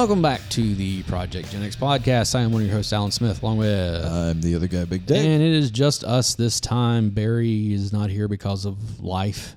Welcome back to the Project Gen X podcast. I am one of your hosts, Alan Smith, along with. I'm the other guy, Big Dave. and it is just us this time. Barry is not here because of life.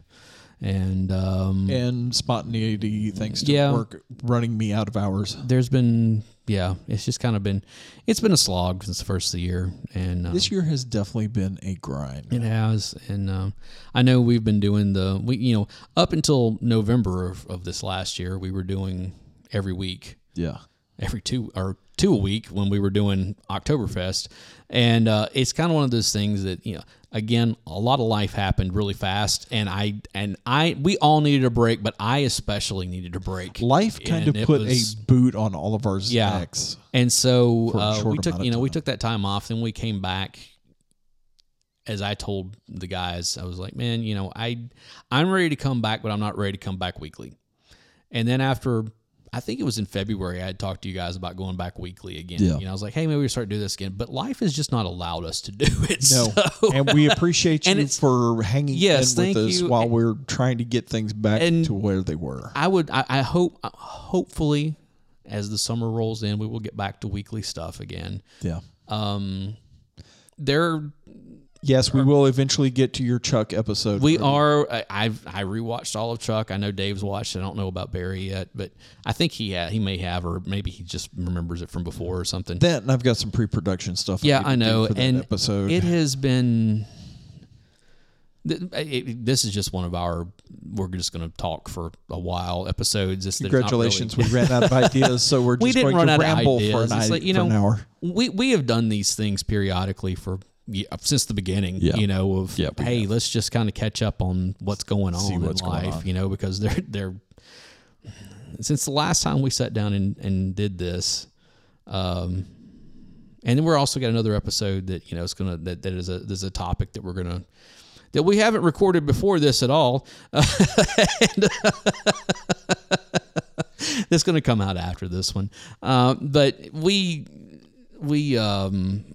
And um, and spontaneity, thanks to Yeah. work running me out of hours. there's been, yeah, it's just kind of been, it's been a slog since the first of the year. And uh, This year has definitely been a grind. It has, and um, I know we've been doing the we you know up until November of, of this last year, we were doing every week, Yeah. every two or two a week when we were doing Oktoberfest, and uh, it's kind of one of those things that you know. Again, a lot of life happened really fast, and I and I we all needed a break, but I especially needed a break. Life kind And of put was- a boot on all of our Yeah. necks. And so uh, we took, you know, we took that time off. Then we came back. As I told the guys, I was like, "Man, you know, I, I'm ready to come back, but I'm not ready to come back weekly." And then after, I think it was in February, I had talked to you guys about going back weekly again. Yeah. You know, I was like, "Hey, maybe we start doing this again." But life has just not allowed us to do it. No. so- and we appreciate you for hanging Yes, in with us you. while we're trying to get things back And- to where they were. I would, I, I hope, hopefully, as the summer rolls in, we will get back to weekly stuff again. Yeah. Um, there Yes, we will eventually get to your Chuck episode. We are. I, I've I rewatched all of Chuck. I know Dave's watched. I don't know about Barry yet, but I think he ha- he may have, or maybe he just remembers it from before or something. That and I've got some pre-production stuff. yeah, to I know. for And episode. it has been. th- it- this is just one of our. We're just going to talk for a while. Episodes. It's, Congratulations, really- we ran out of ideas, so we're just We didn't going run to out of ramble for ideas. an, It's i- like, you for an know, hour. we we have done these things periodically for since the beginning. Yeah. You know, of Yeah, hey, let's just kind of catch up on what's going on See in life. on. You know, because they're they're since the last time we sat down and and did this. Um, and then we're also got another episode that you know is gonna that, that is a there's a topic that we're gonna that we haven't recorded before this at all. And- that's going to come out after this one. Uh, but we we um.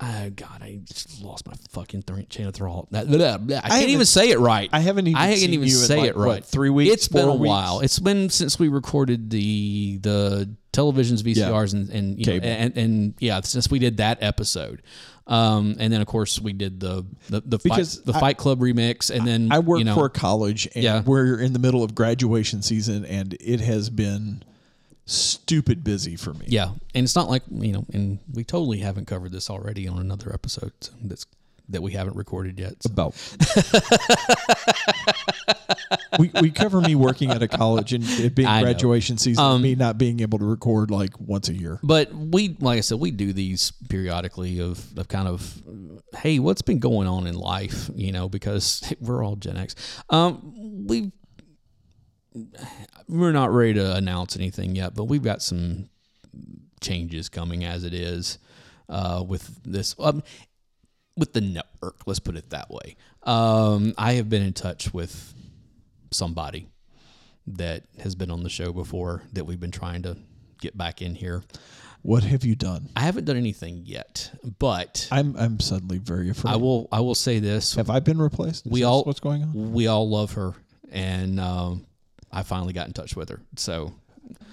Oh God! I just lost my fucking th- chain of thought. That- blah, blah, I can't even say it right. I haven't even I can't even say like, it right. what, three weeks, It's been a weeks? while. It's been since we recorded the the televisions, VCRs, and and, you know, and and yeah, since we did that episode. Um, and then of course we did the the the Because fight, the I- Fight Club remix, and then I work you know, for a college, and Yeah. we're in the middle of graduation season, and it has been stupid busy for me. Yeah, and it's not like you know, and we totally haven't covered this already on another episode that's that we haven't recorded yet. so. About we we cover me working at a college and it being I know. Um, graduation season, and me not being able to record like once a year. But we, like I said, we do these periodically of, of kind of, hey, what's been going on in life? You know, because we're all Gen X. Um, we we're not ready to announce anything yet, but we've got some changes coming as it is uh, with this. Um, with the network, let's put it that way. Um, I have been in touch with somebody that has been on the show before that we've been trying to get back in here. What have you done? I haven't done anything yet, but I'm I'm suddenly very afraid. I will. I will say this: have I been replaced? Is we this all what's going on? We all love her, and um, I finally got in touch with her. So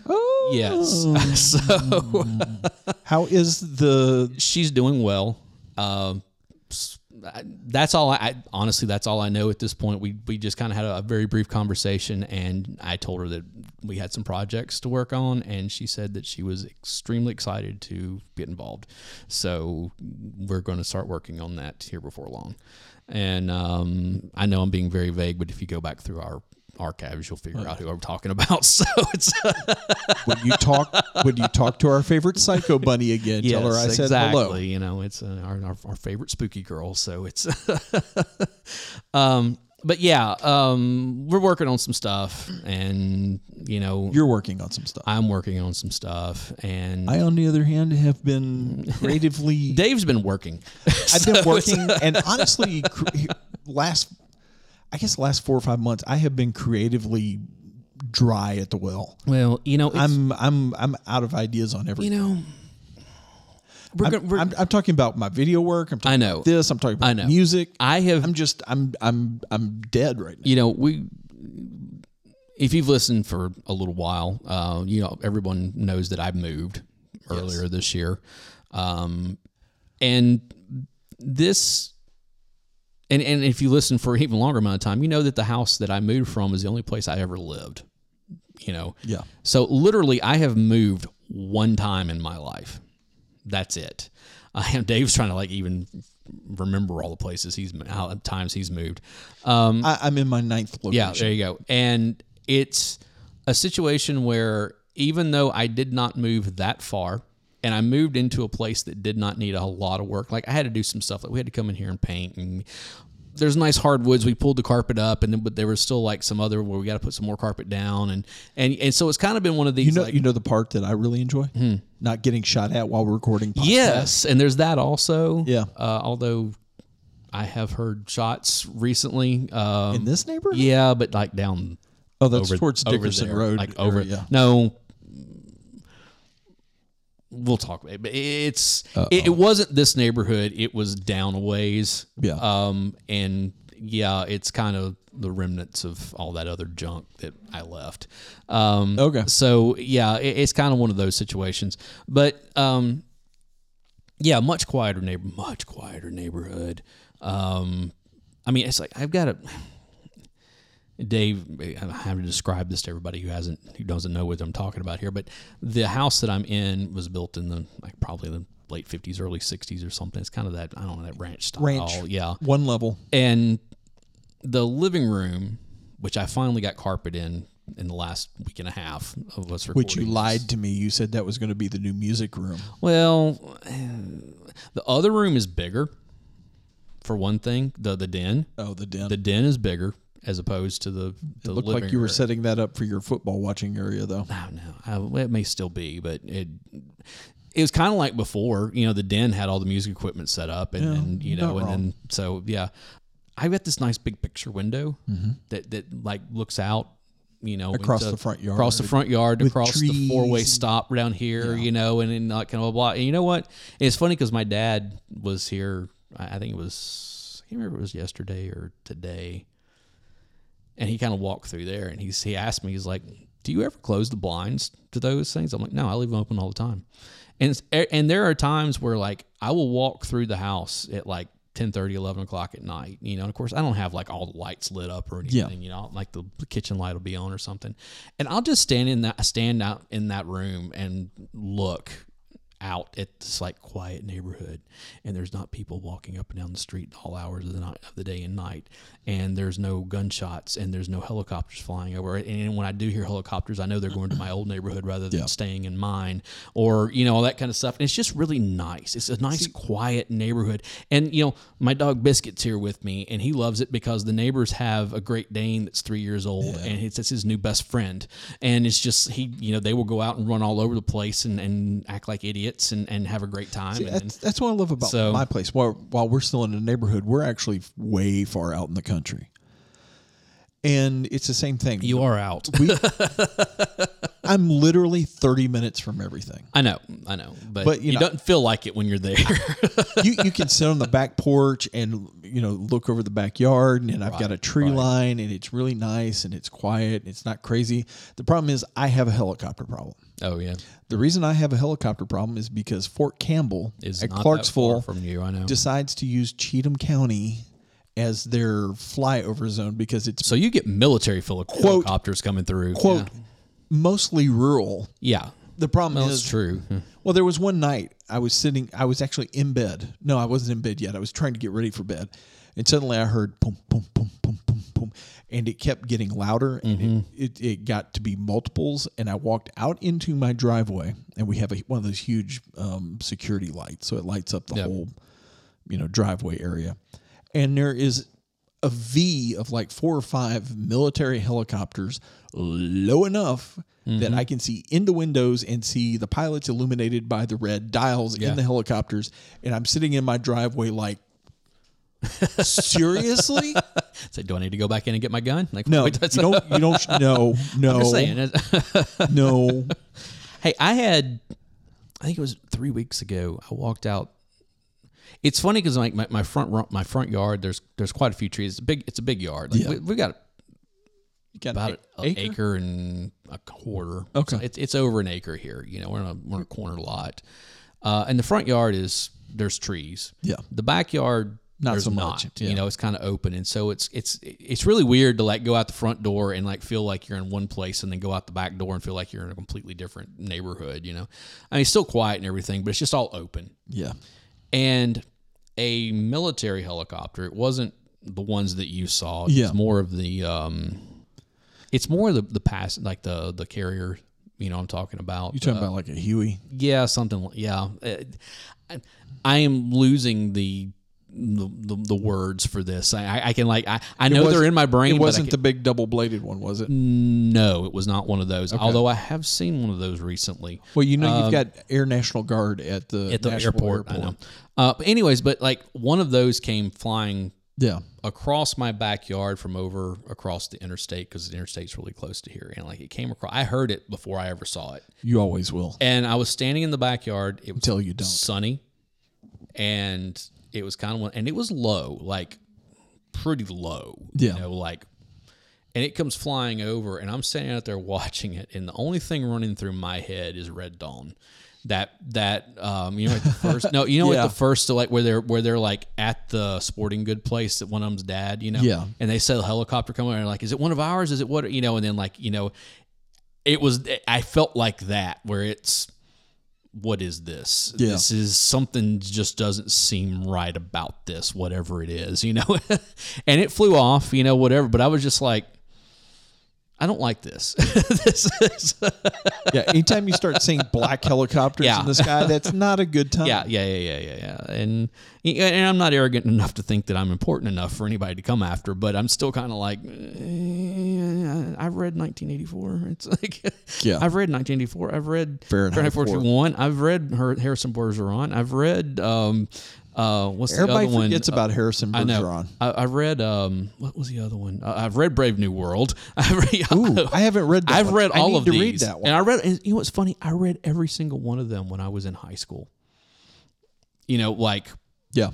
Oh, yes, so how is the she's doing well. Um, that's all I, I honestly. That's all I know at this point. We we just kind of had a, a very brief conversation, and I told her that we had some projects to work on, and she said that she was extremely excited to get involved. So we're going to start working on that here before long. And um, I know I'm being very vague, but if you go back through our archives, you'll figure out who I'm talking about. So it's when you talk when you talk to our favorite psycho bunny again? tell her I Yes, said hello. You know, it's uh, our, our our favorite spooky girl. So it's, um, but yeah, um, we're working on some stuff, and you know, You're working on some stuff. I'm working on some stuff, and I, on the other hand, have been creatively. Dave's been working. I've been working, and honestly, last, I guess, the last four or five months, I have been creatively dry at the well. well, you know, it's, I'm, I'm, I'm out of ideas on everything. you know, we're, I'm, we're I'm, I'm talking about my video work. I'm talking I know. about this. I'm talking about I know. music. I have I'm just, I'm, I'm, I'm dead right now. you know, we if you've listened for a little while, uh, you know everyone knows that I moved earlier this year, um, and this. And, and if you listen for an even longer amount of time, you know that the house that I moved from is the only place I ever lived. You know, Yeah. so literally, I have moved one time in my life. That's it. I am Dave's trying to like even remember all the places he's how times he's moved. Um, I, I'm in my ninth location. yeah, there you go. And it's a situation where even though I did not move that far, and I moved into a place that did not need a lot of work, like I had to do some stuff. Like we had to come in here and paint and. There's nice hardwoods. We pulled the carpet up, and then but there was still like some other where we got to put some more carpet down, and and and so it's kind of been one of these. You know, like, you know the part that I really enjoy? Not getting shot at while we're recording. Podcasts. Yes, and there's that also. Yeah. Uh, although I have heard shots recently. Um, In this neighborhood? yeah, but like down Oh, that's over towards Dickerson there, Road. like over. area. No, we'll talk about it. But it's it, it wasn't this neighborhood. It was down a ways. Yeah. Um, and yeah, it's kind of the remnants of all that other junk that I left. Um, Okay. So yeah, it, it's kind of one of those situations. But um, yeah, much quieter neighbor, much quieter neighborhood. Um, I mean, it's like I've got a Dave. I have to describe this to everybody who hasn't, who doesn't know what I'm talking about here. But the house that I'm in was built in the like probably the late 50s, early 60s or something. It's kind of that I don't know that ranch style. Ranch. yeah. One level. And the living room, which I finally got carpet in in the last week and a half of us recording. Which you lied to me. You said that was going to be the new music room. Well, the other room is bigger. For one thing, the the den, Oh, the den. the den is bigger as opposed to the the it looked like you were area. setting that up for your football watching area, though. I don't. I, it may still be, but it it was kind of like before. You know, the den had all the music equipment set up, and, and you know, and wrong. then so yeah, I've got this nice big picture window that that like looks out. You know, Mm-hmm. Across into- the front yard. across the front yard, across the four way stop down here. You know, and then like kind of blah. And you know what? It's funny because my dad was here. I I think it was. I can't remember if it was yesterday or today and he kind of walked through there and he's he asked me he's like do you ever close the blinds to those things? I'm like no i leave them open all the time. And and there are times where like i will walk through the house at like 10 30 11 o'clock at night you know and of course i don't have like all the lights lit up or anything you know like the, the kitchen light will be on or something. And i'll just stand in that stand out in that room and look out at this like quiet neighborhood and there's not people walking up and down the street all hours of the night of the day and night and there's no gunshots and there's no helicopters flying over and when I do hear helicopters I know they're going to my old neighborhood rather than Yeah. staying in mine or you know all that kind of stuff and it's just really nice it's a nice quiet neighborhood and you know my dog Biscuit's here with me and he loves it because the neighbors have a Great Dane that's three years old and it's, it's his new best friend and it's just he you know they will go out and run all over the place and, and act like idiots and, and have a great time and, That's, that's what I love about So- my place. While, while we're still in the neighborhood, we're actually way far out in the country. And it's the same thing. you are out We, I'm literally 30 minutes from everything. I know I know but, But, you you, know- don't feel like it when you're there you you can sit on the back porch and you know look over the backyard and I've got a tree line and it's really nice and it's quiet and it's not crazy. The problem is I have a helicopter problem. Oh yeah The reason I have a helicopter problem is because Fort Campbell is at not that Clarksville far from you I know decides to use Cheatham County as their flyover zone because it's so you get military heli- helicopters coming through quote mostly rural. yeah. The problem Well, is that's true hmm. Well, there was one night I was sitting, I was actually in bed. No, I wasn't in bed yet. I was trying to get ready for bed. And suddenly I heard boom, boom, boom, boom, boom, boom. And it kept getting louder and it, it, it got to be multiples. And I walked out into my driveway and we have a, one of those huge um, security lights. So it lights up the Yep. whole, you know, driveway area. And there is a V of like four or five military helicopters low enough that I can see in the windows and see the pilots illuminated by the red dials Yeah. in the helicopters. And I'm sitting in my driveway like, seriously? So do I need to go back in and get my gun like No, you wait, that's- don't. You don't. No, no, no. Hey, I had, I think it was three weeks ago. I walked out. It's funny because like my, my front my front yard, there's there's quite a few trees. It's a big it's a big yard. Like Yeah. we, we got, You got about an an acre? acre? and a quarter. Okay. So it's it's over an acre here. You know, we're in a we're in a corner lot, uh, and the front yard is there's trees. Yeah. The backyard. Not there's so not, much, yeah. You know, it's kind of open, and so it's it's it's really weird to like go out the front door and like feel like you're in one place, and then go out the back door and feel like you're in a completely different neighborhood. You know, I mean, it's still quiet and everything, but it's just all open Yeah. and a military helicopter. It wasn't the ones that you saw. It Yeah. more of the. Um, it's more the the pass like the the carrier. You know, I'm talking about. You talking Uh, about like a Huey? yeah, something. like Yeah, Uh, I, I am losing the. The, the, the words for this. I, I- can like I, I know they're in my brain It wasn't the big double bladed one, was it? no it was not one of those. Although I have seen one of those recently. Well, you know, you've got Air National Guard at the Um, at the Nashville airport, I know. Uh, but anyways but like one of those came flying Yeah. across my backyard from over across the interstate because the interstate's really close to here and like it came across i heard it before i ever saw it. You always will. And i was standing in the backyard it was until you don't. sunny and it was kind of one, and it was low like pretty low Yeah. you know like and it comes flying over and i'm standing out there watching it and the only thing running through my head is red dawn that that um you know at the first no you know Yeah. at the first like where they're where they're like at the sporting good place that one of them's dad you know Yeah. and they said a helicopter coming and like is it one of ours is it what you know and then like you know it was i felt like that where it's what is this Yeah. this is something just doesn't seem right about this whatever it is you know and it flew off you know whatever but i was just like i don't like this this is yeah. Anytime you start seeing black helicopters Yeah. in the sky, that's not a good time. yeah yeah yeah yeah yeah yeah and and i'm not arrogant enough to think that i'm important enough for anybody to come after but i'm still kind of like eh, i've read 1984 it's like Yeah. i've read 1984 i've read Fahrenheit 451 i've read harrison bergeron i've read um uh what's the Everybody other one forgets about Harrison I know. Bergeron. I, I've read um, what was the other one? Uh, I've read Brave New World. Read, Ooh, I haven't read that I've one. read I all need of to these, read that one. and I read. And you know what's funny? I read every single one of them when I was in high school. You know, like Yeah.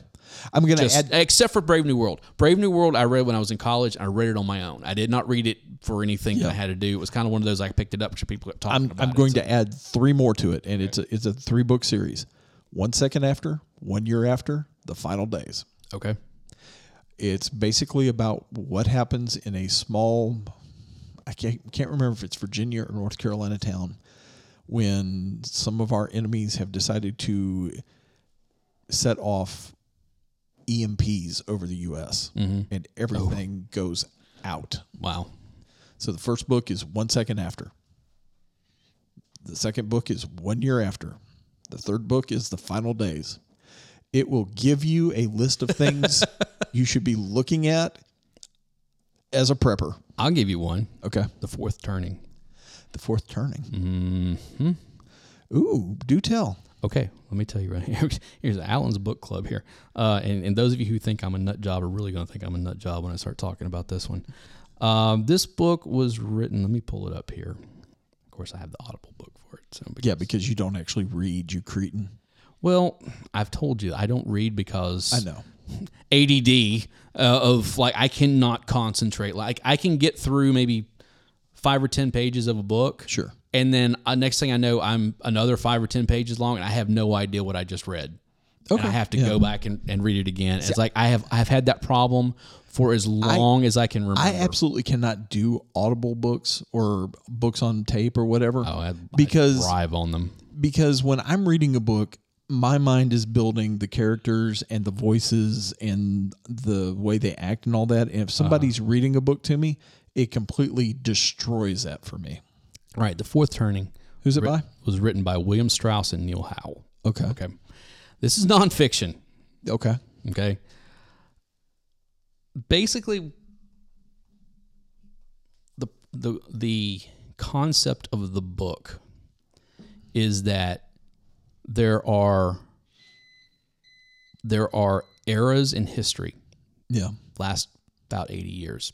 I'm to just add except for Brave New World. Brave New World, I read when I was in college. I read it on my own. I did not read it for anything that I had to do. It was kind of one of those I picked it up because people kept talking I'm, about I'm it. going So- to add three more to it, and it's a, it's a three book series. One second after, one year after, the final days. okay. It's basically about what happens in a small, I can't, can't remember if it's Virginia or North Carolina town, when some of our enemies have decided to set off EMPs over the U.S. Mm-hmm. and oh. everything goes out. Wow. So the first book is one second after. The second book is one year after. The third book is the final days. It will give you a list of things you should be looking at as a prepper. I'll give you one. Okay. The fourth turning. The fourth turning. Mm-hmm. Ooh, do tell. Okay, let me tell you right here. Here's Alan's book club here, uh, and and those of you who think I'm a nut job are really going to think I'm a nut job when I start talking about this one. Um, this book was written. Let me pull it up here. Of course, I have the Audible book for it. So Yeah, because you don't actually read, you cretin. Well, I've told you I don't read because I know. ADD uh, of like I cannot concentrate. Like I can get through maybe five or ten pages of a book. Sure. And then uh, next thing I know, I'm another five or ten pages long, and I have no idea what I just read. And Okay, I have to yeah. go back and, and read it again. It's like I have I've had that problem for as long as I can remember. I absolutely cannot do audible books or books on tape or whatever oh, I, because I thrive on them. because when I'm reading a book, my mind is building the characters and the voices and the way they act and all that. And if uh-huh. somebody's reading a book to me, it completely destroys that for me. Right. The fourth turning Who's it by? was written by William Strauss and Neil Howell. Okay. Okay. This is nonfiction. Okay. Okay. Basically, the the the concept of the book is that there are there are eras in history Yeah. last about 80 years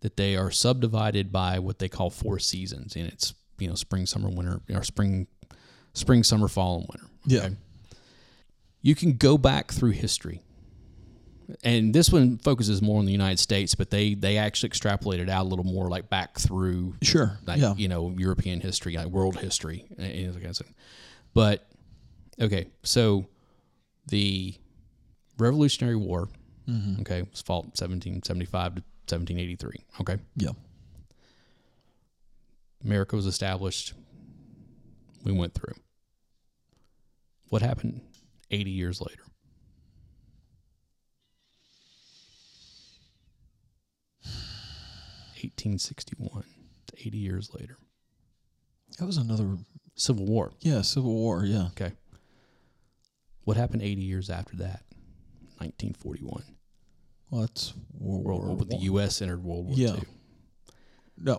that they are subdivided by what they call four seasons and it's you know spring summer winter or spring spring summer fall and winter Yeah. you can go back through history and this one focuses more on the United States, but they they actually extrapolated out a little more, like back through Sure. like yeah. you know European history, like world history, and and that kind of stuff. But okay, so the Revolutionary War, mm-hmm. okay, was fought 1775 to 1783. Okay, Yeah. America was established. We went through. What happened 80 years later? Eighteen sixty one. Eighty years later. That was another. Civil War. Yeah. Civil War. Yeah. Okay. What happened 80 years after that? 1941. Well, that's World, World War, War the U.S. entered World War Yeah. II. No.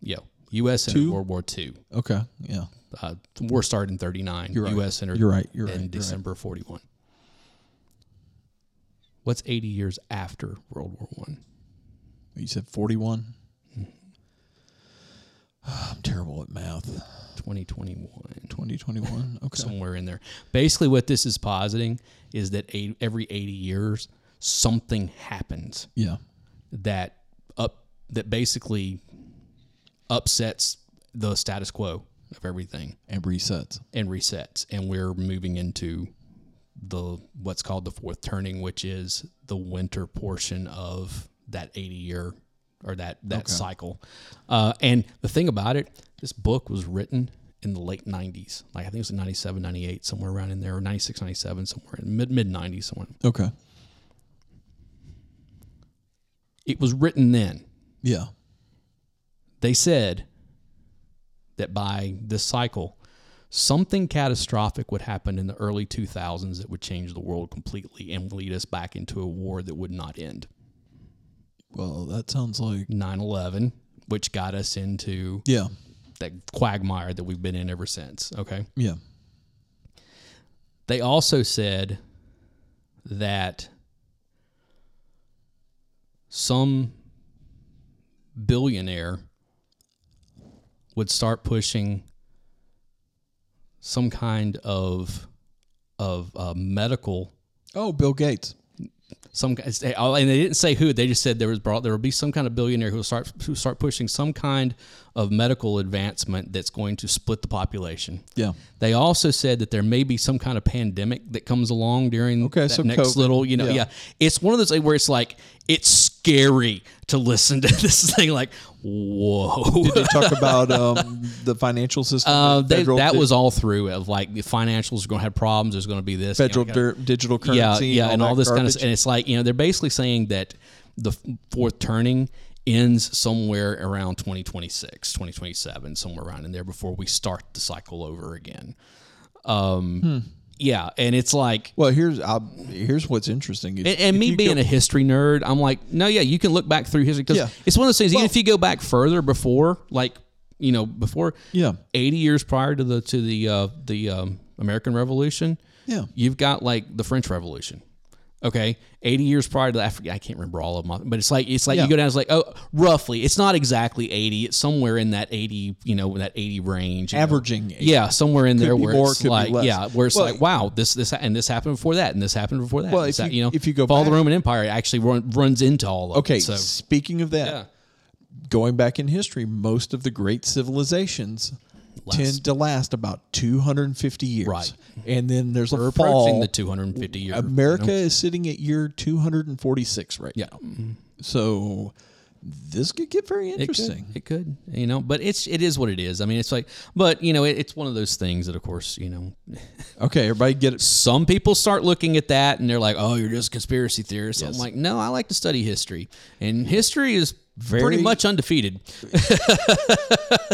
Yeah. U.S. entered Two? World War II. Okay. Yeah. Uh, the war started in 39. You're right. U.S. entered You're right. You're in right. You're right. December 41. What's 80 years after World War One? You said 41? I'm terrible at math. 2021. 2021. Okay. Somewhere in there. Basically, what this is positing is that eight, every 80 years, something happens Yeah. that up that basically upsets the status quo of everything And resets. and resets and we're moving into the what's called the fourth turning which is the winter portion of that 80 year or that that Okay. cycle uh, and the thing about it this book was written in the late 90s like i think it was in 97 98 somewhere around in there or 96 97 somewhere in mid mid 90s somewhere Okay. it was written then Yeah. they said that by this cycle, something catastrophic would happen in the early 2000s that would change the world completely and lead us back into a war that would not end. Well, that sounds like 9 11, which got us into yeah. that quagmire that we've been in ever since. Okay. Yeah. They also said that some billionaire would start pushing some kind of of uh, medical Oh, Bill Gates. Some and they didn't say who they just said there was brought there will be some kind of billionaire who will start who start pushing some kind of medical advancement that's going to split the population Yeah. they also said that there may be some kind of pandemic that comes along during Okay, that so next COVID. little, you know, Yeah. yeah. It's one of those where it's like it's scary to listen to this thing. Like, whoa. Did they talk about um, the financial system? Uh, they, federal that di- was all through of like the financials are going to have problems. There's going to be this you know, federal dir- digital yeah, currency. yeah, and all that this kind of, garbage? and it's like you know they're basically saying that the fourth turning ends somewhere around 2026, 2027, somewhere around in there before we start the cycle over again. Um, Hmm. Yeah, and it's like Well, here's I'll, here's what's interesting. is and, and if me being go- a history nerd, I'm like, no, yeah, you can look back through history because Yeah. it's one of those things. even if you go back further before, like you know, before Yeah. 80 years prior to the to the uh, the um, American Revolution, Yeah. you've got like the French Revolution. Okay, 80 years prior to that, I, forget, I can't remember all of them, but it's like it's like Yeah. you go down. It's like oh, roughly. It's not exactly 80. It's somewhere in that 80, you know, that 80 range. averaging. age. Yeah, somewhere in there be where more, it's could like, yeah, where it's Well, like, wow, this this and this happened before that, and this happened before that. Well, if ha- you- if you go fall of the Roman Empire actually run, runs into all of Okay. it. So Speaking of that, yeah, going back in history, most of the great civilizations Last. tend to last about 250 years. Right. And then there's we're a approaching fall. the 250 year. America is sitting at year 246 right Yeah. now. So this could get very It interesting. could, it could, you know, but it's it is what it is. I mean, it's like, but you know, it, it's one of those things that, of course, you know, Okay, everybody get it. some people start looking at that and they're like, "Oh, you're just a conspiracy theorist." I'm like, "No, I like to study history, and history is pretty much undefeated.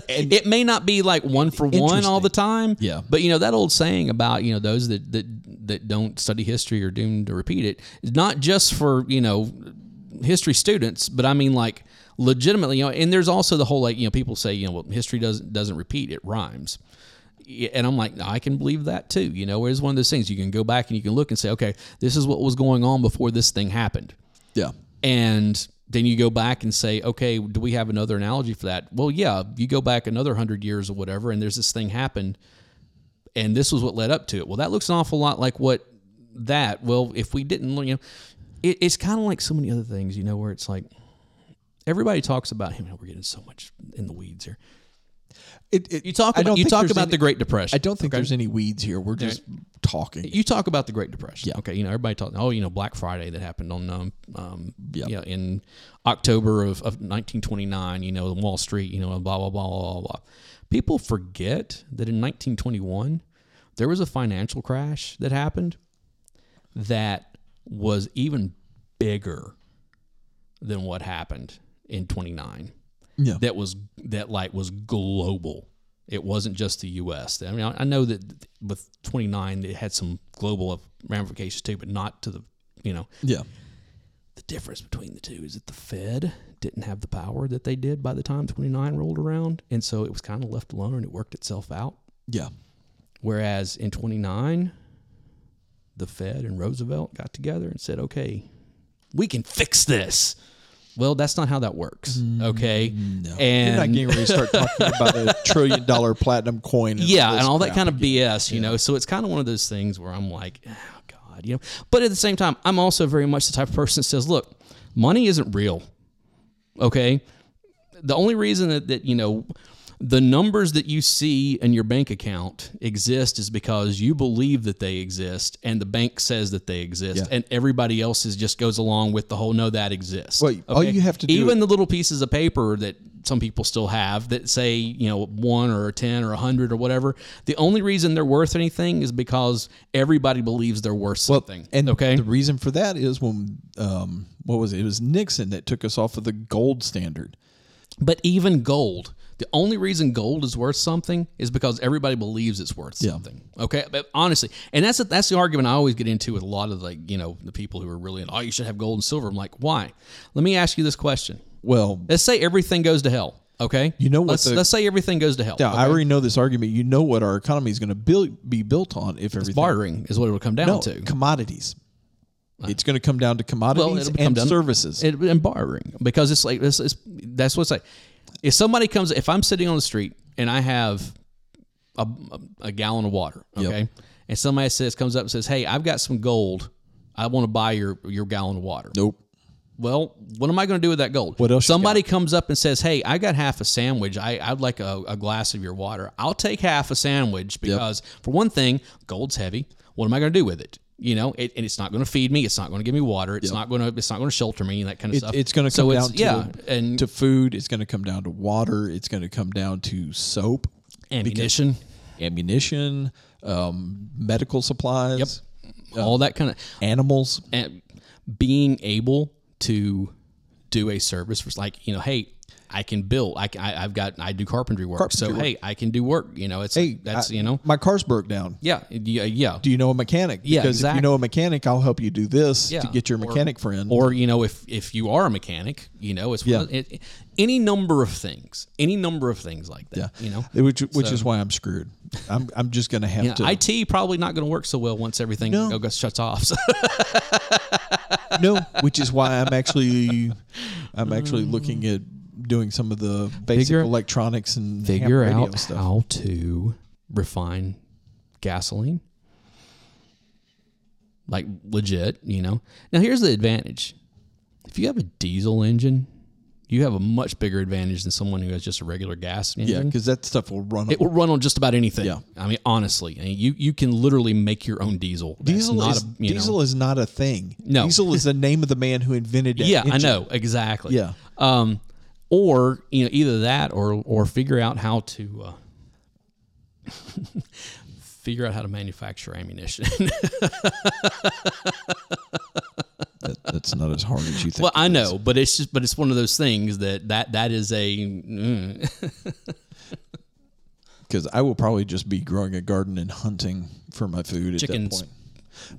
it may not be like one for one all the time, Yeah. But you know that old saying about you know those that that that don't study history are doomed to repeat it. It's not just for you know history students, but I mean like legitimately, you know. And there's also the whole like you know people say you know well history doesn't doesn't repeat, it rhymes. And I'm like, I can believe that too. You know, it's one of those things you can go back and you can look and say, okay, this is what was going on before this thing happened. Yeah. And then you go back and say, okay, do we have another analogy for that? Well, yeah, you go back another hundred years or whatever, and there's this thing happened, and this was what led up to it. Well, that looks an awful lot like what that, well, if we didn't, you know, it, it's kind of like so many other things, you know, where it's like everybody talks about him. We're getting so much in the weeds here. It, it, You talk about you talk about any- the Great Depression. I don't think okay? there's any weeds here. We're just talking. You talk about the Great Depression. Yeah. Okay. You know, everybody talking. Oh, you know, Black Friday that happened on um, um Yeah. you know, in October of, of 1929. You know, Wall Street. You know, blah blah blah blah blah. blah. People forget that in 1921 there was a financial crash that happened that was even bigger than what happened in 29 Yeah. that was that like was global. It wasn't just the U.S. I mean, I I know that with 29, it had some global ramifications too, but not to the you know Yeah. the difference between the two is that the Fed didn't have the power that they did by the time 29 rolled around, and so it was kind of left alone and it worked itself out. Yeah. Whereas in 29, the Fed and Roosevelt got together and said, okay, we can fix this. Well, that's not how that works. Mm, okay. No. And You're not getting ready to start talking about a trillion dollar platinum coin. And yeah, all and all that kind of again. BS, you know. So it's kind of one of those things where I'm like, oh God, you know. But at the same time, I'm also very much the type of person that says, look, money isn't real. Okay. The only reason that, that you know the numbers that you see in your bank account exist is because you believe that they exist and the bank says that they exist Yeah. and everybody else is just goes along with the whole no that exists Well, all you have to do- even the little pieces of paper that some people still have that say you know one or a 10 or a 100 or whatever the only reason they're worth anything is because everybody believes they're worth something And okay the reason for that is when um, what was it? It was Nixon that took us off of the gold standard. but even gold the only reason gold is worth something is because everybody believes it's worth Yeah. something. Okay? But honestly and that's that's the argument i always get into with a lot of like you know the people who are really oh you should have gold and silver. I'm like why? Let me ask you this question. Well, let's say everything goes to hell okay? You know what let's, the- let's say everything goes to hell now I already know this argument. You know what our economy is going to build, be built on if everything bartering is what it will come down no to. commodities. It's going to come down to commodities it'll and down- services. it, and borrowing because it's like this is that's what's like if somebody comes if i'm sitting on the street and i have a, a, gallon of water okay and somebody says comes up and says hey i've got some gold. I want to buy your your gallon of water. Nope. well what am i going to do with that gold? What else somebody comes up and says hey i got half a sandwich. I, i'd like a, a glass of your water. I'll take half a sandwich because for one thing gold's heavy. What am i going to do with it you know, it, and it's not going to feed me. It's not going to give me water. It's not going to. It's not going to shelter me and that kind of It, stuff. it's going to come down to, yeah, and to food. It's going to come down to water. It's going to come down to soap, ammunition, ammunition, um, medical supplies, all that kind of animals. and being able to do a service was like you know, hey, I can build. I, I I've got I do carpentry work, so Carpentry hey, I can do work. You know, it's Hey, that's I- you know, my car's broke down. yeah, yeah, yeah. Do you know a mechanic? Yeah, because if you know a mechanic, I'll help you do this Yeah. to get your Or- mechanic friend. Or you know, if if you are a mechanic, you know, it's Yeah. it, any number of things, any number of things like that. yeah, You know, which which is why I'm screwed. I'm I'm just going to have yeah, to. IT probably not going to work so well once everything No. goes shuts off. So. no, which is why I'm actually I'm actually looking at doing some of the basic Figure- electronics and figure radio out stuff. how to refine gasoline like legit you know now here's the advantage if you have a diesel engine you have a much bigger advantage than someone who has just a regular gas engine Yeah, because that stuff will run. it will run on just about anything Yeah. i mean honestly I mean, you you can literally make your own diesel diesel not is a, you know- is not a thing. No. diesel is the name of the man who invented that. yeah i know exactly Yeah. um or you know either that or or figure out how to uh, figure out how to manufacture ammunition That, that's not as hard as you think. well i know but it's just but it's one of those things that that that is a mm, because I will probably just be growing a garden and hunting for my food at Chickens. that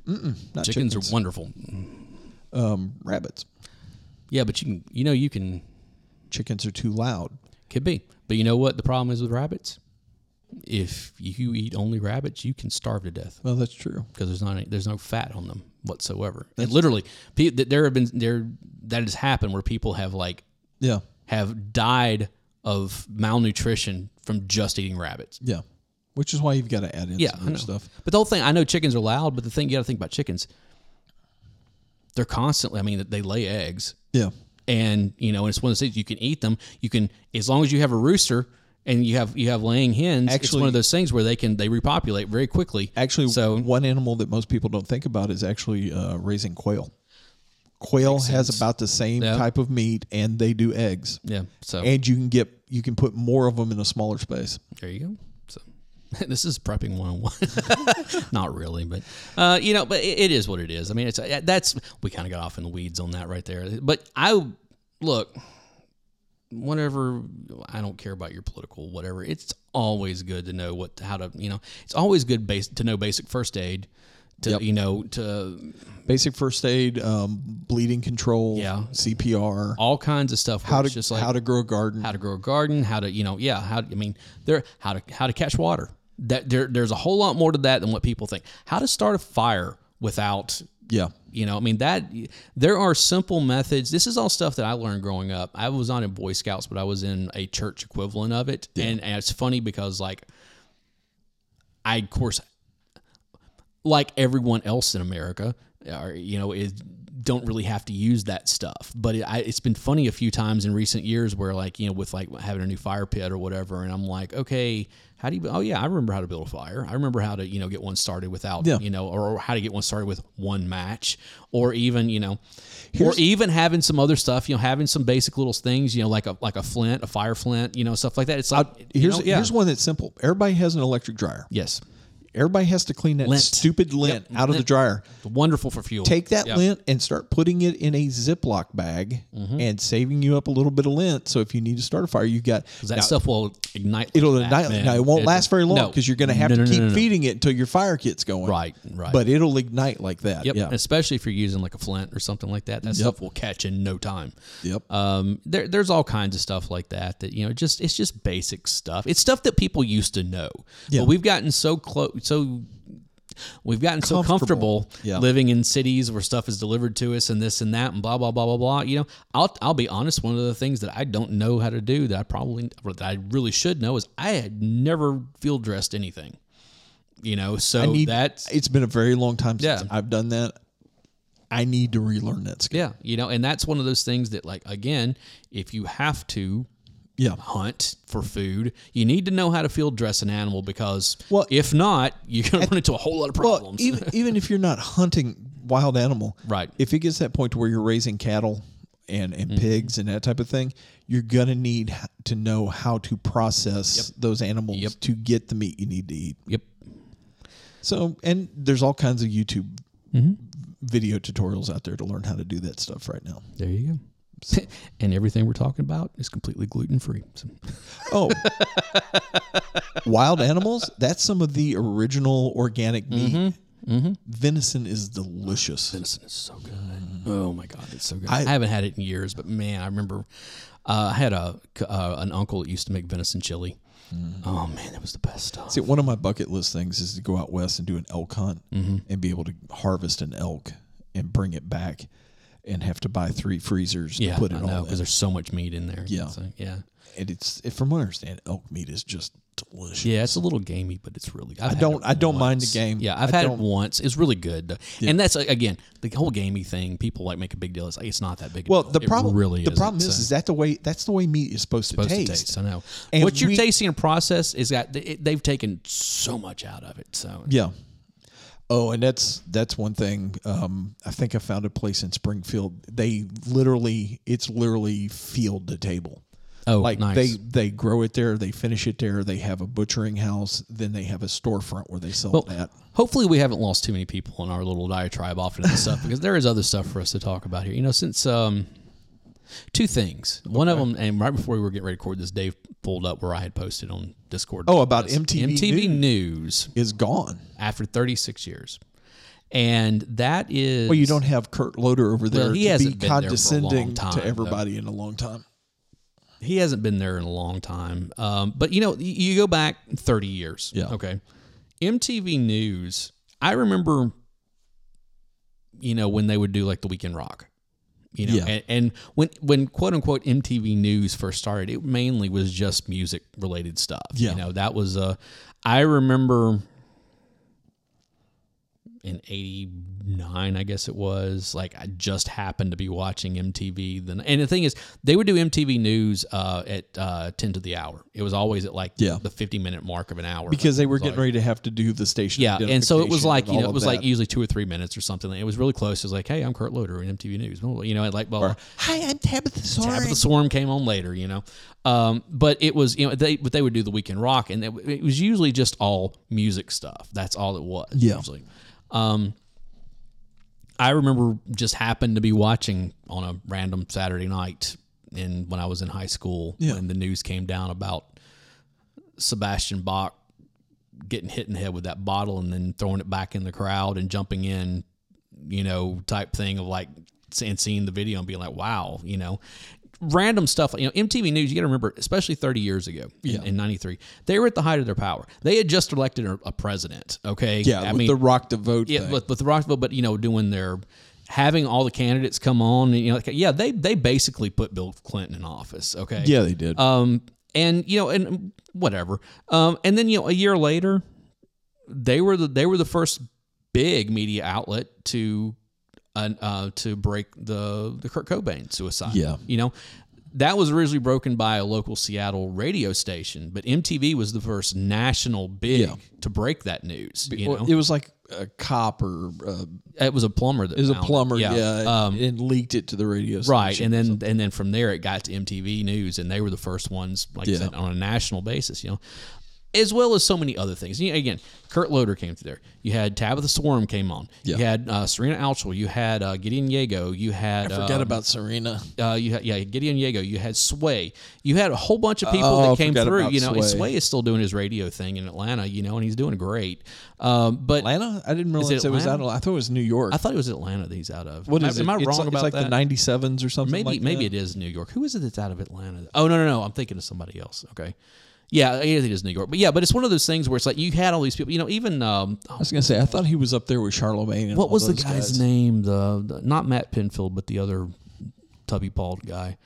point. Chickens, chickens, are wonderful um, rabbits. yeah but you can you know you can Chickens are too loud. could be but you know what the problem is with rabbits if you eat only rabbits you can starve to death Well, that's true. because there's not any, there's no fat on them whatsoever. And literally, pe- there have been there that has happened where people have like Yeah, have died of malnutrition from just eating rabbits. yeah. which is why you've got to add in Yeah, some other stuff. But the whole thing, I know chickens are loud, but the thing you got to think about chickens, they're constantly. I mean, they lay eggs, Yeah, and you know, and it's one of those things you can eat them. You can, as long as you have a rooster and you have you have laying hens. it's one of those things where they can they repopulate very quickly. actually, so one animal that most people don't think about is actually uh, raising quail. Quail has sense. about the same Yeah. type of meat, and they do eggs. yeah, so And you can get you can put more of them in a smaller space. There you go. This is prepping 101. Not really, but uh, you know, but it, it is what it is. I mean, it's uh, that's we kind of got off in the weeds on that right there. But I look, whatever. I don't care about your political whatever. It's always good to know what how to you know. It's always good base to know basic first aid. To Yep. you know to Basic first aid, um, bleeding control, Yeah. CPR, all kinds of stuff. how to just like how to grow a garden. how to grow a garden, how to you know, yeah, how I mean, there how to how to catch water. That there there's a whole lot more to that than what people think. How to start a fire without yeah, you know, I mean that there are simple methods. This is all stuff that I learned growing up. I was not in Boy Scouts, but I was in a church equivalent of it. And, and it's funny because like I of course like everyone else in America, are, you know, is don't really have to use that stuff. But it, I, it's been funny a few times in recent years where, like, you know, with like having a new fire pit or whatever, and I'm like, okay, how do you? Oh yeah, I remember how to build a fire. I remember how to, you know, get one started without, Yeah. you know, or, or how to get one started with one match, or even, you know. or even having some other stuff, you know, having some basic little things, you know, like a like a flint, a fire flint, you know, stuff like that. It's like here's know, yeah. here's one that's simple. Everybody has an electric dryer. yes, Everybody has to clean that Lint. stupid lint out of the dryer. wonderful for fuel. Take that Yep. lint and start putting it in a Ziploc bag Mm-hmm. and saving you up a little bit of lint. So if you need to start a fire, you got that now, stuff will ignite. like It'll ignite. man. Now it won't last very long no. because you're going to have No, to no, no, keep no, no. feeding it until your fire kit's going. Right, right. But it'll ignite like that. Yep. Yeah. Especially if you're using like a flint or something like that, that stuff will catch in no time. Yep. Um, there, there's all kinds of stuff like that that you know, just it's just basic stuff. It's stuff that people used to know. Yeah. But we've gotten so close, so we've gotten so Comfortable. comfortable Yeah. living in cities where stuff is delivered to us and this and that and blah blah blah blah blah. You know, I'll I'll be honest. One of the things that I don't know how to do that I probably that I really should know is I had never field dressed anything. You know, so I need, that's it's been a very long time since Yeah. I've done that. I need to relearn that skill. Yeah, you know, and that's one of those things that, like, again, if you have to Yeah. hunt for food, you need to know how to field dress an animal because, Well- if not, you're going to run into a whole lot of Well, problems. even even if you're not hunting wild animal, Right. If it gets to that point to where you're raising cattle and and Mm-hmm. pigs and that type of thing, you're gonna need to know how to process those animals Yep. to get the meat you need to eat. yep. So, and there's all kinds of YouTube Mm-hmm. video tutorials out there to learn how to do that stuff right now. There you go. and everything we're talking about is completely gluten free. So, Oh, wild animals? That's some of the original organic meat. Mm-hmm. Venison is delicious. venison is so good. Oh my god, it's so good. I- I, haven't had it in years, but man, I remember uh, I had a uh, an uncle that used to make venison chili. Oh man, that was the best stuff. See, one of my bucket list things is to go out west and do an elk hunt Mm-hmm. and be able to harvest an elk and bring it back and have to buy three freezers yeah, to put it I know all because there's so much meat in there. Yeah. So, yeah. And it's, from what I understand, elk meat is just delicious. Yeah, it's a little gamey, but it's really. I've I don't- I don't mind the game. Yeah, I've I had it once. It's really good, and that's again the whole gamey thing. People like make a big deal. It's like it's not that big. Well, deal. the problem really the problem is, so. is that the way that's the way meat is supposed, supposed to to taste. taste. I know. And what you're tasting and process is that they've taken so much out of it. So Yeah. Oh, and that's that's one thing. Um, I think I found a place in Springfield. They literally, it's literally field to table. oh, like nice. they they grow it there, they finish it there. They have a butchering house, then they have a storefront where they sell Well, that. Hopefully, we haven't lost too many people in our little diatribe off into this stuff because there is other stuff for us to talk about here. You know, since um, two things. One of them, and right before we were getting ready to record this, Dave pulled up where I had posted on Discord. Oh, about this. MTV MTV News Is gone. after 36 years, and that is Well, you don't have Kurt Loder over there Well, he to hasn't be been there for a long condescending time, to though. everybody in a long time. he hasn't been there in a long time. Um, but you know, you go back 30 years. Yeah. Okay. MTV News. I remember, you know, when they would do like the Week in Rock, You know, Yeah. and, and when when quote unquote MTV News first started, it mainly was just music related stuff. Yeah. You know, that was uh I remember in 89 i guess it was like i just happened to be watching mtv then and the thing is they would do mtv news uh, at uh, 10 to the hour it was always at like Yeah. the 50 minute mark of an hour because they were getting always- ready to have to do the station. yeah and so it was like you know it of was like usually two or three minutes or something it was really close it was like hey i'm kurt loder in mtv news you know like well Hi, I'm Tabitha Soren. Tabitha Soren came on later, you know. Um, but it was, you know, they but they would do the week in rock, and it, it was usually just all music stuff. That's all it was. Yeah. Usually. Um, I remember just happened to be watching on a random Saturday night in when I was in high school Yeah. when the news came down about Sebastian Bach getting hit in the head with that bottle and then throwing it back in the crowd and jumping in, you know, type thing of like and seeing the video and being like, wow, you know, random stuff. You know, MTV News. You got to remember, especially 30 years ago in- in, '93, they were at the height of their power. They had just elected a, a president. Okay, yeah, I with mean, the rock the vote. yeah, with, with the Rockville, but you know, doing their having all the candidates come on, and, you know, like, yeah, they they basically put Bill Clinton in office. Okay, yeah, they did. um, and you know, and whatever. Um, and then you know, a year later, they were the they were the first big media outlet to uh, uh to break the the Kurt Cobain suicide. Yeah. you know. That was originally broken by a local Seattle radio station, but MTV was the first national big Yeah. to break that news. You Well, know, it was like a cop or uh, it was a plumber that it was a plumber, yeah, Um, and leaked it to the radio station. right, and then and then from there it got to MTV News, and they were the first ones, like I Yeah. said, on a national basis. You know, as well as so many other things. You again, Kurt Loder came through there. You had Tabitha Soren came on. Yeah. You had uh, Serena Altschul. You had uh, Gideon Yago. You had forget um, about Serena. uh, you had yeah Gideon Yago. You had Sway. You had a whole bunch of people Oh, that came through. You know, and Sway. Sway is still doing his radio thing in Atlanta. You know, and he's doing great. Um, but Atlanta? I didn't realize it it, was out of. I thought it was New York. I thought it was Atlanta that he's out of. what Am I- is am it? I wrong like, about it's like that? the '97s or something. Maybe like maybe that? it is New York. Who is it that's out of Atlanta? Oh no no no! I'm thinking of somebody else. Okay, yeah, I think it is New York. But yeah, but it's one of those things where it's like you had all these people. You know, even um, I was gonna say I thought he was up there with Charlemagne. And what was the guy's guys. name? The, the not Matt Pinfield, but the other tubby pawed guy.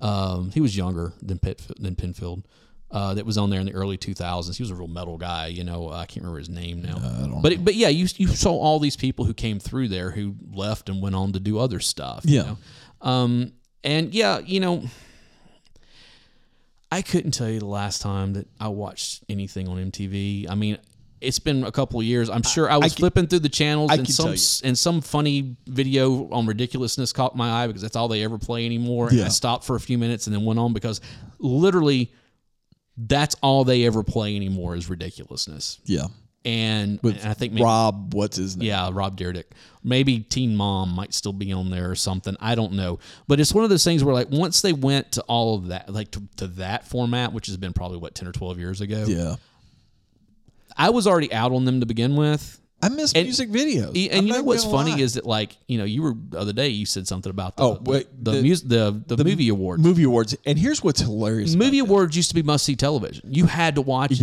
Um, he was younger than Pitt than Pinfield. Uh, that was on there in the early 2000s. He was a real metal guy, you know. I can't remember his name now. but but yeah, you you saw all these people who came through there who left and went on to do other stuff. you Yeah. know? Um, and yeah, you know, I couldn't tell you the last time that I watched anything on MTV. I mean, it's been a couple of years. I'm sure I was can- flipping through the channels I and some tell you. s- and some funny video on ridiculousness caught my eye because that's all they ever play anymore. And I stopped for a few minutes and then went on because literally that's all they ever play anymore is ridiculousness. Yeah, And, with and I think maybe, Rob. What's his name? yeah, Rob Dyrdek. Maybe Teen Mom might still be on there or something. I don't know. But it's one of those things where like once they went to all of that, like to, to that format, which has been probably what, 10 or 12 years ago, yeah. I was already out on them to begin with. I miss And- music videos. I'm And you know what's funny lie. is that like you know you were the other day you said something about the Oh, wait, the the- the, mus- the, the, movie awards. movie awards. And here's what's hilarious. movie awards used to be must see television. You had to watch. it.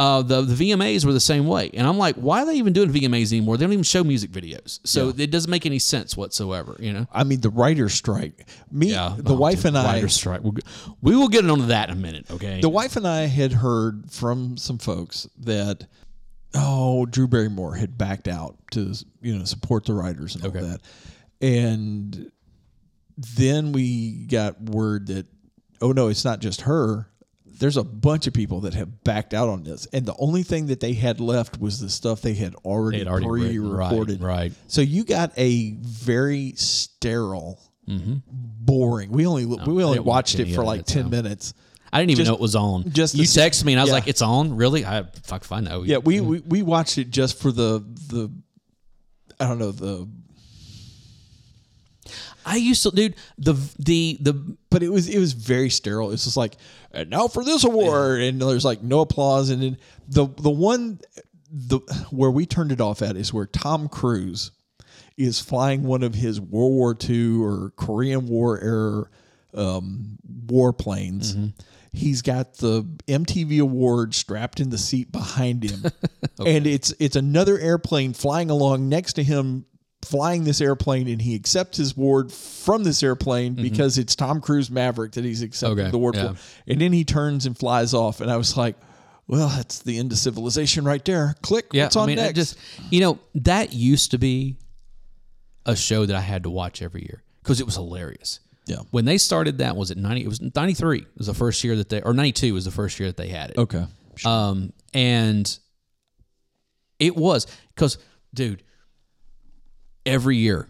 Yeah. Uh, the the VMAs were the same way, and I'm like, why are they even doing VMAs anymore? They don't even show music videos, so it doesn't make any sense whatsoever. You know. I mean, the writer's strike. Me, Yeah, the oh, wife dude, and I, writer's strike. We'll, we will get on to that in a minute. Okay. the wife and I had heard from some folks that oh, Drew Barrymore had backed out to you know support the writers and all Okay. that, and then we got word that oh no, it's not just her. There's a bunch of people that have backed out on this, and the only thing that they had left was the stuff they had already, They had already pre-recorded. right. So you got a very sterile, Mm-hmm. boring. We only we only watch watched it for like ten minutes. I didn't even just- know it was on. just you the- texted me and I was yeah. like, "It's on, really?" I fuck if I know. Yeah, we, we we watched it just for the the I don't know the I used to, dude. The the the but it was it was very sterile. It's just like and now for this award and there's like no applause and then the the one the where we turned it off at is where Tom Cruise is flying one of his World War II or Korean War era um, warplanes. He's got the MTV award strapped in the seat behind him, and it's it's another airplane flying along next to him flying this airplane and he accepts his award from this airplane because it's Tom Cruise Maverick that he's accepting Mm-hmm. Okay, the award yeah. for. And then he turns and flies off. And I was like, well, that's the end of civilization right there. Click. Yeah, what's on I mean, next? just you know that used to be a show that I had to watch every year because it was hilarious. Yeah. When they started that, was it ninety? It was ninety three. Was the first year that they or ninety two was the first year that they had it. okay. Um, and it was because, dude, every year,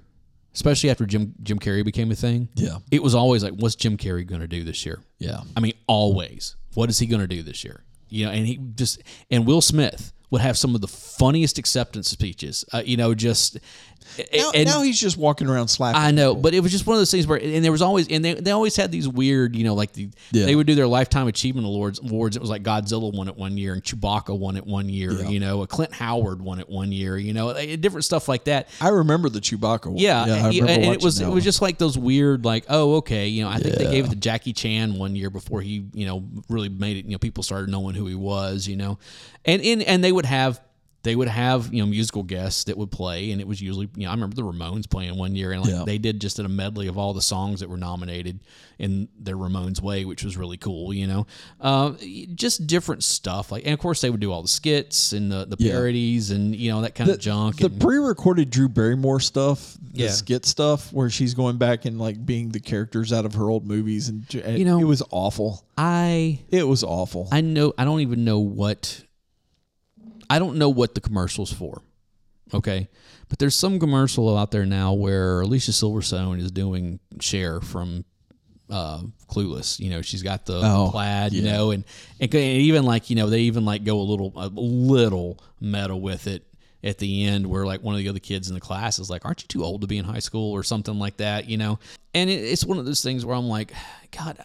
especially after Jim Jim Carrey became a thing, Yeah. it was always like, what's Jim Carrey going to do this year? Yeah. I mean, always. What is he going to do this year? You know, and he just and Will Smith would have some of the funniest acceptance speeches. Uh, you know, just Now, and now he's just walking around slapping. I know, but it was just one of those things where, and there was always, and they, they always had these weird, you know, like the Yeah. they would do their lifetime achievement awards. Awards. It was like Godzilla won it one year, and Chewbacca won it one year. You know, a Clint Howard won it one year. You know, different stuff like that. I remember the Chewbacca one. Yeah, I and, and it was it one. was just like those weird, like, oh, okay, you know, I think they gave it to Jackie Chan one year before he, you know, really made it. You know, people started knowing who he was. You know, and in and they would have they would have you know musical guests that would play, and it was usually you know I remember the Ramones playing one year, and like Yeah. they did just a medley of all the songs that were nominated in their Ramones way, which was really cool. You know, uh, just different stuff like, and of course they would do all the skits and the the Yeah. parodies and you know that kind of junk. The and, pre-recorded Drew Barrymore stuff, the Yeah. skit stuff, where she's going back and like being the characters out of her old movies, and, and You know- it was awful. I It was awful. I know I don't even know what I don't know what the commercial's for. Okay. But there's some commercial out there now where Alicia Silverstone is doing Cher from uh, Clueless. You know, she's got the, Oh, plaid, you know, and, and even like, you know, they even like go a little a little metal with it at the end where like one of the other kids in the class is like, Aren't you too old to be in high school or something like that, you know? And it, it's one of those things where I'm like, God,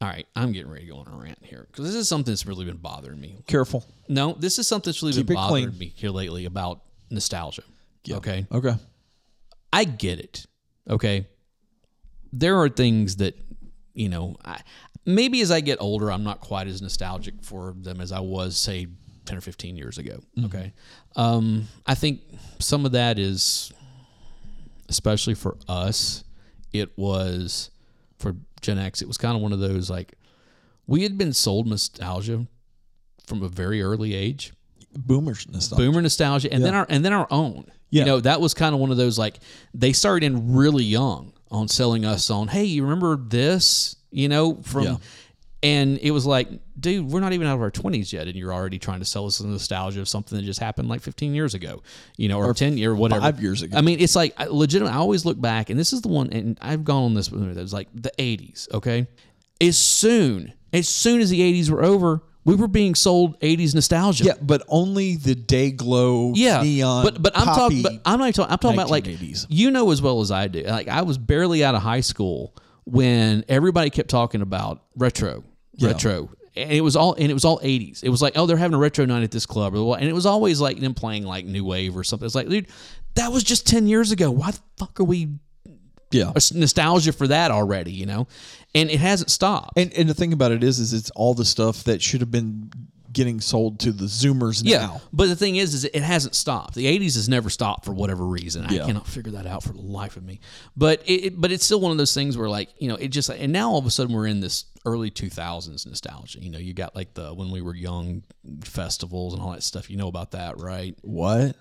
all right, I'm getting ready to go on a rant here because this is something that's really been bothering me. Careful. No, this is something that's really Keep been it bothering clean. me here lately about nostalgia. Okay, Okay. I get it. Okay, there are things that you know. I, maybe as I get older, I'm not quite as nostalgic for them as I was, say, ten or fifteen years ago. Okay, um, I think some of that is, especially for us, it was for Gen X. It was kind of one of those like we had been sold nostalgia from a very early age Boomers nostalgia. boomer nostalgia and then our and then our own Yeah. you know that was kind of one of those like they started in really young on selling us on hey you remember this you know from Yeah. and it was like dude we're not even out of our 20s yet and you're already trying to sell us the nostalgia of something that just happened like 15 years ago you know or, 10 year whatever five years ago. i mean it's like I, legitimate i always look back and this is the one and i've gone on this it was like the 80s okay as soon as soon as the 80s were over we were being sold 80s nostalgia Yeah, but only the day glow yeah, neon. but but I'm talking. But I'm not even talking. I'm talking about like you know as well as I do. Like I was barely out of high school when everybody kept talking about retro, retro, and it was all and it was all 80s. It was like oh they're having a retro night at this club and it was always like them playing like new wave or something. It's like dude, that was just ten years ago. Why the fuck are we yeah. nostalgia for that already? You know, and it hasn't stopped. And and the thing about it is, is it's all the stuff that should have been getting sold to the Zoomers Yeah, now. but the thing is, is it hasn't stopped. The '80s has never stopped for whatever reason. I cannot figure that out for the life of me. But it, it- but it's still one of those things where like you know it just and now all of a sudden we're in this early 2000s nostalgia. You know, you got like the when we were young festivals and all that stuff. You know about that, right? What?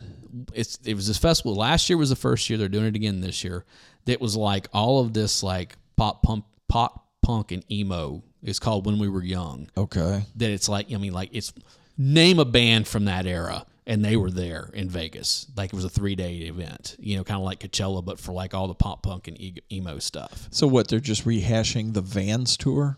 It's it was this festival. Last year was the first year. They're doing it again this year. That was like all of this like pop punk, pop punk and emo. It's called When We Were Young Okay. that it's like I mean like it's name a band from that era and they were there in Vegas like it was a three day event you know kind of like Coachella but for like all the pop punk and emo stuff So what? They're just rehashing the Vans tour.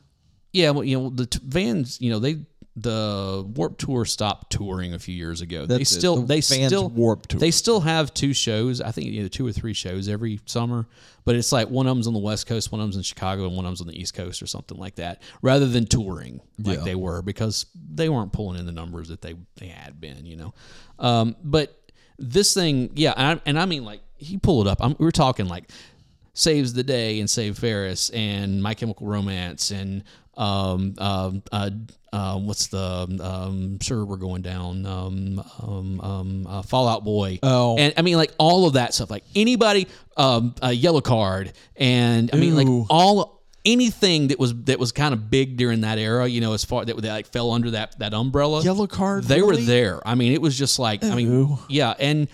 yeah well you know the t- Vans you know they the Warped Tour stopped touring a few years ago they That's it, still the they still Warped Tour. they still have two shows I think either two or three shows every summer but it's like one of them's on the west coast one of them's in Chicago and one of them's on the east coast or something like that rather than touring like Yeah. they were because they weren't pulling in the numbers that they they had been you know um, but this thing yeah and I, and I mean like he pulled it up I'm, we're talking like saves the day and save Ferris and My Chemical Romance and um, um, uh, uh, what's the um, sure we're going down um, um, um, uh, Fall Out Boy. Oh. and I mean like all of that stuff. Like anybody, um, a Yellowcard, and I mean like all anything that was that was kind of big during that era. You know, as far that, that like fell under that that umbrella. Yellowcard. They were there. I mean, it was just like I mean, yeah, and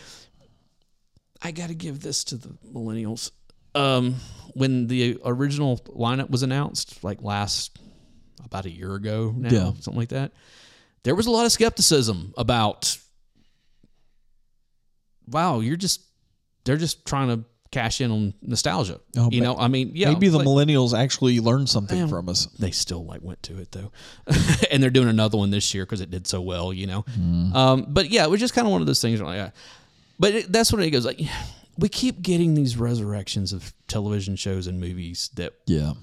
I got to give this to the millennials. Um, when the original lineup was announced, like last about a year ago now, Yeah. something like that, there was a lot of skepticism about. Wow, you're just they're just trying to cash in on nostalgia. Oh, you know, I mean, yeah, Maybe the millennials actually learned something Man. from us. they still like went to it though and they're doing another one this year because it did so well you know um, but yeah it was just kind of one of those things like, but it, that's when it goes like we keep getting these resurrections of television shows and movies that Yeah.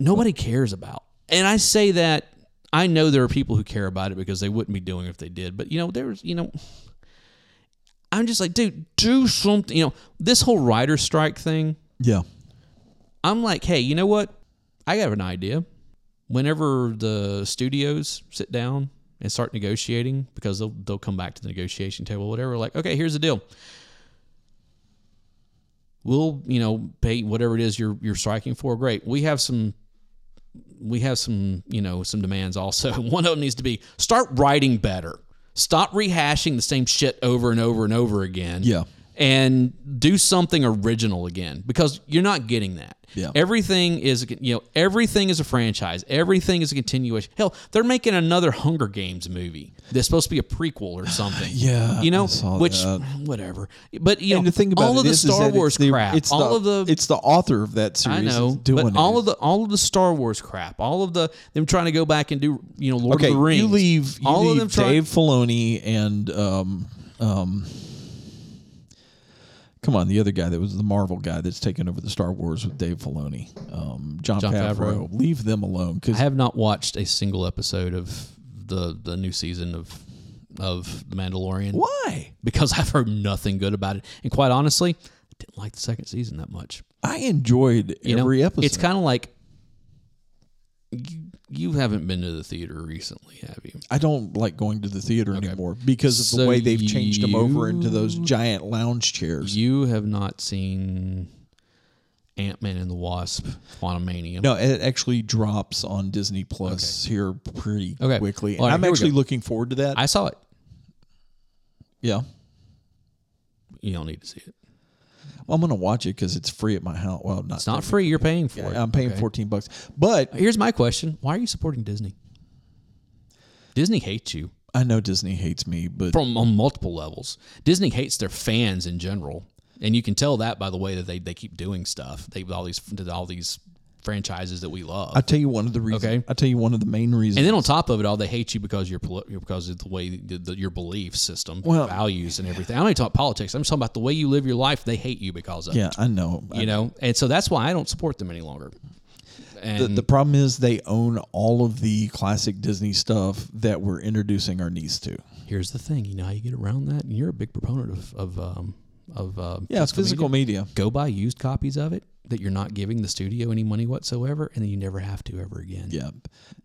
Nobody cares about and i say that i know there are people who care about it because they wouldn't be doing it if they did but you know there's you know i'm just like dude do something you know this whole writer strike thing Yeah. I'm like, hey, you know what? I got an idea. Whenever the studios sit down and start negotiating, because they'll they'll come back to the negotiation table, whatever. Like, okay, here's the deal. We'll you know pay whatever it is you're you're striking for. Great. We have some. We have some you know some demands also. One of them needs to be start writing better. Stop rehashing the same shit over and over and over again Yeah. And do something original again because you're not getting that. Yeah. Everything is you know everything is a franchise. Everything is a continuation. Hell, they're making another Hunger Games movie. That's supposed to be a prequel or something. Yeah, You know, which that. whatever. But you and know, the thing about all of the is- Star Wars the, crap, It's all the, of the it's the author of that series. I know, doing but all it. of the all of the Star Wars crap, all of the them trying to go back and do you know Lord okay, of the Rings. you leave. You all leave of them Dave Filoni and um um. Come on, the other guy that was the Marvel guy that's taken over the Star Wars with Dave Filoni, um, John, Jon Favreau. Favreau. Leave them alone I have not watched a single episode of the the new season of of The Mandalorian. why? because I've heard nothing good about it. And quite honestly, I didn't like the second season that much. I enjoyed You know, every episode. It's kind of like you, you haven't been to the theater recently, have you? I don't like going to the theater anymore because of So the way they've changed them over into those giant lounge chairs. You have not seen Ant Man and the Wasp: Quantum Mania. No, it actually drops on Disney Plus here pretty Okay. quickly. Right, I'm actually looking forward to that. I saw it. yeah. You don't need to see it. Well, I'm going to watch it because it's free at my house. Well, not It's not free. You're paying for it. I'm paying Okay. 14 bucks. But Here's my question: Why are you supporting Disney? Disney hates you. I know Disney hates me, but from on multiple levels. Disney hates their fans in general, and you can tell that by the way that they, they keep doing stuff. They all these all these franchises that we love, I'll tell you one of the reasons. Okay. I'll tell you one of the main reasons. and then on top of it all, they hate you because you're because of the way the, the, your belief system, Well- values, and everything. I'm not talking politics. I'm just talking about the way you live your life. They hate you because of yeah, it. I know. You know, and so that's why I don't support them any longer. And the, the problem is they own all of the classic Disney stuff that we're introducing our niece to. here's the thing: you know how you get around that, and you're a big proponent of of um, of uh, Yeah, physical, media. go buy used copies of it that you're not giving the studio any money whatsoever, and then you never have to ever again. Yeah,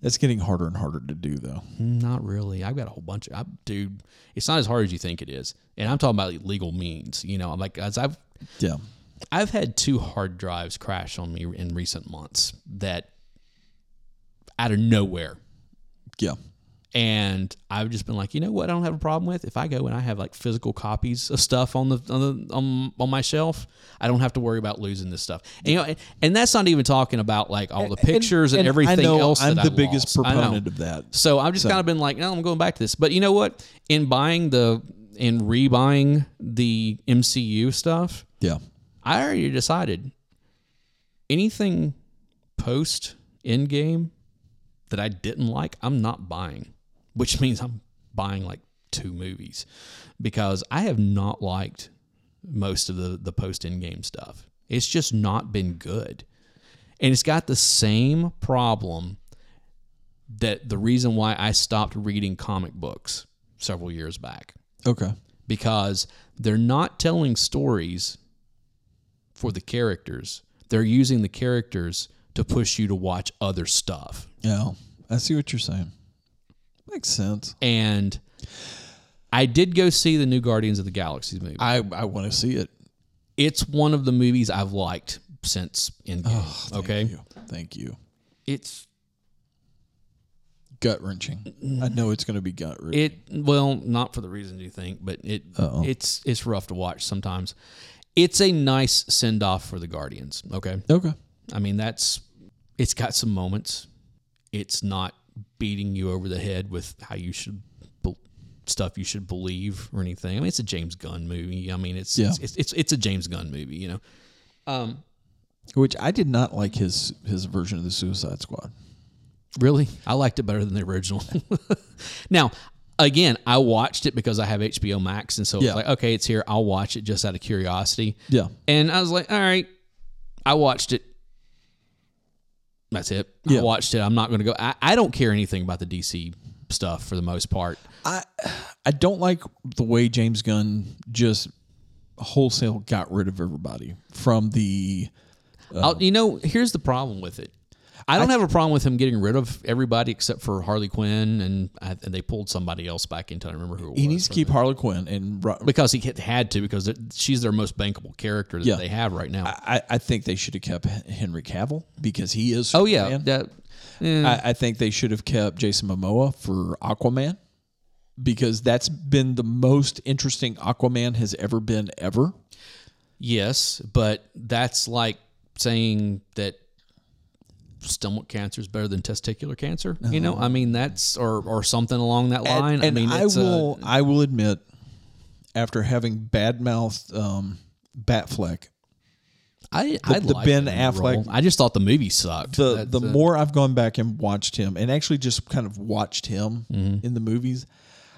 that's getting harder and harder to do, though. Not really. I've got a whole bunch of, I, dude. It's not as hard as you think it is, and I'm talking about legal means. You know, I'm like as I've Yeah, I've had two hard drives crash on me in recent months that out of nowhere. yeah, And I've just been like, you know what? I don't have a problem with if I go and I have like physical copies of stuff on the on the on, on my shelf. I don't have to worry about losing this stuff. And, you know, and, and that's not even talking about like all the pictures and, and everything I know else. I'm the I biggest lost. Proponent of that. So I've just So- kind of been like, no, I'm going back to this. But you know what? In buying the in rebuying the MCU stuff, Yeah, I already decided anything post Endgame that I didn't like, I'm not buying. Which means I'm buying like two movies because I have not liked most of the the post Endgame stuff. It's just not been good. And it's got the same problem that the reason why I stopped reading comic books several years back okay, because they're not telling stories for the characters. They're using the characters to push you to watch other stuff. Yeah, I see what you're saying. Makes sense. And I did go see the new Guardians of the Galaxy movie. I I want to see it. It's one of the movies I've liked since Endgame. Oh, thank okay, you. Thank you. it's Gut wrenching. I know it's going to be gut wrenching. it well not for the reasons you think, but it Uh-oh. it's it's rough to watch sometimes. It's a nice send off for the Guardians. Okay, Okay. I mean that's it's got some moments. It's not beating you over the head with how you should be- stuff you should believe or anything. I mean it's a James Gunn movie. I mean it's Yeah. it's, it's it's a James Gunn movie. You know. Um, Which I did not like his his version of the Suicide Squad. Really? I liked it better than the original. now, again, I watched it because I have HBO Max. And so Yeah. it's like, okay, it's here. I'll watch it just out of curiosity. Yeah. And I was like, all right, I watched it. That's it. Yeah. I watched it. I'm not going to go. I, I don't care anything about the DC stuff for the most part. I I don't like the way James Gunn just wholesale got rid of everybody from the I'll, you know, here's the problem with it. I don't have a problem with him getting rid of everybody except for Harley Quinn, and and they pulled somebody else back into. I don't remember who it he needs to keep Harley Quinn and because he had- to because she's their most bankable character that Yeah. they have right now. I, I think they should have kept Henry Cavill because he is oh yeah, that, I, I think they should have kept Jason Momoa for Aquaman because that's been the most interesting Aquaman has ever been ever. yes, but that's like saying that stomach cancer is better than testicular cancer. You know, I mean that's or or something along that line. And, and I mean, I will I will admit, after having bad mouthed um, Batfleck, I I the Ben him in the Affleck- role. I just thought the movie sucked. the That's, the more I've gone back and watched him, and actually just kind of watched him Mm-hmm. in the movies,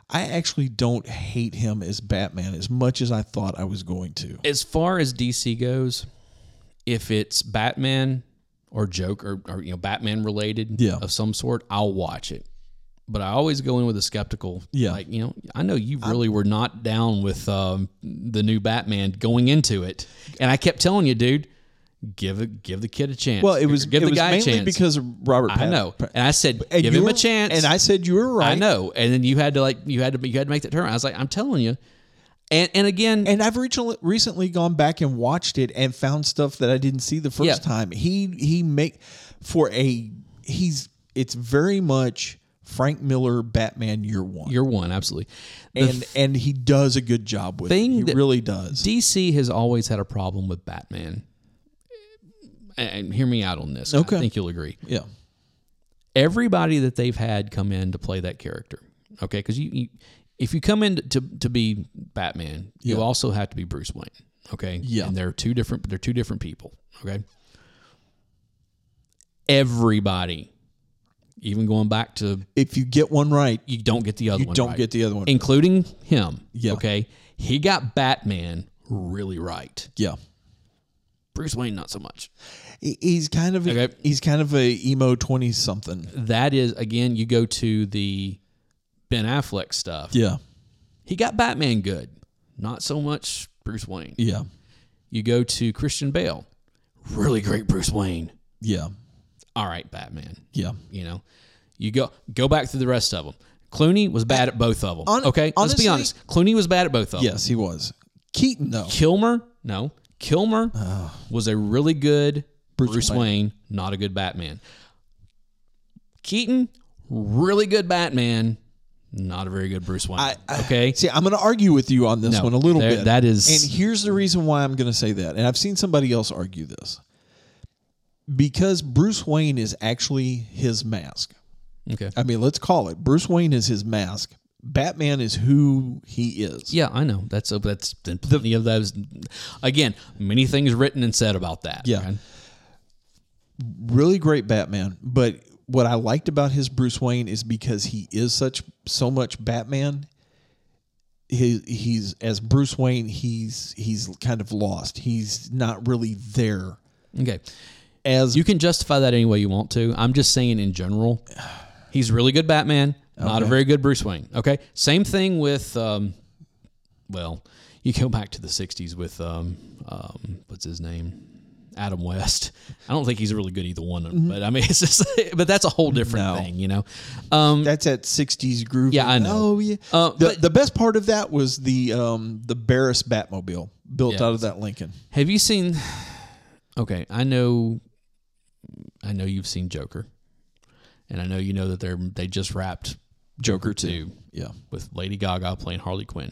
I actually don't hate him as Batman as much as I thought I was going to. as far as DC goes, if it's Batman or joke or you know Batman related Yeah. of some sort, I'll watch it. But I always go in with a skeptical. Yeah. like you know, I know you really were not down with um, the new Batman going into it, and I kept telling you, dude, give it, give the kid a chance. Well, it was give it the was guy a chance. because of Robert. I know, and I said, and give him were- a chance, and I said you were right. I know, and then you had to like you had to you had to make that turn. I was like, I'm telling you, and and again, And I've recently recently gone back and watched it and found stuff that I didn't see the first Yeah. time. He he make for a he's it's very much Frank Miller Batman year one. you're one absolutely. The and and he does a good job with thing it. He really does. DC has always had a problem with Batman. And, and hear me out on this. Okay. I think you'll agree. yeah. Everybody that they've had come in to play that character, okay? Because you, you, if you come in to to be Batman, you Yeah. also have to be Bruce Wayne, okay? Yeah. And they're two different. They're two different people, okay? Everybody, even going back to If you get one right, you don't get the other you one. don't right. get the other one. including him. Yeah. Okay. He got Batman really right. yeah. Bruce Wayne, not so much. He's kind of a, Okay. he's kind of a emo 20 something. That is again, you go to the Ben Affleck stuff. Yeah. He got Batman good, not so much Bruce Wayne. Yeah. You go to Christian Bale, really great Bruce Wayne. Yeah. All right, Batman. Yeah. You know, you go go back through the rest of them. Clooney was bad at both of them. Hon- okay, let's be honest. Clooney was bad at both of them. Yes, he was. Keaton though. Kilmer, no. Kilmer was a really good Bruce, Bruce Wayne. Wayne. not a good Batman. Keaton, really good Batman, not a very good Bruce Wayne. I- I- okay, See, I'm going to argue with you on this No, one a little there- bit. that is- and here's the reason why I'm going to say that. And I've seen somebody else argue this because Bruce Wayne is actually his mask. okay. I mean, let's call it Bruce Wayne is his mask. Batman is who he is. Yeah, I know. That's a, that's been plenty of those. Again, many things written and said about that. Yeah. right? Really great Batman, but what I liked about his Bruce Wayne is because he is such so much Batman. He, he's as Bruce Wayne, he's he's kind of lost. He's not really there Okay. as You can justify that any way you want to. I'm just saying in general, he's really good Batman, not a very good Bruce Wayne. Okay. Same thing with, um, well, you go back to the 60s with, um, um, what's his name? Adam West. I don't think he's really good either one of them. But I mean, it's just, but that's a whole different Mm-hmm. No. thing, you know. Um, That's that '60s groove. Yeah, I know. Oh yeah. Uh, the but- the best part of that was the um the Barris Batmobile built Yeah. out of that Lincoln. have you seen? Okay, I know, I know you've seen Joker, and I know you know that they're they just wrapped Joker two too. Yeah. with Lady Gaga playing Harley Quinn.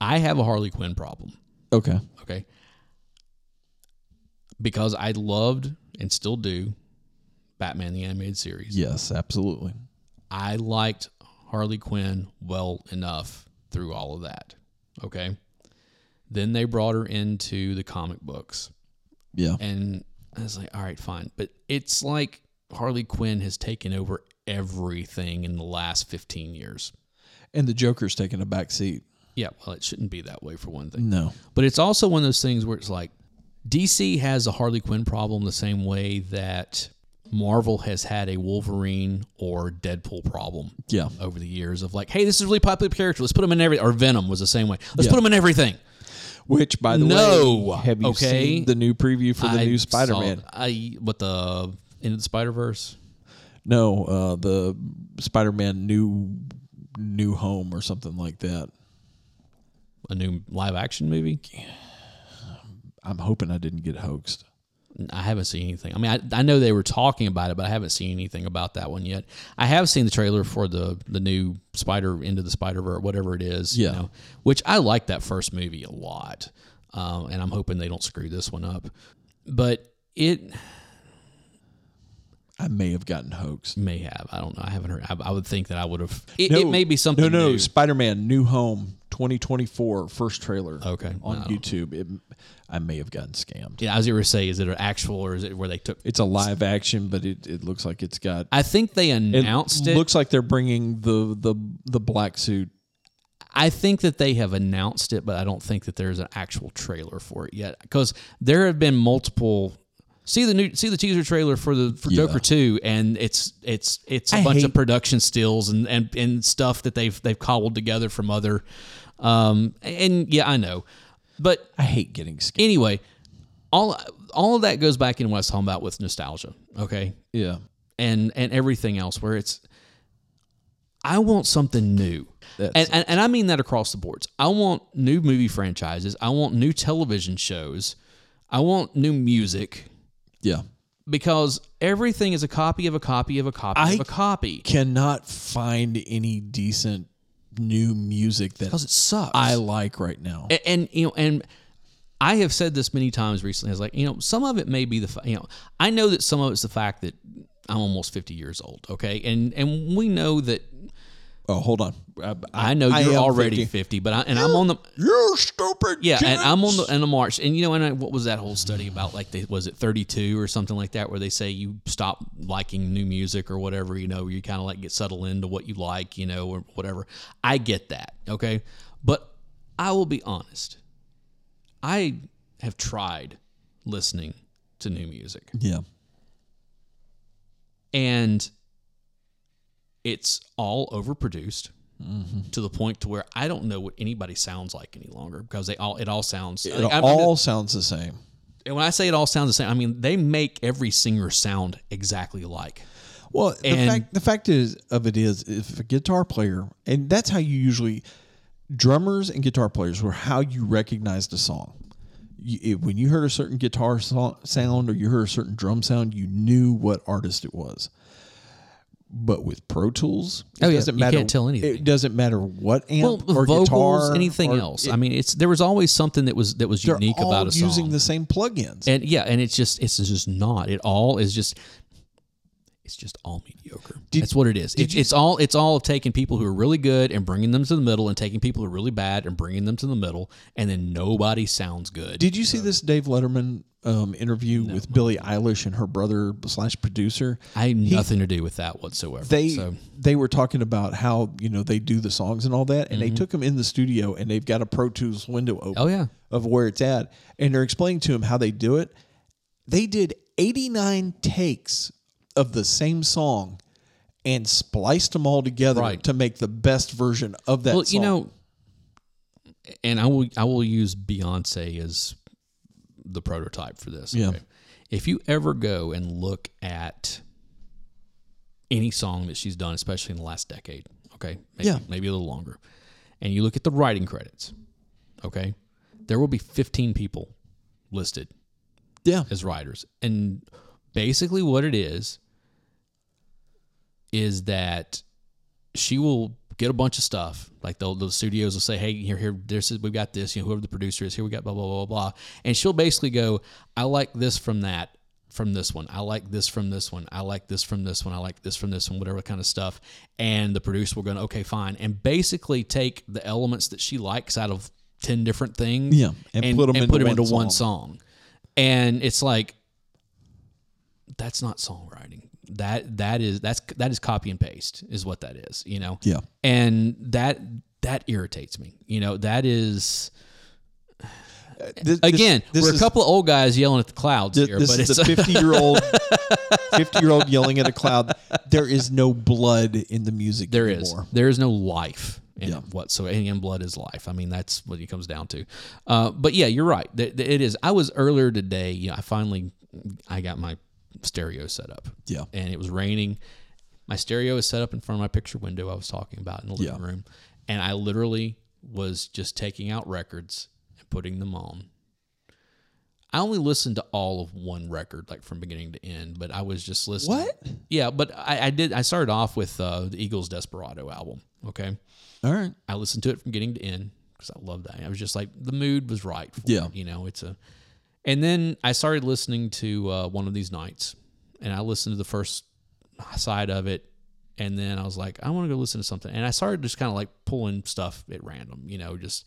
I have a Harley Quinn problem. Okay. Okay. Because I loved and still do Batman the Animated Series. Yes, absolutely. I liked Harley Quinn well enough through all of that. Okay. Then they brought her into the comic books. Yeah. And I was like, all right, fine. But it's like Harley Quinn has taken over everything in the last 15 years. And the Joker's taking a back seat. Yeah, well, it shouldn't be that way for one thing. No. But it's also one of those things where it's like DC has a Harley Quinn problem the same way that Marvel has had a Wolverine or Deadpool problem Yeah. over the years of like, hey, this is a really popular character. Let's put him in every or Venom was the same way. Let's Yeah. put him in everything. Which, by the No. way, have you Okay. seen the new preview for the I new Spider-Man? I what the into the Spider Verse. No, uh, the Spider-Man new new home or something like that. A new live action movie. I'm hoping I didn't get hoaxed. I haven't seen anything. I mean, I, I know they were talking about it, but I haven't seen anything about that one yet. I have seen the trailer for the the new Spider into the Spider Verse, whatever it is. Yeah. You know, which I like that first movie a lot, um, and I'm hoping they don't screw this one up. But it I may have gotten hoaxed. may have. I don't know. I haven't heard. I, I would think that I would have. It, No, it may be something. No, no. Spider-Man New Home 2024 first trailer. Okay, on. YouTube. It, I may have gotten scammed. Yeah, I was going to say, is it an actual or is it where they took? It's a live action, but it, it looks like it's got. I think they announced it. looks like they're bringing the the the black suit. I think that they have announced it, but I don't think that there's an actual trailer for it yet because there have been multiple. See the new, see the teaser trailer for the for Yeah. Joker two, and it's it's it's a I bunch hate- of production stills and, and and stuff that they've they've cobbled together from other, um and yeah I know, but I hate getting scared. anyway, all all of that goes back into what I was talking about with nostalgia, okay, Yeah, and and everything else where it's I want something new. That's- And, and and I mean that across the boards. I want new movie franchises. I want new television shows. I want new music yeah. because everything is a copy of a copy of a copy I of a copy. Cannot find any decent new music that Because it sucks. I like right now. and, and you know and I have said this many times recently. I was like, you know, some of it may be the you know, I know that some of it's the fact that I'm almost 50 years old. Okay, and and we know that Oh, hold on. Uh, I, I know I you're already 50. 50, but I, and I'm on the you're stupid. Yeah, and I'm on the kids. in the march, and you know, and I, what was that whole study about? Like, they, was it 32 or something like that, where they say you stop liking new music or whatever, you know, you kind of like get settled into what you like, you know, or whatever. I get that, okay, but I will be honest. I have tried listening to new music, Yeah. and it's all overproduced. Mm-hmm. To the point to where I don't know what anybody sounds like any longer because they all it all sounds It I mean, all sounds the same. And when I say it all sounds the same, I mean they make every singer sound exactly alike. Well, the And- fact the fact is of it is if a guitar player and that's how you usually drummers and guitar players were how you recognized a song. You, it, when you heard a certain guitar so- sound or you heard a certain drum sound, you knew what artist it was. But with Pro Tools, it Oh, yeah, doesn't you matter. can't tell anything. It doesn't matter what amp Well, or vocals, guitar, anything or- else. it- I mean, it's there was always something that was that was unique about a song. using the same plugins. and yeah, and it's just it's just not. It all is just it's just all mediocre. That's what it is. It, it's all it's all of taking people who are really good and bringing them to the middle, and taking people who are really bad and bringing them to the middle, and then nobody sounds good. Did you see this Dave Letterman um, interview with Billie Eilish and her brother slash producer? I had nothing to do with that whatsoever. They so they were talking about how you know they do the songs and all that, and they took him in the studio and they've got a Pro Tools window open oh yeah, of where it's at, and they're explaining to him how they do it. They did eighty nine takes of the same song and spliced them all together Right. to make the best version of that. well, song. you know, and I will I will use Beyonce as the prototype for this. Yeah. okay? if you ever go and look at any song that she's done, especially in the last decade, okay, maybe, Yeah. maybe a little longer, and you look at the writing credits, okay, there will be 15 people listed Yeah. as writers. And basically, what it is is that she will get a bunch of stuff. Like the, the studios will say, "Hey, here, here, this is we've got this. You know, whoever the producer is, here we got blah blah blah blah blah." And she'll basically go, "I like this from that." From this one, I like this from this one. I like this from this one. I like this from this one. Whatever kind of stuff, and the producer will go, "Okay, fine," and basically take the elements that she likes out of ten different things, Yeah, and put 'em into put 'em one into one song. And it's like, that's not songwriting. That that is that's that is copy and paste is what that is, you know. Yeah. And that that irritates me. You know, that is This- again, this we're is- a couple of old guys yelling at the clouds Th- here, this but is it's a 50 year old 50 year old yelling at a cloud there is no blood in the music there is anymore. there is no life in Yeah. whatsoever. And blood is life. I mean, that's what it comes down to. Uh, but yeah, you're right. It is. I was earlier today. You know, I finally I got my stereo setup. Yeah. and it was raining. My stereo is set up in front of my picture window I was talking about in the living Yeah. room, and I literally was just taking out records and putting them on. I only listened to all of one record, like from beginning to end, but I was just listening. What? Yeah, but I, I did. I started off with uh, the Eagles' Desperado album. Okay, All right. I listened to it from beginning to end because I love that. I was just like the mood was right. For Yeah. it, you know, it's a. And then I started listening to uh, one of these nights, and I listened to the first side of it, and then I was like, I want to go listen to something, and I started just kind of like pulling stuff at random, you know, just.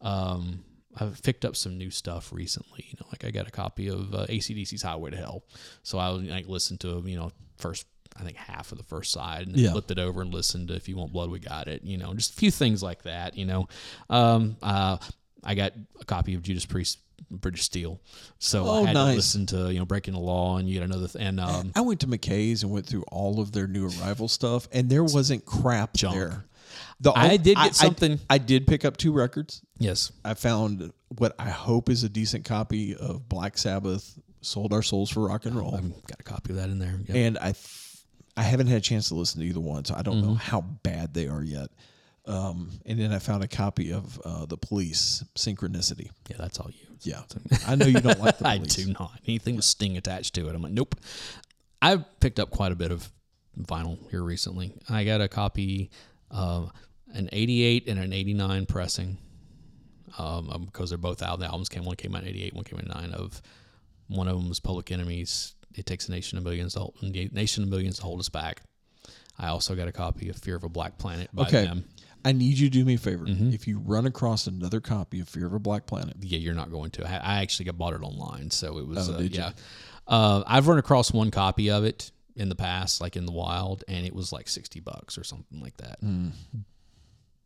Um, I've picked up some new stuff recently. You know, like I got a copy of uh, ACDC's Highway to Hell, so I was like listened to you know first I think half of the first side, and then Yeah. flipped it over and listened to If You Want Blood, We Got It. You know, just a few things like that. You know, um, uh, I got a copy of Judas Priest, British Steel, so Oh, I had nice. to listen to you know Breaking the Law and yet another th- and um, I went to McKay's and went through all of their new arrival stuff, and there wasn't crap Junk. there. The I did get something- I, did pick up two records. yes, I found what I hope is a decent copy of Black Sabbath, "Sold Our Souls for Rock and Roll," I've got a copy of that in there. Yeah. and I, th- I haven't had a chance to listen to either one, so I don't Mm-hmm. know how bad they are yet. Um, and then I found a copy of uh, the Police Synchronicity. yeah, that's all you. Yeah, I know you don't like the I Police. do not. Anything with Sting attached to it, I'm like, nope. I've picked up quite a bit of vinyl here recently. I got a copy of an 88 and an 89 pressing um, um, because they're both out. The albums came, one came out in 88, one came out in 9 of, one of them was Public Enemies. It takes a nation of millions, to hold, nation of millions to hold us back. I also got a copy of Fear of a Black Planet by Okay. them. I need you to do me a favor. Mm-hmm. If you run across another copy of Fear of a Black Planet, yeah, you're not going to. I, I actually got bought it online, so it was Oh, uh, did you? yeah. Uh, I've run across one copy of it in the past, like in the wild, and it was like sixty bucks or something like that. Hmm.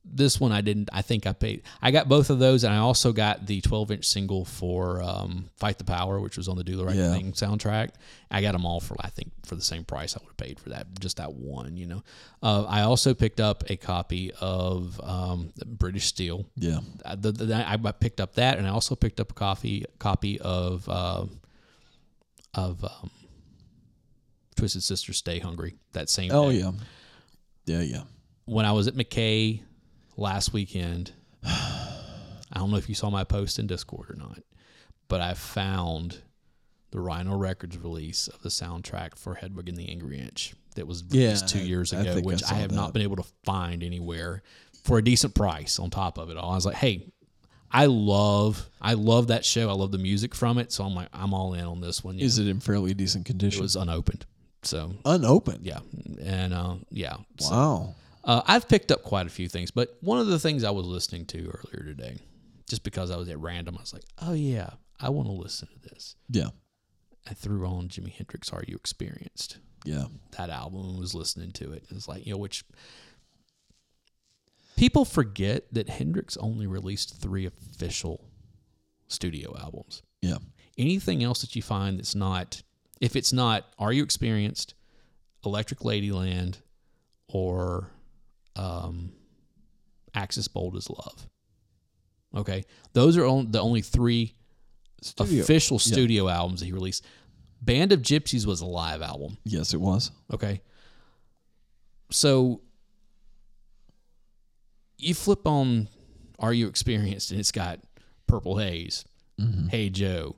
This one I didn't. I think I paid. I got both of those, and I also got the twelve inch single for um, "Fight the Power," which was on the "Do the Right Yeah. Thing" soundtrack. I got them all for I think for the same price I would have paid for that, just that one. You know. Uh, I also picked up a copy of um, British Steel yeah, uh, the, the, I picked up that, and I also picked up a coffee copy of uh, of um, Twisted Sister "Stay Hungry" that same. oh day. yeah, yeah, yeah. When I was at McKay last weekend, I don't know if you saw my post in Discord or not, but I found the Rhino Records release of the soundtrack for Hedwig and the Angry Inch that was released Yeah, two years ago, I which I, saw have not been able to find anywhere for a decent price. On top of it all, I was like, hey. I love, I love that show. I love the music from it, so I'm like, I'm all in on this one. Is it in fairly decent condition? it was unopened. So unopened. yeah, and uh, yeah. So, Wow. Uh, I've picked up quite a few things, but one of the things I was listening to earlier today, just because I was at random, I was like, oh yeah, I want to listen to this. Yeah. I threw on Jimi Hendrix. Are you experienced? Yeah. That album and was listening to it. It's like you know, which people forget that Hendrix only released three official studio albums Yeah. anything else that you find that's not if it's not are you experienced electric ladyland or um axis bold is love okay those are on, the only three Studio. official yeah. studio albums that he released Band of Gypsys was a live album. Yes, it was. Okay. So you flip on Are You Experienced and it's got Purple Haze, Hey Joe,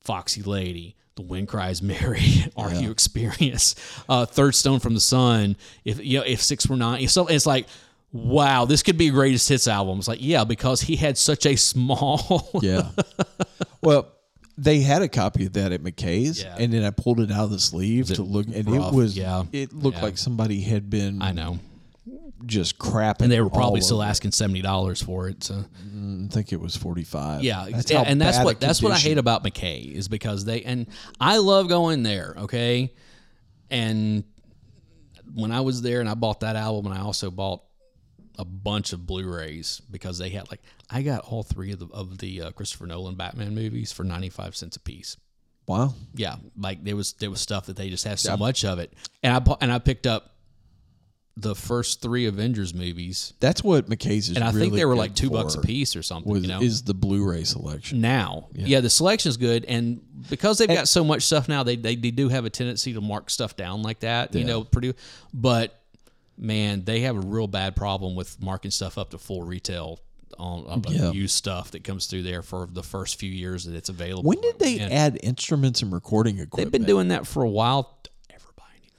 Foxy Lady, The Wind Cries Mary, Are You Experienced, uh, Third Stone from the Sun, if you know, if six were nine, so it's like wow, this could be a greatest hits album. It's like, yeah, because he had such a small Yeah. well, they had a copy of that at McKay's, Yeah. and then I pulled it out of the sleeve to look, and rough? it was Yeah. It looked Yeah. like somebody had been I know. Just crap. And they were probably still asking seventy dollars for it. So I think it was forty five. Yeah, that's yeah, and that's what that's what I hate about McKay is because they and I love going there. Okay, and when I was there and I bought that album and I also bought a bunch of Blu-rays because they had like I got all three of the of the uh, Christopher Nolan Batman movies for ninety five cents a piece. Wow. Yeah, like there was there was stuff that they just had so much of it, and I bought, and I picked up the first three Avengers movies, That's what McKay's is. and I think they were like two bucks a piece or something. Was you know, is the Blu-ray selection? now. Yeah. the selection's good, and because they've got so much stuff now, they, they they do have a tendency to mark stuff down like that. You know, pretty. But man, they have a real bad problem with marking stuff up to full retail on, on Yeah. used stuff that comes through there for the first few years that it's available. When did they And add instruments and recording equipment? They've been doing that for a while. Don't ever buy anything.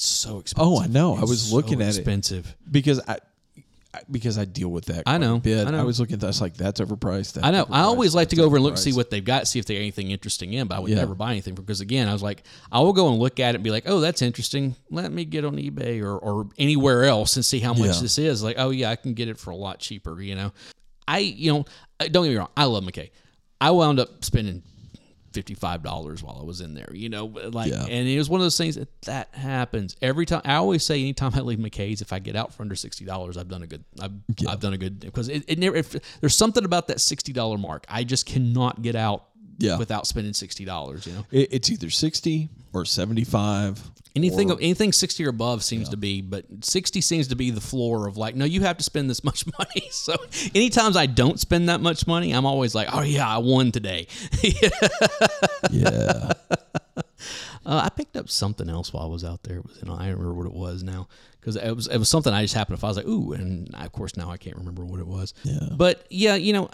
It's so expensive. Oh, I know. I It's was so looking at it. expensive. because I, I because I deal with that. I quite a know, bit. I know. was looking at that. I was like, that's overpriced. That's I know. I overpriced, always like to that's go over and look, and see overpriced. what they've got, see if there's anything interesting in. But I would Yeah. never buy anything because, again, I was like, I will go and look at it and be like, oh, that's interesting. Let me get on eBay or, or anywhere else and see how much Yeah. this is. Like, oh yeah, I can get it for a lot cheaper. You know, I you know, uh, don't get me wrong, I love McKay. I wound up spending fifty-five dollars while I was in there. You know, like, Yeah. and it was one of those things that that happens every time. I always say, anytime I leave McKay's, if I get out for under sixty dollars, I've done a good. I've, I've done a good because it, it never. If there's something about that sixty dollar mark, I just cannot get out. Yeah. without spending sixty dollars, you know, It, it's either sixty or seventy-five. anything anything sixty or above seems to be, but sixty seems to be the floor of like, no, you have to spend this much money. So, anytime I don't spend that much money, I'm always like, oh yeah, I won today. Yeah. Uh, I picked up something else while I was out there. It was, you know, I don't remember what it was now because it was it was something I just happened to. I was like, ooh, and of course now I can't remember what it was. Yeah. But yeah, you know,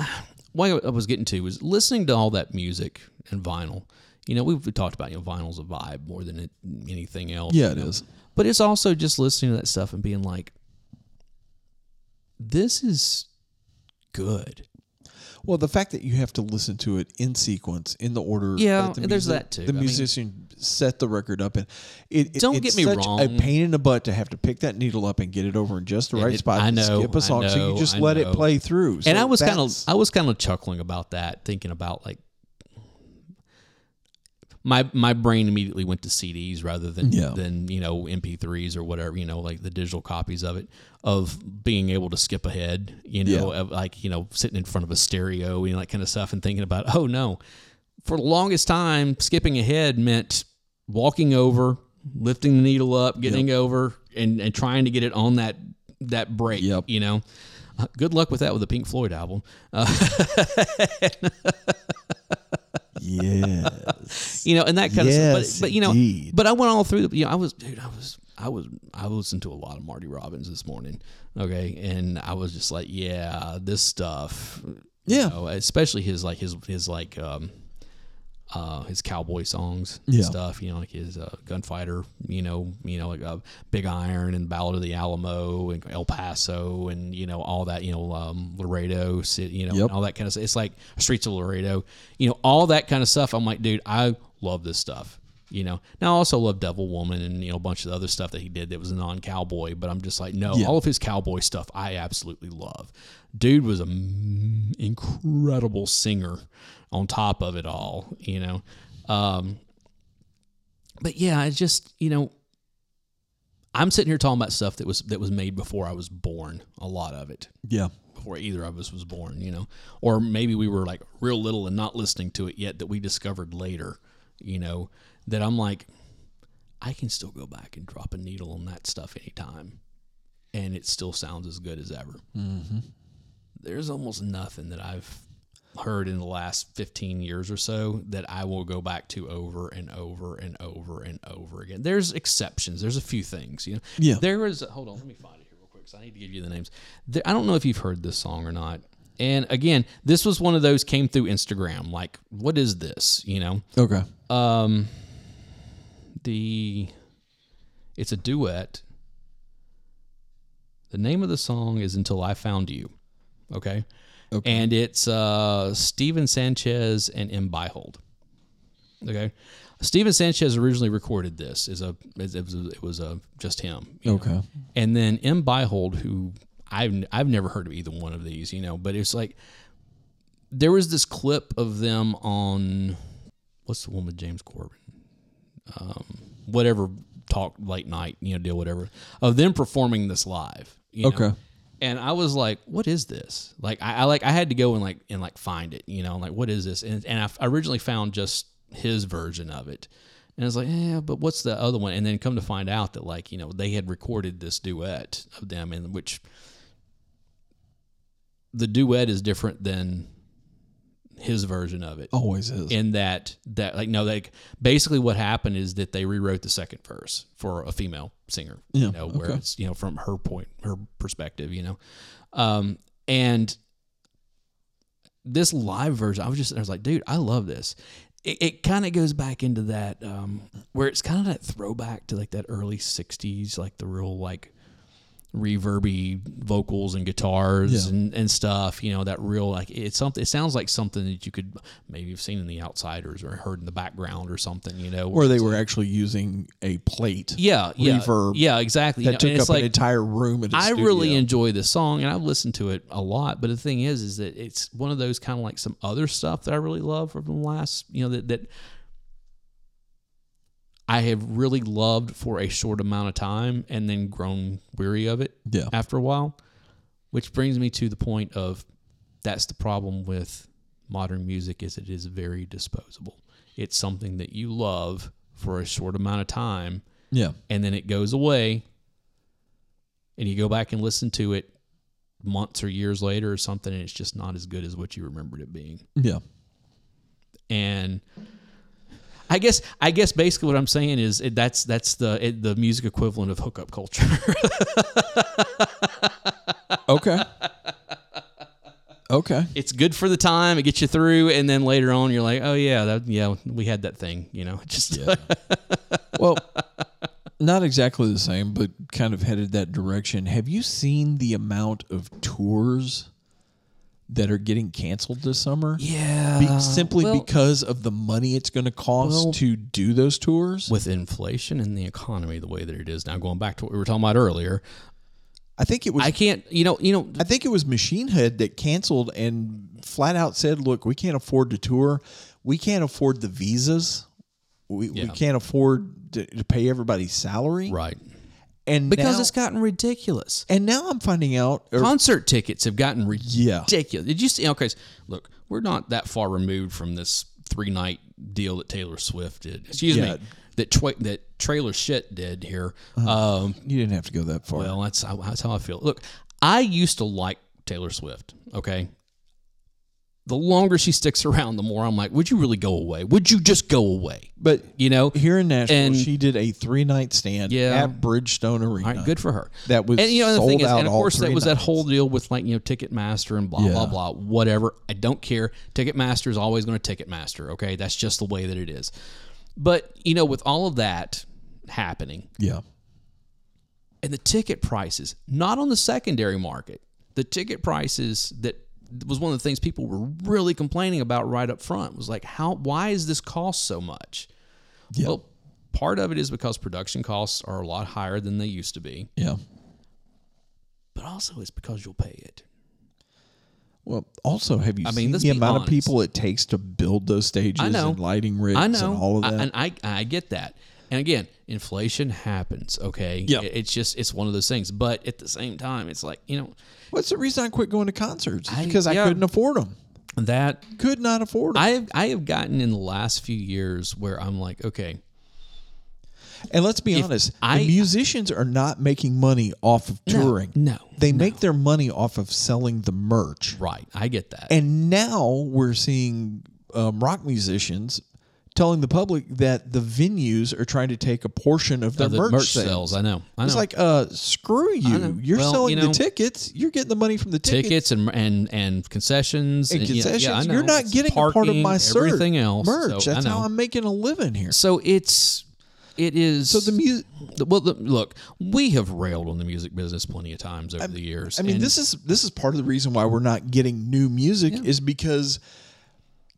what I was getting to was listening to all that music and vinyl. You know, we've, talked about you know vinyl's a vibe more than it, anything else. Yeah, it know? is. But it's also just listening to that stuff and being like, this is good. Well, the fact that you have to listen to it in sequence, in the order. Yeah, that the there's music- that too. The I mean- musician set the record up, and it. it- Don't it's get me such wrong. A pain in the butt to have to pick that needle up and get it over in just the right it- spot. I know, skip a song, I so you just I let know. it play through. So and I was kind of I was kind of chuckling about that, thinking about like my my brain immediately went to CDs rather than Yeah. than you know MP3s or whatever you know like the digital copies of it of being able to skip ahead you know Yeah. of like you know sitting in front of a stereo you know that kind of stuff and thinking about oh no for the longest time skipping ahead meant walking over lifting the needle up getting over and and trying to get it on that that break Yep. you know uh, good luck with that with the Pink Floyd album. Uh, yes. you know, and that kind of stuff. But, but you know, indeed. but I went all through the, you know, I was, dude, I was, I was, I listened to a lot of Marty Robbins this morning. Okay. And I was just like, yeah, this stuff. you Yeah. know, especially his, like, his, his, like, um, uh, his cowboy songs and Yeah. stuff, you know, like his uh, gunfighter, you know, you know, like uh, Big Iron and Ballad of the Alamo and El Paso and you know all that, you know, um, Laredo, you know, Yep. and all that kind of stuff. It's like Streets of Laredo, you know, all that kind of stuff. I'm like, dude, I love this stuff. You know, now I also love Devil Woman and you know a bunch of the other stuff that he did that was non cowboy, but I'm just like, no, Yeah. all of his cowboy stuff I absolutely love. Dude was an incredible singer on top of it all, you know. Um, but yeah, I just you know, I'm sitting here talking about stuff that was that was made before I was born. A lot of it Yeah. before either of us was born, you know, or maybe we were like real little and not listening to it yet that we discovered later, you know, that I'm like, I can still go back and drop a needle on that stuff anytime, and it still sounds as good as ever. Mm-hmm. There's almost nothing that I've heard in the last 15 years or so that I will go back to over and over and over and over again. There's exceptions. There's a few things, you know. Yeah. There was hold on, let me find it here real quick cuz I need to give you the names. There, I don't know if you've heard this song or not. And again, this was one of those came through Instagram like what is this, you know? Okay. Um the it's a duet. The name of the song is Until I Found You. Okay. Okay. And it's uh Stephen Sanchez and Em Beihold. Okay. Stephen Sanchez originally recorded this as a as it was a, it was a just him. you know. Okay. And then Em Beihold, who I've I've never heard of either one of these, you know, but it's like there was this clip of them on what's the one with James Corden, um, whatever talk late night, you know, deal whatever of them performing this live. You know? And I was like, "What is this?" Like, I, I like I had to go and like and like find it, you know, like what is this? And and I originally found just his version of it, and I was like, "Yeah, but what's the other one?" And then come to find out that like you know they had recorded this duet of them, in which the duet is different than his version of it Always is. in that that like no like basically what happened is that they rewrote the second verse for a female singer Yeah, you know where okay. it's you know from her point her perspective you know um and this live version i was just i was like dude i love this it, it kind of goes back into that um where it's kind of that throwback to like that early 60s like the real like reverby vocals and guitars Yeah. and, and stuff you know that real like it's something it sounds like something that you could maybe have seen in the outsiders or heard in the background or something you know Where they were actually using a plate yeah yeah reverb yeah exactly You that know, took up like an entire room at I studio. really enjoy this song and I've listened to it a lot. But the thing is, is that it's one of those kind of like some other stuff that I really love from the last, you know, that, that I have really loved for a short amount of time and then grown weary of it Yeah. after a while. Which brings me to the point of that's the problem with modern music is it is very disposable. It's something that you love for a short amount of time Yeah. and then it goes away and you go back and listen to it months or years later or something and it's just not as good as what you remembered it being Yeah. and i guess i guess basically what i'm saying is it, that's that's the it, the music equivalent of hookup culture Okay. okay. it's good for the time it gets you through and then later on you're like oh yeah that yeah we had that thing you know just yeah. Well, not exactly the same, but kind of headed that direction. Have you seen the amount of tours that are getting canceled this summer? yeah Be- simply well, because of the money it's going to cost well- to do those tours. with inflation and the economy the way that it is now going back to what we were talking about earlier I think it was i can't you know you know I think it was Machine Head that canceled and flat out said, "Look, we can't afford to tour. We can't afford the visas. We, we can't afford to, to pay everybody's salary." right And because now, it's gotten ridiculous and now I'm finding out. or- concert tickets have gotten Yeah. ridiculous. Did you see? Okay, so look, we're not that far removed from this three night deal that Taylor Swift did. Excuse Yeah. me, that that trailer shit did here. Um, you didn't have to go that far. well, that's that's how I feel. Look, I used to like Taylor Swift. Okay. The longer she sticks around, the more I'm like, would you really go away? Would you just go away? but You know, here in Nashville, And- she did a three night stand Yeah. at Bridgestone Arena. All right, good for her. That was and you know the thing is, and of course that was that whole deal with like you know Ticketmaster and blah blah blah whatever. I don't care. Ticketmaster is always going to Ticketmaster. Okay, that's just the way that it is. But you know, with all of that happening Yeah. and the ticket prices, not on the secondary market, the ticket prices that was one of the things people were really complaining about right up front was like how why is this cost so much? Yeah. Well, part of it is because production costs are a lot higher than they used to be Yeah. but also it's because you'll pay it. Well, also, have you I mean, seen the amount of people it takes to build those stages I know. and lighting rigs I know, and all of I- that? and I I get that. And again, inflation happens. Okay, Yeah. It's just it's one of those things. But at the same time, it's like you know What's the reason I quit going to concerts? It's I- because I yeah. couldn't afford them. that Could not afford them. I have I have gotten in the last few years where I'm like, okay, And let's be honest, I- the musicians are not making money off of touring. no, They make their money off of selling the merch. right. I get that. And now we're seeing um, rock musicians telling the public that the venues are trying to take a portion of their the merch, merch sales. sales. I know. I know. It's like, uh, screw you. You're Well, selling you know- the tickets. You're getting the money from the tickets. tickets and and and concessions and yeah, yeah, concessions. I know. You're not It's getting a part of parking, my ser- everything else. merch. So, I That's how I'm making a living here. So it's it is. So the music. well, the, look, we have railed on the music business plenty of times over the years. I mean, and this is this is part of the reason why we're not getting new music is because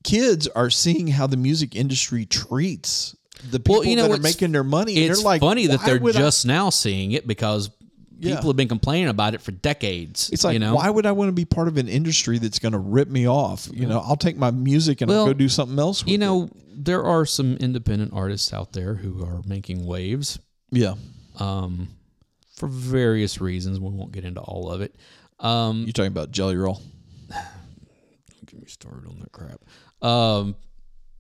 kids are seeing how the music industry treats the people Well, you know, that are making their money. and it's they're like, funny that they're would I-" just now seeing it because Yeah. people have been complaining about it for decades. It's like, you know, why would I want to be part of an industry that's going to rip me off? You know, I'll take my music and I'll go do something else. With you know, there are some independent artists out there who are making waves yeah. um, for various reasons. We won't get into all of it. Um, You talking about Jelly Roll? Don't get me started on that crap. Um,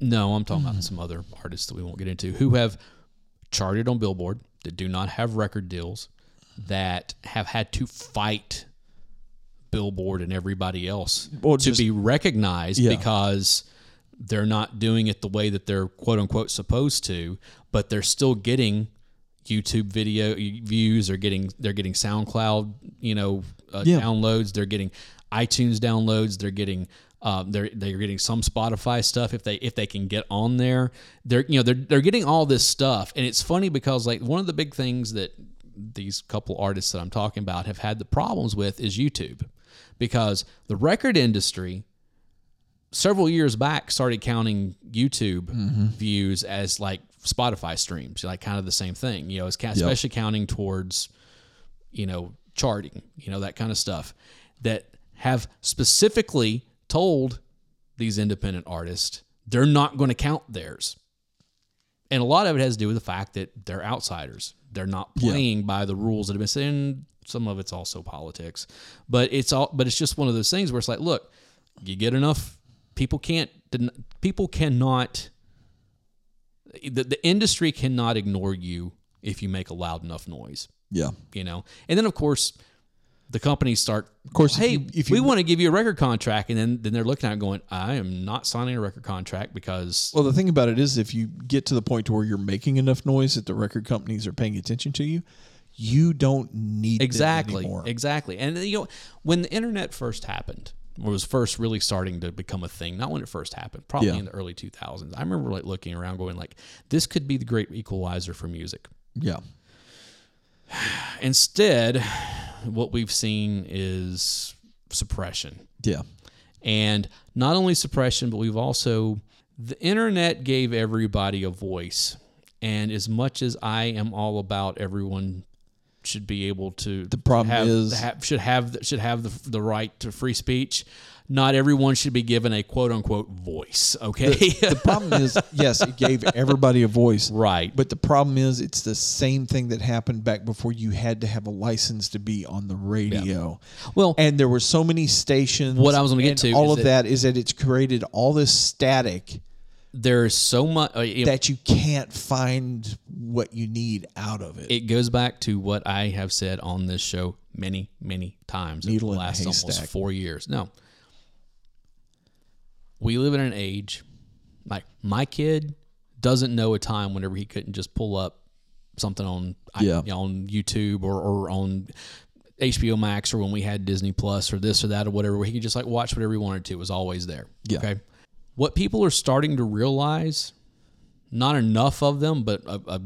no, I'm talking about some other artists that we won't get into who have charted on Billboard that do not have record deals that have had to fight Billboard and everybody else Well, to just- be recognized Yeah. because they're not doing it the way that they're quote unquote supposed to, but they're still getting YouTube video views. They're getting they're getting SoundCloud, you know, uh, Yeah. downloads. They're getting iTunes downloads. They're getting um, they're they're getting some Spotify stuff if they if they can get on there. They're you know they're they're getting all this stuff, and it's funny because like one of the big things that these couple artists that I'm talking about have had the problems with is YouTube, because the record industry several years back started counting YouTube views as like Spotify streams, like kind of the same thing. You know, it's especially counting towards you know charting, you know that kind of stuff that have specifically told these independent artists they're not going to count theirs. And a lot of it has to do with the fact that they're outsiders. They're not playing by the rules that have been set. And some of it's also politics, but it's all. But it's just one of those things where it's like, look, you get enough people can't. People cannot. The, the industry cannot ignore you if you make a loud enough noise. Yeah. You know, and then of course. The companies start, of course, if Hey, you- if we want to give you a record contract, and then then they're looking at it going, "I am not signing a record contract because Well, the thing about it is, if you get to the point to where you're making enough noise that the record companies are paying attention to you, you don't need exactly anymore. exactly and you know when the internet first happened or was first really starting to become a thing not when it first happened probably Yeah. in the early 2000s i remember like looking around going like this could be the great equalizer for music Yeah. Instead what we've seen is suppression Yeah. and not only suppression but we've also the internet gave everybody a voice and as much as i am all about everyone should be able to the problem have, is- have, should have should have the, the right to free speech not everyone should be given a quote unquote voice okay The problem is, yes, it gave everybody a voice. right But the problem is, it's the same thing that happened back before you had to have a license to be on the radio. well And there were so many stations. What I was gonna get and to all of that is that it's created all this static there's so much uh, know, that you can't find what you need out of it. it goes back to what I have said on this show many, many times the Needle in a last almost four years. No. We live in an age like my kid doesn't know a time whenever he couldn't just pull up something on Yeah. you know, on YouTube or, or on HBO Max or when we had Disney Plus or this or that or whatever, where he could just like watch whatever he wanted to. It was always there. Yeah. Okay. What people are starting to realize, not enough of them, but a, a,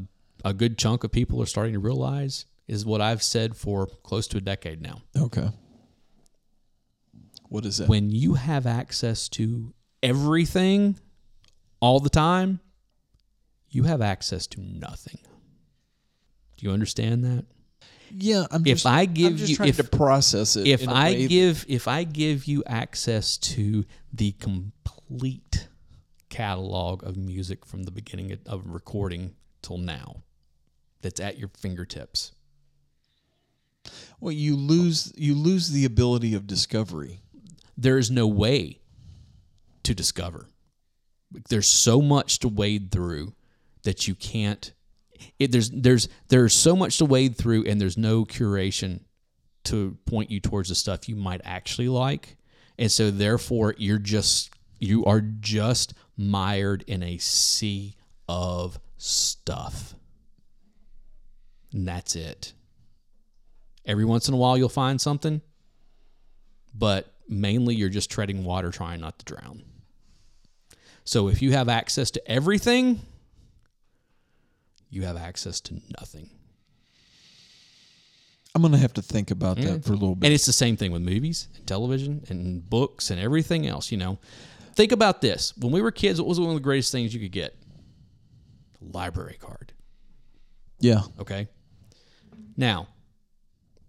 a good chunk of people are starting to realize, is what I've said for close to a decade now. okay. What is that? When you have access to everything all the time, you have access to nothing. Do you understand that? yeah, I'm if just, I I'm give you- if- to process it. if I way that- give if I give you access to the complete catalog of music from the beginning of- of recording till now, that's at your fingertips. well, you lose you lose the ability of discovery. There is no way to discover. There's so much to wade through that you can't. it, there's there's there's so much to wade through, and there's no curation to point you towards the stuff you might actually like, and so therefore you're just you are just mired in a sea of stuff. And that's it. Every once in a while you'll find something, but mainly you're just treading water trying not to drown. So if you have access to everything, you have access to nothing. I'm gonna have to think about that for a little bit. And it's the same thing with movies and television and books and everything else, you know. Think about this. When we were kids, what was one of the greatest things you could get? A library card. yeah, Okay. Now,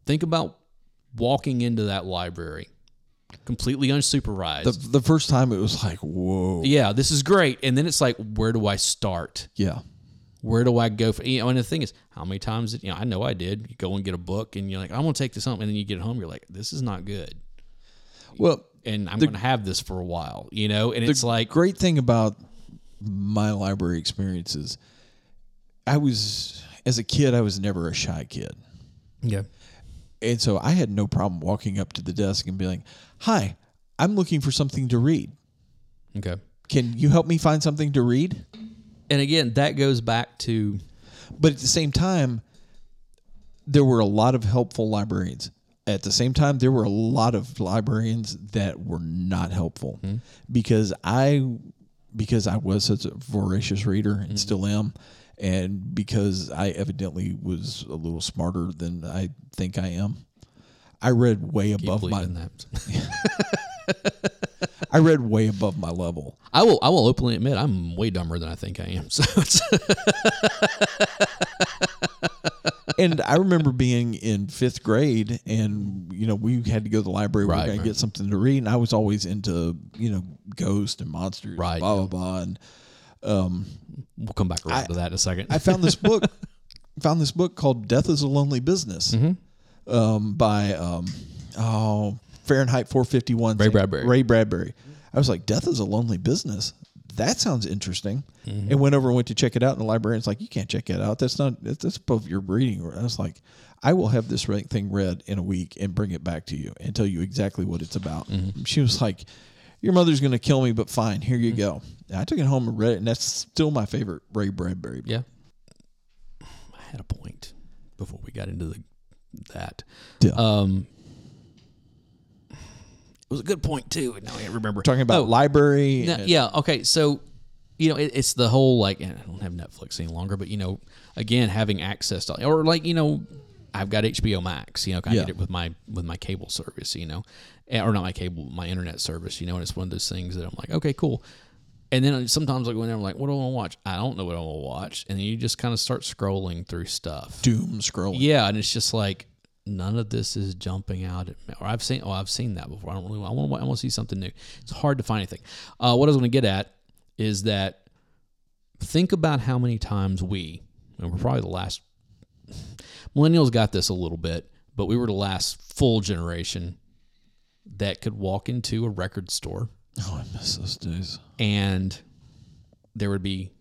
think about walking into that library completely unsupervised. the the first time it was like, whoa, yeah, this is great. And then it's like, where do I start? yeah, Where do I go? For, you know, and the thing is, how many times, did, you know, I know I did. You go and get a book and you're like, I'm going to take this home. And then you get home, you're like, this is not good. Well, And I'm going to have this for a while, you know? And it's like, great thing about my library experiences, I was as a kid, I was never a shy kid. yeah. And so I had no problem walking up to the desk and being like, Hi, I'm looking for something to read. Okay. Can you help me find something to read? And again, that goes back to, But at the same time, there were a lot of helpful librarians. At the same time, there were a lot of librarians that were not helpful mm-hmm. because I because I was such a voracious reader and mm-hmm. still am, and because I evidently was a little smarter than I think I am. I read way above my that. I read way above my level. I will, I will openly admit I'm way dumber than I think I am. So and I remember being in fifth grade, and you know we had to go to the library. we were going right. to get something to read, and I was always into you know ghosts and monsters, Right, Blah blah yeah. blah. And we'll come back around to that in a second. I found this book, found this book called "Death Is a Lonely Business," Mm-hmm. um, by um, oh Fahrenheit 451. Ray Bradbury. Ray Bradbury. I was like, "Death is a lonely business." That sounds interesting. Mm-hmm. And went over and went to check it out, and the librarian's like, "You can't check it out. That's not. That's above your reading." I was like, "I will have this thing read in a week and bring it back to you and tell you exactly what it's about." Mm-hmm. She was like, "Your mother's going to kill me, but fine. Here you go." And I took it home and read it, and that's still my favorite Ray Bradbury. book. yeah. I had a point before we got into the, that. Yeah. Um, it was a good point too. Now I can't remember. talking about Oh, library. No, and- yeah. Okay. So, you know, it, it's the whole like and I don't have Netflix any longer, but you know, again, having access to or like you know, I've got HBO Max. You know, I Yeah. get it with my with my cable service. You know, Eh, or not my cable, my internet service. You know, and it's one of those things that I'm like, okay, cool. And then sometimes I go in there, I'm like, what do I want to watch? I don't know what I want to watch, and then you just kind of start scrolling through stuff. doom scrolling. Yeah, and it's just like none of this is jumping out at me. Or I've seen, oh, I've seen that before. I don't really. I want to. I want to see something new. It's hard to find anything. Uh, what I was going to get at is that think about how many times we, and we're probably the last. Millennials got this a little bit, but we were the last full generation that could walk into a record store Oh, I miss those days. and there would be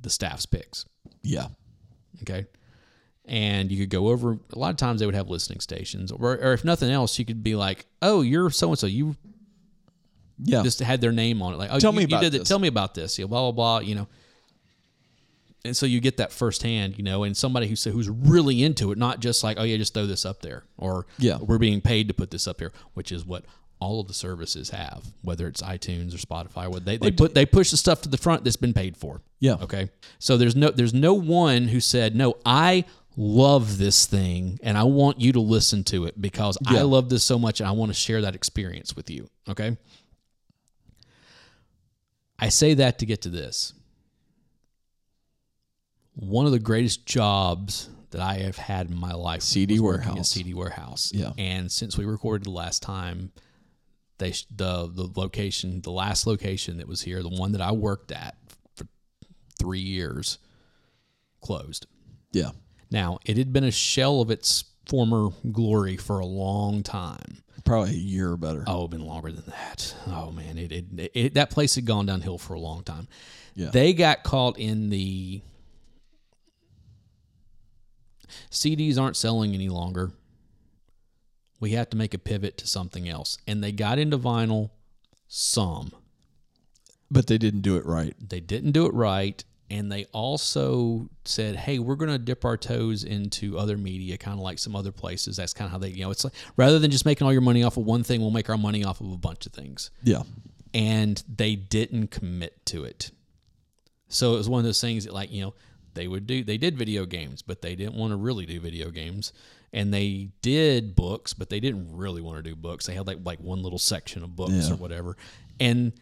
the staff's picks. Yeah. Okay. And you could go over. A lot of times they would have listening stations, or, or if nothing else, you could be like, "Oh, you're so and so. You Yeah. just had their name on it. Like, oh, Tell you, me you about did it. this. Tell me about this. Yeah, blah blah blah. You know." And so you get that firsthand, you know, and somebody who's who's really into it, not just like, "Oh yeah, just throw this up there," or Yeah. we're being paid to put this up here," which is what all of the services have, whether it's iTunes or Spotify. What they, they put they push the stuff to the front that's been paid for. Yeah. Okay. So there's no there's no one who said, "No, I love this thing and I want you to listen to it because I love this so much and I want to share that experience with you." Okay? I say that to get to this. One of the greatest jobs that I have had in my life CD was working at warehouse. CD warehouse. Yeah. And since we recorded the last time, they the the location, the last location that was here, the one that I worked at for three years, closed. Yeah. Now it had been a shell of its former glory for a long time. Probably a year or better. Oh, been longer than that. Oh man, it, it, it that place had gone downhill for a long time. Yeah. They got caught in the CDs aren't selling any longer. We have to make a pivot to something else. And they got into vinyl some. But they didn't do it right. They didn't do it right. And they also said, hey, we're going to dip our toes into other media, kind of like some other places. That's kind of how they, you know, it's like rather than just making all your money off of one thing, we'll make our money off of a bunch of things. Yeah. And they didn't commit to it. So it was one of those things that, like, you know, they would do, they did video games, but they didn't want to really do video games. And they did books, but they didn't really want to do books. They had like like one little section of books Yeah. or whatever. And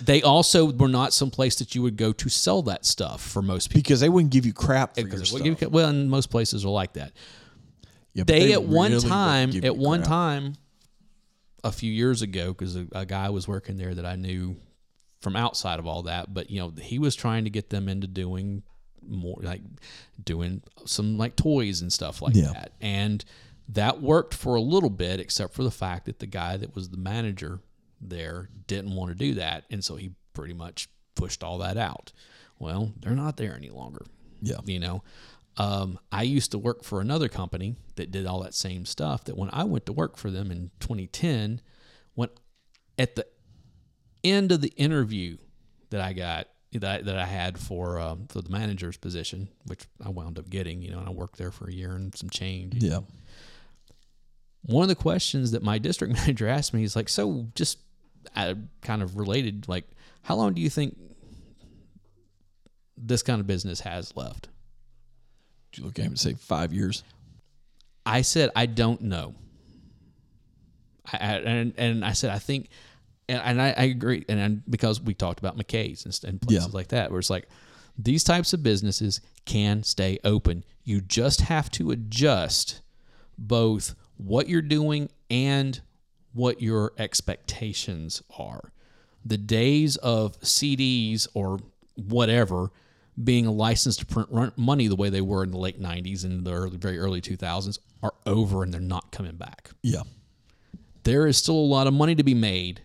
they also were not some place that you would go to sell that stuff for most people. Because they wouldn't give you crap for your stuff. would well, and most places are like that. Yeah, but They, at one really wouldn't time, at one crap. time, a few years ago, because a, a guy was working there that I knew from outside of all that, but you know, he was trying to get them into doing more, like doing some like toys and stuff like Yeah. that, and that worked for a little bit, except for the fact that the guy that was the manager there didn't want to do that, and so he pretty much pushed all that out. Well, they're not there any longer Yeah. you know um, i used to work for another company that did all that same stuff that when i went to work for them in 2010 when at the end of the interview that i got that I, that I had for um, for the manager's position which i wound up getting you know and i worked there for a year and some change Yeah. one of the questions that my district manager asked me is like so just uh, kind of related like how long do you think this kind of business has left Did you look at him and say five years? I said I don't know. I, I, and and I said I think, and, and I, I agree, and, and because we talked about McKay's and, and places Yeah. like that, where it's like these types of businesses can stay open. You just have to adjust both what you're doing and what your expectations are. The days of CDs or whatever being a license to print run- money the way they were in the late 90s and the early, very early 2000s are over and they're not coming back. Yeah. There is still a lot of money to be made,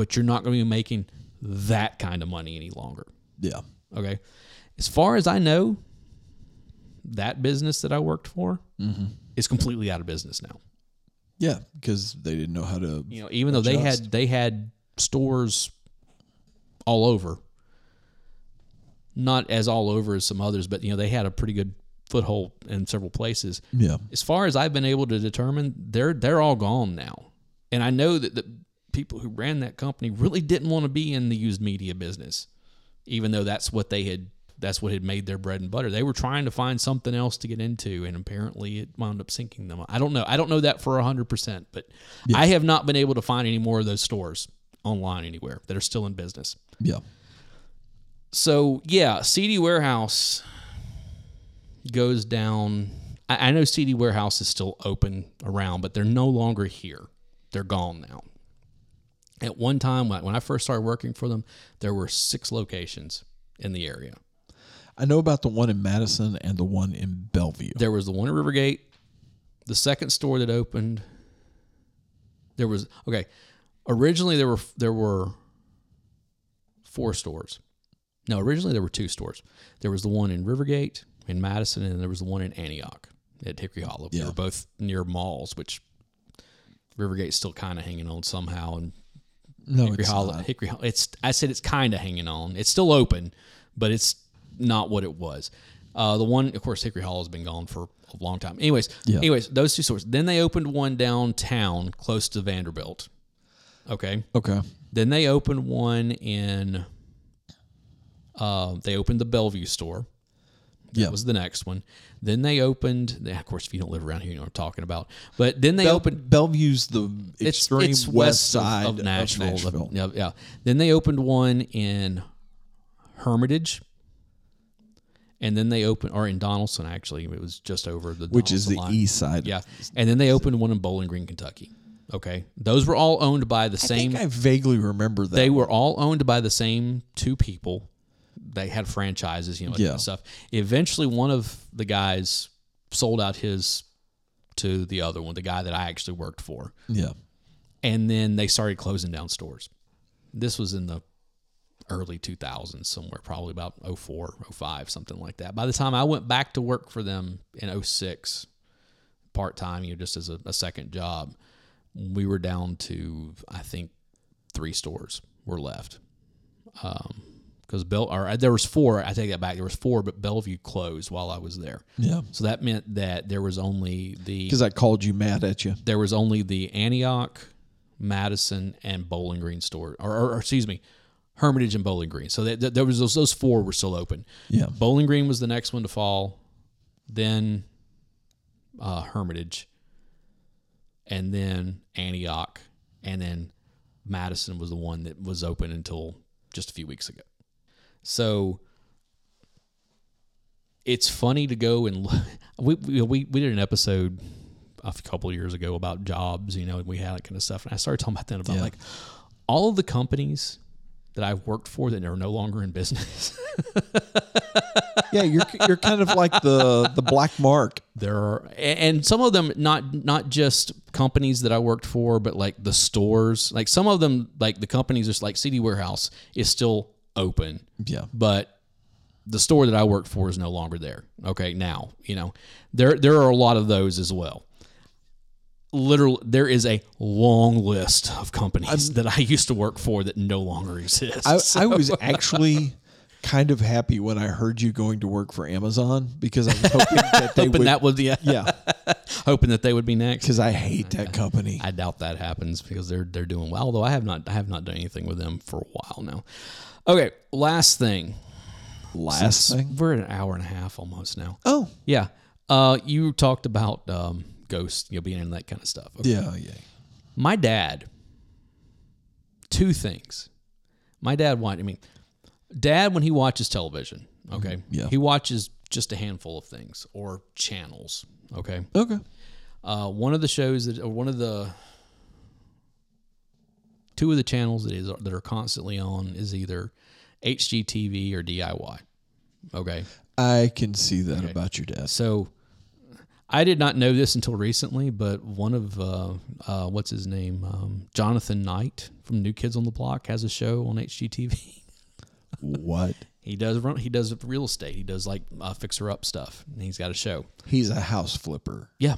but you're not going to be making that kind of money any longer. Yeah. Okay. As far as I know, that business that I worked for mm-hmm. is completely out of business now. Yeah. Because they didn't know how to. You know, even though they had they had stores all over, not as all over as some others, but you know they had a pretty good foothold in several places. Yeah. As far as I've been able to determine, they're they're all gone now, and I know that the people who ran that company really didn't want to be in the used media business, even though that's what they had that's what had made their bread and butter. They were trying to find something else to get into, and apparently it wound up sinking them. I don't know. I don't know that for hundred percent, but I have not been able to find any more of those stores online anywhere that are still in business. Yeah. So yeah, CD Warehouse goes down. I, I know CD Warehouse is still open around, but they're no longer here. They're gone now. At one time, when I first started working for them, there were six locations in the area. I know about the one in Madison and the one in Bellevue. There was the one at Rivergate, the second store that opened. There was okay. Originally, there were there were four stores. No, originally there were two stores. There was the one in Rivergate in Madison, and there was the one in Antioch at Hickory Hollow. They were both near malls, which Rivergate's still kind of hanging on somehow, and no, Hickory it's Hollow. not. Hickory. It's I said it's kind of hanging on. It's still open, but it's not what it was. Uh, the one, of course, Hickory Hollow has been gone for a long time. Anyways, Yeah. anyways, those two stores. Then they opened one downtown, close to Vanderbilt. Okay. Okay. Then they opened one in. Uh, they opened the Bellevue store. That was the next one. Then they opened. Of course, if you don't live around here, you know what I'm talking about. But then they Bell- opened Bellevue's the extreme it's west of- side of, Nashville. Of Nashville. Yeah, yeah. Then they opened one in Hermitage, and then they opened, or in Donelson. Actually, it was just over the which is the line. east side. Yeah, and then they opened one in Bowling Green, Kentucky. Okay, those were all owned by the I same. think I vaguely remember that. they were all owned by the same two people. They had franchises, you know, Yeah. and stuff. Eventually, one of the guys sold out his to the other one, the guy that I actually worked for yeah. and then they started closing down stores. This was in the early 2000s somewhere, probably about 04, 05, something like that. By the time I went back to work for them in 06, part time, you know, just as a, a second job, we were down to I think three stores were left. Um, because Bell or there was four. I take that back. There was four, but Bellevue closed while I was there. Yeah. So that meant that there was only the Because I called you mad at you. there was only the Antioch, Madison, and Bowling Green store, or, or, or excuse me, Hermitage and Bowling Green. So that, that- there was those, those four were still open. Yeah. Bowling Green was the next one to fall, then uh, Hermitage, and then Antioch, and then Madison was the one that was open until just a few weeks ago. So it's funny to go and look. We, we we we did an episode a couple of years ago about jobs, you know, and we had that kind of stuff. And I started talking about that about Yeah. like all of the companies that I've worked for that are no longer in business. Yeah, you're you're kind of like the the black mark. there are and some of them not not just companies that I worked for, but like the stores. Like some of them, like the companies, just like CD Warehouse is still open, Yeah. but the store that I worked for is no longer there. Okay, now you know there there are a lot of those as well. Literally, there is a long list of companies that I used to work for that no longer exist. I, I was actually kind of happy when I heard you going to work for Amazon because I was hoping that they hoping would. that would be yeah, hoping that they would be next. because I hate that company. I doubt that happens because they're they're doing well. Although I have not I have not done anything with them for a while now. Okay, last thing. Last thing. We're at an hour and a half almost now. Oh, Yeah. Uh, you talked about um, ghosts, you know, being in that kind of stuff. Okay. yeah, yeah. My dad. Two things. My dad watch. I mean, dad when he watches television. Okay. Yeah. He watches just a handful of things or channels. Okay. Okay. Uh, one of the shows that, or one of the, two of the channels that is that are constantly on is either HGTV or DIY. Okay, I can see that about your dad. so I did not know this until recently, but one of uh, uh, what's his name, um, Jonathan Knight from New Kids on the Block has a show on HGTV. What? he does run. He does real estate. He does like uh, fixer up stuff. And he's got a show. He's a house flipper. Yeah.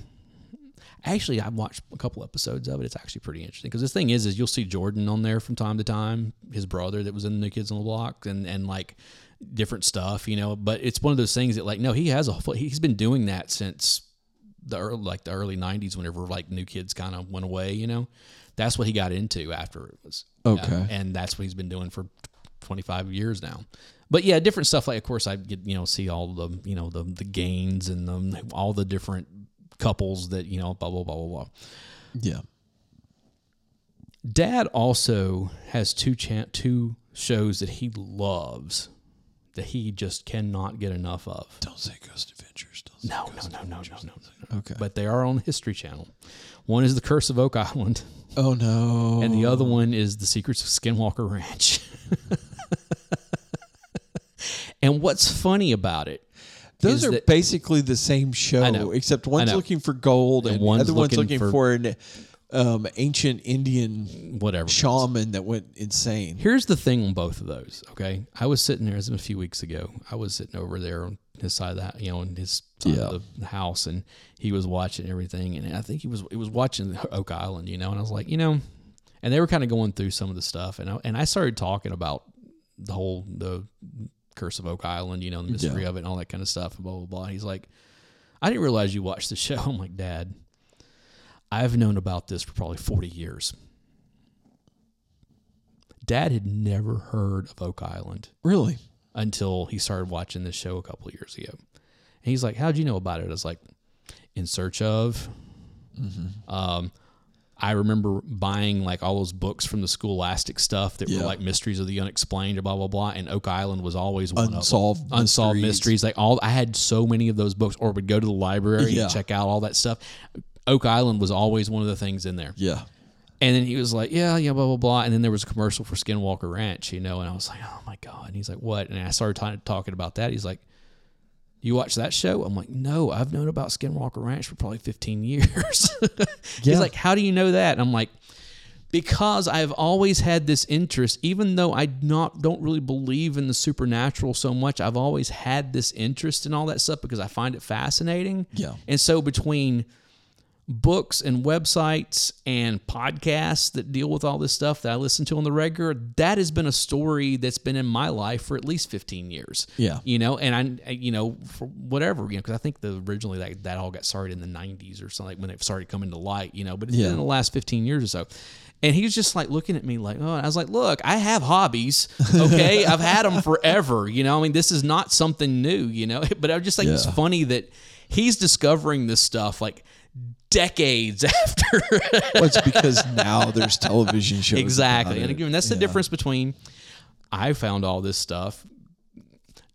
Actually, I've watched a couple episodes of it. It's actually pretty interesting because the thing is, is you'll see Jordan on there from time to time, his brother that was in the New Kids on the Block, and and like different stuff, you know. But it's one of those things that like no, he has a he's been doing that since the early, like the early '90s, whenever like New Kids kind of went away, you know. That's what he got into after it was Okay. and that's what he's been doing for 25 years now. But yeah, different stuff. Like, of course, I get you know see all the you know the the gains and the, all the different couples that you know blah blah blah blah blah. Yeah. Dad also has two chan two shows that he loves that he just cannot get enough of. Don't say Ghost Adventures. Don't say No, Ghost no, no, no, no, Adventures. no. Okay. But they are on History Channel. One is The Curse of Oak Island, oh no. and the other one is The Secrets of Skinwalker Ranch. and what's funny about it Those are that- basically the same show, know. except one's looking for gold and, And one's other one's looking looking for, an um, ancient Indian whatever. shaman that went insane. Here's the thing on both of those. Okay, I was sitting there as a few weeks ago. I was sitting over there on his side of that, you know, on his side Yeah. of the house, and he was watching everything. And I think he was he was watching Oak Island, you know. And I was like, you know, and they were kind of going through some of the stuff, and I, and I started talking about the whole the Curse of Oak Island, you know, the mystery Yeah. of it, and all that kind of stuff, and blah blah blah. He's like, I didn't realize you watched the show. I'm like, Dad, I've known about this for probably 40 years. Dad had never heard of Oak Island Really? until he started watching this show a couple of years ago. And he's like, How'd you know about it? I was like, In search of. Um, I remember buying like all those books from the Scholastic stuff that Yeah. were like Mysteries of the Unexplained or blah blah blah. And Oak Island was always one Unsolved of them. unsolved mysteries. mysteries. Like all, I had so many of those books, or would go to the library Yeah. and check out all that stuff. Oak Island was always one of the things in there. Yeah. And then he was like, yeah, yeah, blah, blah, blah. And then there was a commercial for Skinwalker Ranch, you know, and I was like, oh my God. And he's like, what? And I started t- talking about that. He's like, you watch that show? I'm like, no, I've known about Skinwalker Ranch for probably 15 years. Yeah. He's like, how do you know that? And I'm like, because I've always had this interest, even though I not don't really believe in the supernatural so much, I've always had this interest in all that stuff because I find it fascinating. Yeah. And so between books and websites and podcasts that deal with all this stuff that I listen to on the regular, that has been a story that's been in my life for at least 15 years. Yeah. You know, and I, you know, for whatever, you know, because I think the originally that, that all got started in the 90s or something when it started coming to light, you know, but it's Yeah. been in the last 15 years or so. And he was just like looking at me like, oh, I was like, look, I have hobbies. Okay. I've had them forever. You know, I mean, this is not something new, you know, but I was just think it's funny that he's discovering this stuff like decades after. Well, it's because now there's television shows. exactly. And again, that's the difference between I found all this stuff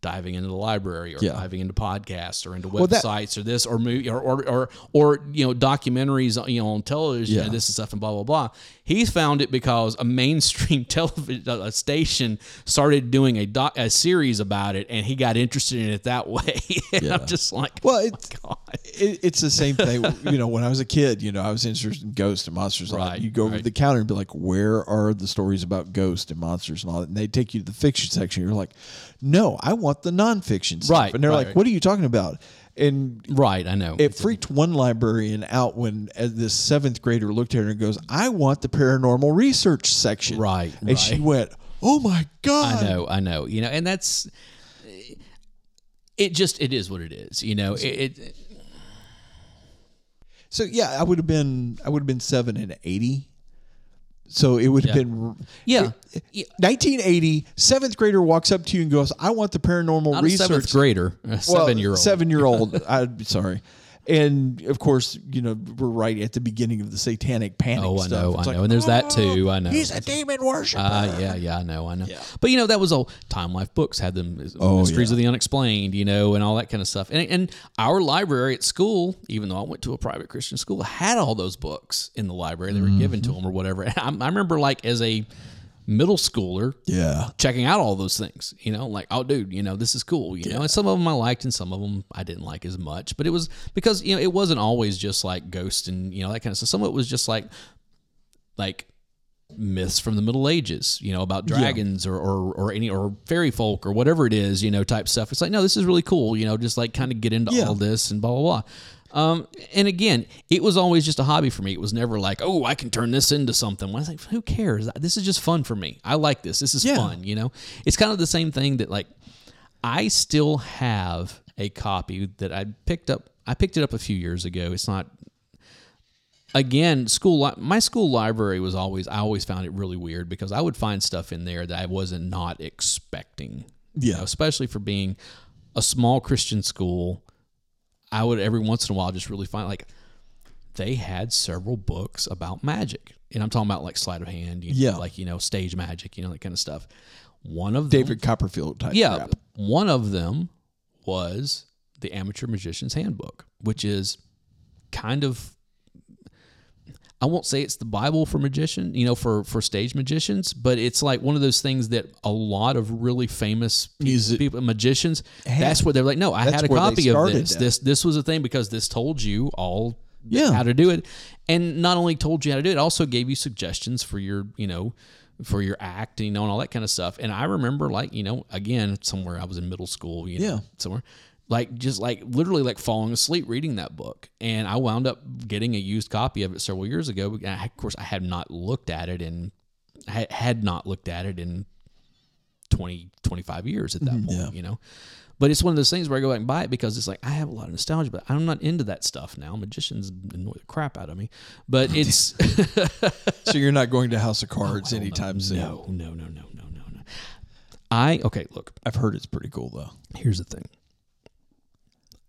diving into the library or Yeah. diving into podcasts or into Well, that- websites or this or movie or, or or or you know documentaries you know on television Yeah. and this and stuff and blah blah blah. He's found it because a mainstream television station started doing a doc a series about it and he got interested in it that way. and Yeah. I'm just like, Well, oh it's it, it's the same thing. You know, when I was a kid, you know, I was interested in ghosts and monsters. Right. Right, You go over right. to the counter and be like, "Where are the stories about ghosts and monsters and all that?" And they take you to the fiction section. You're like, "No, I want the nonfiction stuff." Right, And they're right, like, "What are you talking about?" And right, I know. it freaked one librarian out when uh, this seventh grader looked at her and goes, "I want the paranormal research section." Right, And she went, "Oh my god!" I know, I know. You know, and that's it. Just it is what it is. You know, it. it So yeah, I would have been I would have been seven and eighty. So it would have Yeah. been yeah, yeah. 1980. Seventh grader walks up to you and goes, "I want the paranormal Not research." seventh grader, Well, seven year old. Seven year old. I'm sorry. And of course, you know we're right at the beginning of the satanic panic. Oh, I know, I like, know, and there's that too. "Oh, I know. He's a demon worshiper. Ah, yeah, yeah, I know, I know. But you know, that was all Time Life Books had them Oh, Mysteries yeah. of the Unexplained, you know, and all that kind of stuff. And and our library at school, even though I went to a private Christian school, had all those books in the library. They were given Mm-hmm. to them or whatever. And I, I remember, like as a middle schooler, yeah. checking out all those things, you know, like, oh, dude, you know, this is cool, you know, and some of them I liked and some of them I didn't like as much, but it was because, you know, it wasn't always just like ghosts and, you know, that kind of stuff. Some of it was just like, like myths from the Middle Ages, you know, about dragons or, or, or any, or fairy folk or whatever it is, you know, type stuff. It's like, no, this is really cool, you know, just like kind of get into Yeah. all this and blah, blah, blah. Um, and again, it was always just a hobby for me. It was never like, oh, I can turn this into something. I was like, who cares? This is just fun for me. I like this. This is Yeah. fun. You know, it's kind of the same thing that like I still have a copy that I picked up. I picked it up a few years ago. It's not again school li- my school library was always i always found it really weird because i would find stuff in there that i wasn't not expecting you Yeah. know, especially for being a small christian school i would every once in a while just really find like they had several books about magic and i'm talking about like sleight of hand you know, Yeah. like you know stage magic you know that kind of stuff one of them David Copperfield type. yeah, crap. one of them was the Amateur Magician's Handbook, which is kind of I won't say it's the Bible for magician, you know, for for stage magicians, but it's like one of those things that a lot of really famous pe- Music- people, magicians. That's where they're like, no, I had a copy of this. that. This this was a thing because this told you all Yeah. how to do it, and not only told you how to do it, it also gave you suggestions for your you know for your act, you know, and all that kind of stuff. And I remember like you know again somewhere I was in middle school, you know, Yeah. somewhere like just like literally like falling asleep reading that book. And i wound up getting a used copy of it several years ago I, of course i had not looked at it and had, not looked at it in 20 25 years at that mm-hmm. point yeah. you know? But it's one of those things where i go back and buy it because it's like i have a lot of nostalgia but i'm not into that stuff now. Magicians annoy the crap out of me. But it's So you're not going to House of oh, Cards anytime soon. no no no no no no no. I okay look. I've heard it's pretty cool though. here's the thing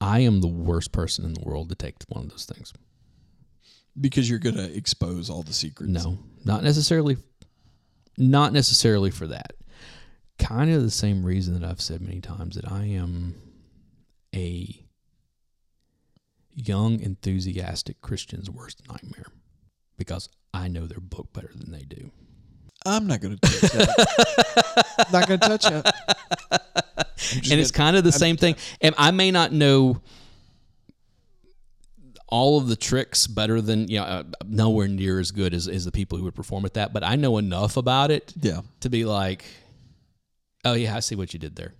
I am the worst person in the world to take one of those things. Because you're going to expose all the secrets. No, not necessarily. Not necessarily for that. Kind of the same reason that I've said many times that I am a young, enthusiastic Christian's worst nightmare because I know their book better than they do. I'm not going to touch that. not going to touch it. and it's kind of the same thing. And I may not know all of the tricks better than you know uh, nowhere near as good as, as the people who would perform at that but i know enough about it Yeah. to be like oh yeah i see what you did there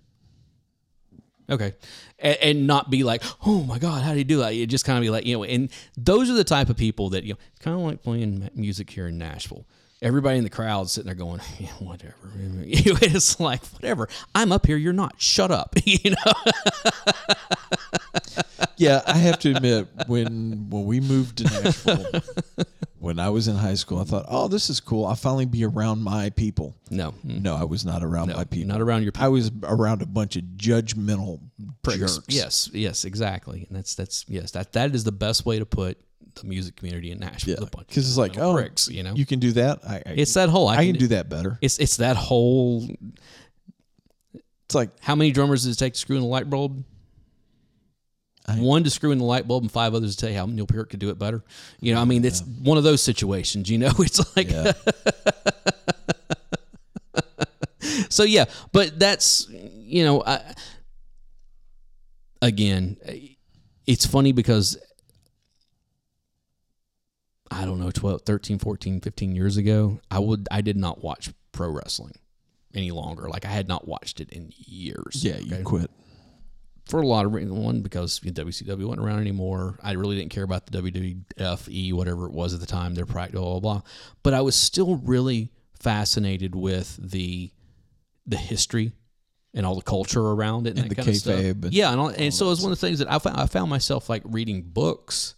okay and, and not be like oh my god how do you do that you just kind of be like you know and those are the type of people that you know kind of like playing music here in nashville everybody in the crowd sitting there going yeah, whatever it's like whatever i'm up here you're not shut up you know Yeah, I have to admit, when when we moved to Nashville, when I was in high school, I thought, "Oh, this is cool. I'll finally be around my people." no mm, No, I was not around my people. not around your I was around a bunch of judgmental pricks. jerks. Yes, yes, exactly. And that's that's yes, that that is the best way to put the music community in Nashville. Yeah, because it's like, oh, pricks, you know. you can do that. I, I it's that whole. I, I can do that better. It's it's that whole. It's like How many drummers does it take to screw in a light bulb? One to screw in the light bulb, and five others to tell you how Neil Peart could do it better. You know, I mean, it's one of those situations. You know, it's like yeah, so yeah but that's you know I, again it's funny because i don't know 12 13 14 15 years ago i would i did not watch pro wrestling any longer like i had not watched it in years yeah. You okay? quit. for a lot of reasons. One, because WCW wasn't around anymore. I really didn't care about the WWFE, whatever it was at the time, their practice, blah, blah, blah. But I was still really fascinated with the the history and all the culture around it and, And that the kind of stuff. and Yeah, and, all, and so it was one of the things that I found, I found myself like reading books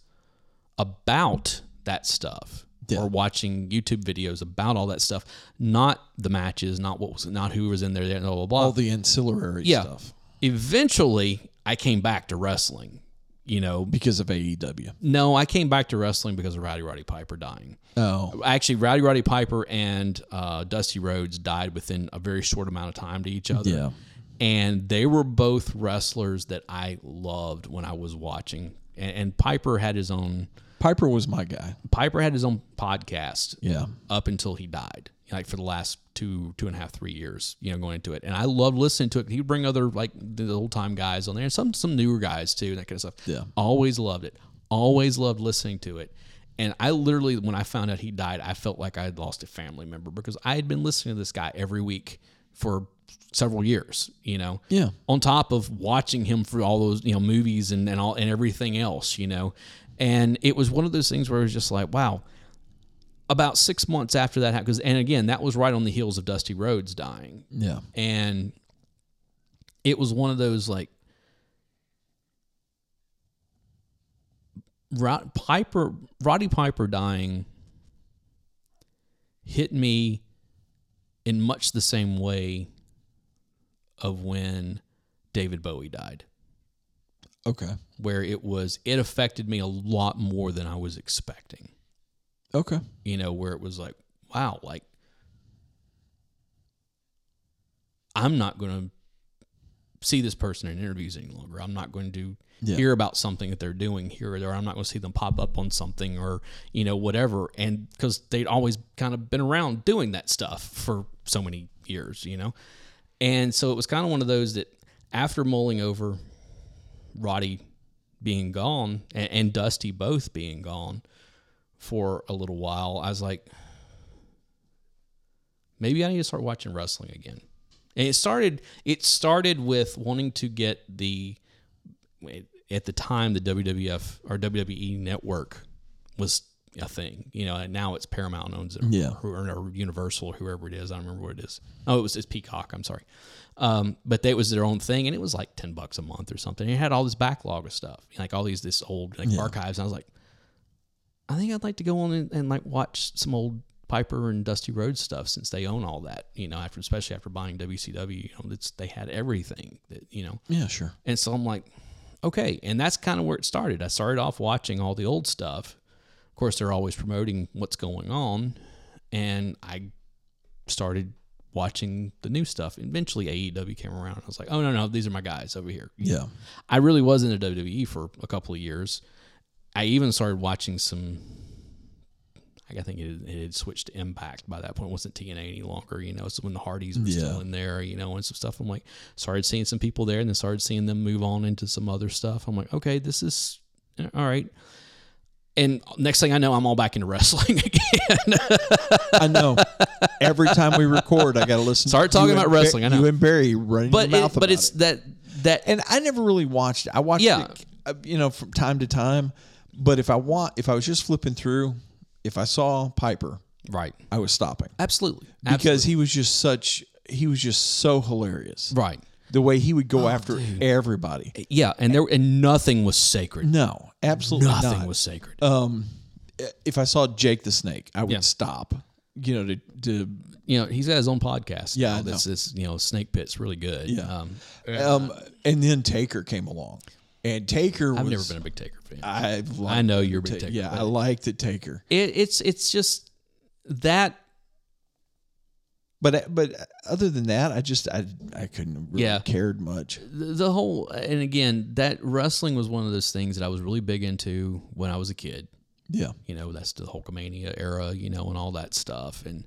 about that stuff. Yeah. Or watching YouTube videos about all that stuff, not the matches, not what was, not who was in there, blah blah blah. All the ancillary Yeah. stuff Eventually, I came back to wrestling. You know, because of AEW. no, I came back to wrestling because of Rowdy Roddy Piper dying. Oh, Actually, Rowdy Roddy Piper and uh, Dusty Rhodes died within a very short amount of time to each other. Yeah. And they were both wrestlers that I loved when I was watching. And, and Piper had his own Piper was my guy. Piper had his own podcast Yeah, up until he died, like for the last two, two and a half, three years, you know, going into it. And I loved listening to it. He'd bring other like the old time guys on there, and some some newer guys too, and that kind of stuff. Yeah. always loved it. Always loved listening to it. And I literally, when I found out he died, I felt like I had lost a family member because I had been listening to this guy every week for several years. You know, yeah. on top of watching him for all those you know movies and, and all and everything else you know and it was one of those things where it was just like wow. About six months after that happened because and again that was right on the heels of dusty rhodes dying. Yeah. and it was one of those like Rod, Piper Roddy Piper dying hit me in much the same way of when David Bowie died Okay. where it was it affected me a lot more than I was expecting Okay. you know, where it was like, wow, like I'm not going to see this person in interviews any longer. I'm not going to Yeah. hear about something that they're doing here or there. I'm not going to see them pop up on something or, you know, whatever. And because they'd always kind of been around doing that stuff for so many years, you know? And so it was kind of one of those that after mulling over Roddy being gone and, and Dusty both being gone, for a little while, I was like, maybe I need to start watching wrestling again. And it started. It started with wanting to get the. At the time, the WWF or WWE Network was a thing. You know, and now it's Paramount owns it, Yeah. or, or Universal, whoever it is. I don't remember what it is. Oh, it was it's Peacock. I'm sorry. Um, but they was their own thing, and it was like ten bucks a month or something. It had all this backlog of stuff, like all these this old like archives. And I was like, I think I'd like to go on and, and like watch some old Piper and Dusty Rhodes stuff since they own all that. You know, after especially after buying WCW, you know, they had everything that you know. Yeah. Sure. And so I'm like, okay, and that's kind of where it started. I started off watching all the old stuff. Of course, they're always promoting what's going on, and I started watching the new stuff. Eventually, AEW came around. I was like, oh no, no, these are my guys over here. Yeah. I really was into WWE for a couple of years. I even started watching some. I think it, it had switched to Impact by that point. It wasn't TNA any longer. You know, so when the Hardys were still in there, you know, and some stuff. I'm like, started seeing some people there, and then started seeing them move on into some other stuff. I'm like, okay, this is all right. And next thing I know, I'm all back into wrestling again. I know. Every time we record, I got to listen. Start talking about wrestling, I know. You and Barry running but your mouth it, but it's it. that that and I never really watched it. I watched Yeah. it, uh, you know, from time to time. But if I want, if I was just flipping through, if I saw Piper, right, I was stopping absolutely, because he was just such. He was just so hilarious. right, The way he would Oh, go after everybody. yeah, and there and nothing was sacred. No, absolutely Nothing not. was sacred. um, if I saw Jake the Snake, I would Yeah. stop. You know, to to you know, he's got his own podcast. Yeah, now this you know Snake Pit's really good. Yeah. um, um, and then Taker came along, and Taker I've was. never been a big Taker fan. I I know you're a big Taker Yeah, fan. I like the Taker, It, it's it's just that but but other than that, I just I I couldn't really Yeah. cared much. the the whole and again that wrestling was one of those things that I was really big into when I was a kid. Yeah, You know, that's the Hulkamania era, you know, and all that stuff, and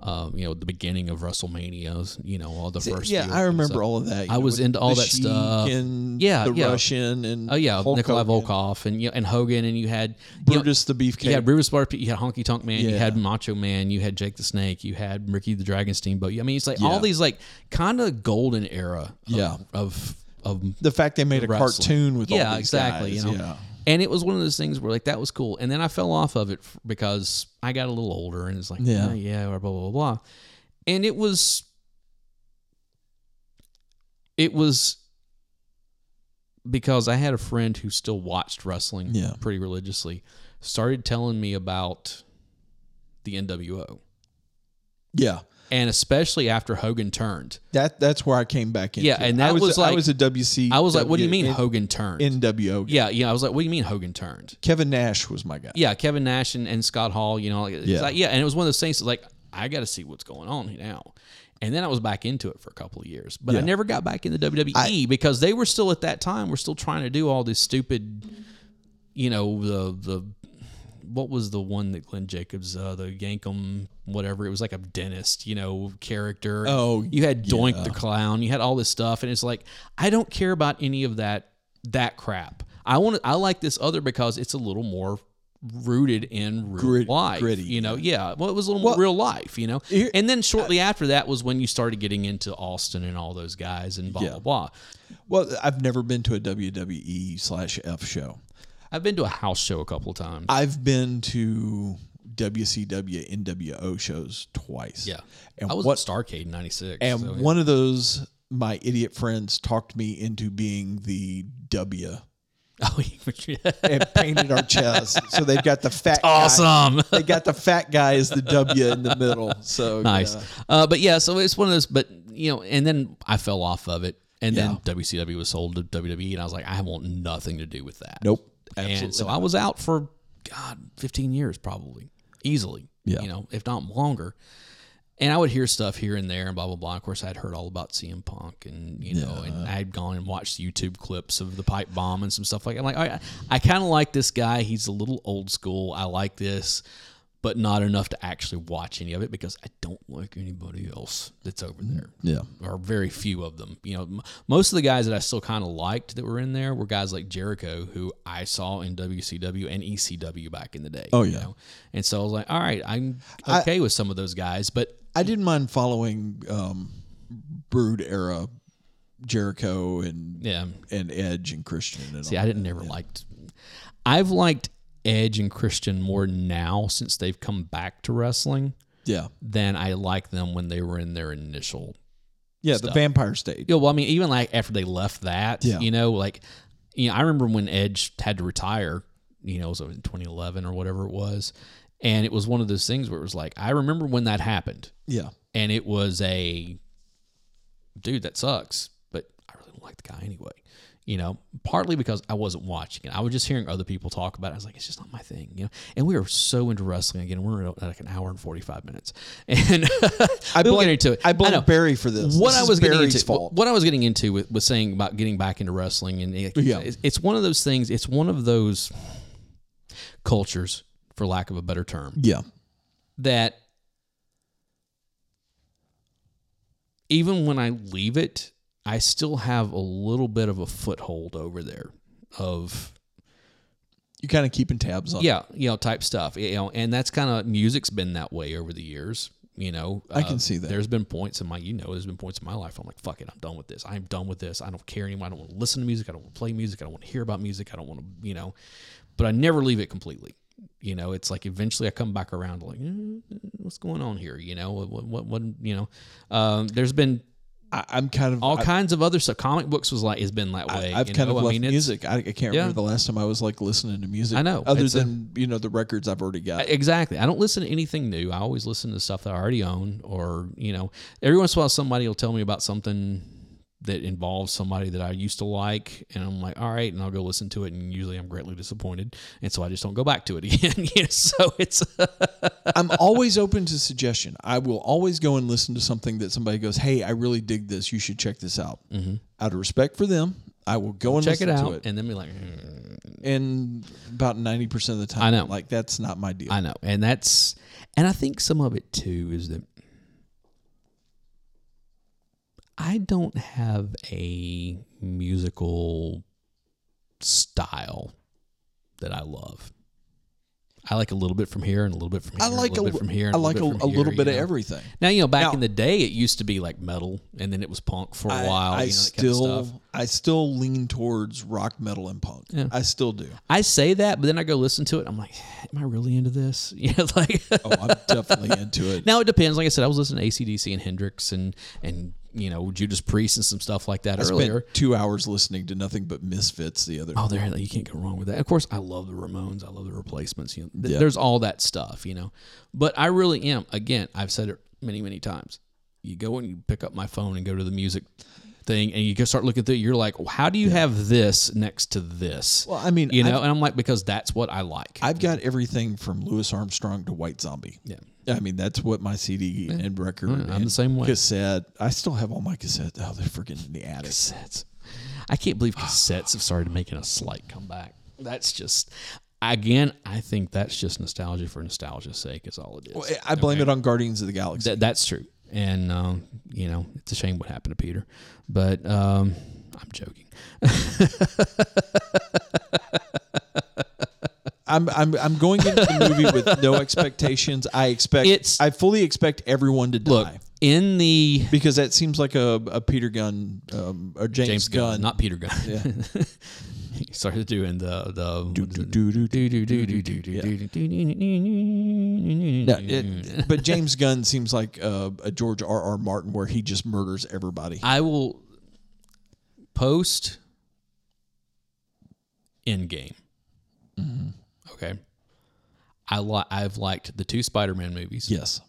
um, you know, the beginning of WrestleManias, you know, all the first. yeah, I remember all of that. I know, was into all that stuff. and Yeah, the yeah. Russian and Oh yeah, Hulk Nikolai Hogan, Volkov and you know, and Hogan, and you had you know, Brutus the Beefcake. You had Brutus Barber, you had Honky Tonk Man, you had Macho Man, you had Jake the Snake, you had Ricky the Dragon Steamboat. I mean, it's like Yeah. all these like kind of golden era. Of, Yeah. Of of the fact they made a wrestling. cartoon with yeah, all these exactly. guys, you know, yeah. And it was one of those things where like that was cool, and then I fell off of it f- because I got a little older, and it's like Yeah. Oh, yeah, yeah, blah blah blah blah, and it was it was because I had a friend who still watched wrestling Yeah. pretty religiously, started telling me about the NWO. yeah. And especially after Hogan turned. That that's where I came back into. Yeah, and that I was, was I was a WC. I was like, what do you mean N- Hogan turned? NWO? yeah, yeah. I was like, what do you mean Hogan turned? Kevin Nash was my guy. Yeah, Kevin Nash and, and Scott Hall, you know, like, Yeah. like- yeah. And it was one of those things like, I got to see what's going on now. And then I was back into it for a couple of years, but I never got back into WWE because they were still at that time, we're still trying to do all this stupid, you know, the, the, what was the one that Glenn Jacobs, uh, the Yankem, whatever, it was like a dentist, you know, character. Oh, you had Doink the Clown, you had all this stuff. And it's like, I don't care about any of that, that crap. I want I like this other because it's a little more rooted in real Grit- life. gritty, you know, yeah. Well, it was a little more Well, real life, you know. here- and then shortly after that was when you started getting into Austin and all those guys and blah Yeah. blah blah. Well, I've never been to a WWE slash F show. I've been to a house show a couple of times. I've been to WCW NWO shows twice. yeah, and I was what at Starcade in '96. and so, yeah. one of those my idiot friends talked me into being the W oh, yeah. and painted our chest. So they've got the fat guy- awesome. They got the fat guy as the W in the middle. So nice. yeah. Uh, but yeah, so it's one of those. But you know, and then I fell off of it, and then WCW was sold to WWE, and I was like, I want nothing to do with that. Nope. And so I was out for God, 15 years probably, easily. Yeah. You know, if not longer. And I would hear stuff here and there and blah blah blah. Of course, I'd heard all about CM Punk and you know, and I'd gone and watched YouTube clips of the pipe bomb and some stuff like. That. I'm like, I, I kind of like this guy. He's a little old school. I like this, but not enough to actually watch any of it because I don't like anybody else that's over there yeah. or very few of them. You know, m- most of the guys that I still kind of liked that were in there were guys like Jericho, who I saw in WCW and ECW back in the day. Oh, you yeah. know? and so I was like, all right, I'm I- okay with some of those guys, but I didn't mind following um, Brood era Jericho and yeah, and Edge and Christian and see, I didn't never liked. I've liked Edge and Christian more now since they've come back to wrestling yeah than I like them when they were in their initial yeah the vampire stage. Yeah, well, I mean, even like after they left that, Yeah. you know, like, you know, I remember when Edge had to retire, you know, it was in 2011 or whatever it was. And it was one of those things where it was like, I remember when that happened. Yeah And it was a, dude, that sucks. But I really don't like the guy anyway. You know, partly because I wasn't watching it. I was just hearing other people talk about it. I was like, it's just not my thing, you know. And we are so into wrestling again. We're at like an hour and forty five minutes, and I we'll blame, get into it. I blame know Barry for this. what This I was getting Barry's into, fault. what I was getting into with, with saying about getting back into wrestling, and it- Yeah. it's, it's one of those things. It's one of those cultures, for lack of a better term, Yeah that even when I leave it, I still have a little bit of a foothold over there. Of You're kind of keeping tabs on. yeah, you know, type stuff. You know, and that's kind of music's been that way over the years. You know, I can see that. There's been points in my, you know, there's been points in my life. I'm like, fuck it, I'm done with this. I'm done with this. I don't care anymore. I don't want to listen to music. I don't want to play music. I don't want to hear about music. I don't want to, you know, but I never leave it completely. You know, it's like eventually I come back around like, eh, what's going on here? You know, what, what, what you know, um, there's been I, I'm kind of all I, kinds of other stuff. Comic books was like has been that way. I've you kind know? of I left mean, music. I, I can't Yeah. remember the last time I was like listening to music. I know. Other It's a- than you know the records I've already got. Exactly. I don't listen to anything new. I always listen to stuff that I already own, or you know, every once in a while somebody will tell me about something that involves somebody that I used to like, and I'm like, all right, and I'll go listen to it, and usually I'm greatly disappointed, and so I just don't go back to it again. you know, so it's I'm always open to suggestion. I will always go and listen to something that somebody goes, "Hey, I really dig this. You should check this out." Out of respect for them, I will go and Mm-hmm. check listen it to out, it. and then be like, "Mm, And about ninety percent of the time, I know. like that's not my deal. I know, and that's, and I think some of it too is that I don't have a musical style that I love. I like a little bit from here and a little bit from here. I like a little a, bit from here. And I like a, little bit a from little bit of know? everything. Now you know, back Now- in the day, it used to be like metal, and then it was punk for a I- while. I, you know, that kind of still. I still lean towards rock, metal, and punk. Yeah. I still do. I say that, but then I go listen to it. I'm like, am I really into this? You know, like. Oh, I'm definitely into it. Now it depends. Like I said, I was listening to ACDC and Hendrix and and you know Judas Priest and some stuff like that I earlier. spent two hours listening to nothing but Misfits the other. Oh, there you can't go wrong with that. Of course, I love the Ramones. I love the Replacements. You know, th- Yeah. there's all that stuff. You know, but I really am. Again, I've said it many many times. You go and you pick up my phone and go to the music thing, and you go start looking through. You're like, well, how do you have this next to this? Well, I mean, you know, I've- and I'm like, because that's what I like. I've got everything from Louis Armstrong to White Zombie. yeah. I mean, that's what my CD and record I'm and the same way. cassette. I still have all my cassettes. Oh, they're freaking in the attic. cassettes. I can't believe cassettes have started making a slight comeback. That's just again, I think that's just nostalgia for nostalgia's sake is all it is. I blame it on Guardians of the Galaxy. That, that's true. And um, you know, it's a shame what happened to Peter. But um, I'm joking. I'm I'm I'm going into the movie with no expectations. I expect It's- I fully expect everyone to die Look, in the because that seems like a, a Peter Gunn um, or James, James Gunn, Gunn. not Peter Gunn. Yeah. he started doing the the it- but James Gunn seems like uh, a George R. R. Martin where he just murders everybody. I will post in game. Okay. I li- I've liked the two Spider-Man movies. yes.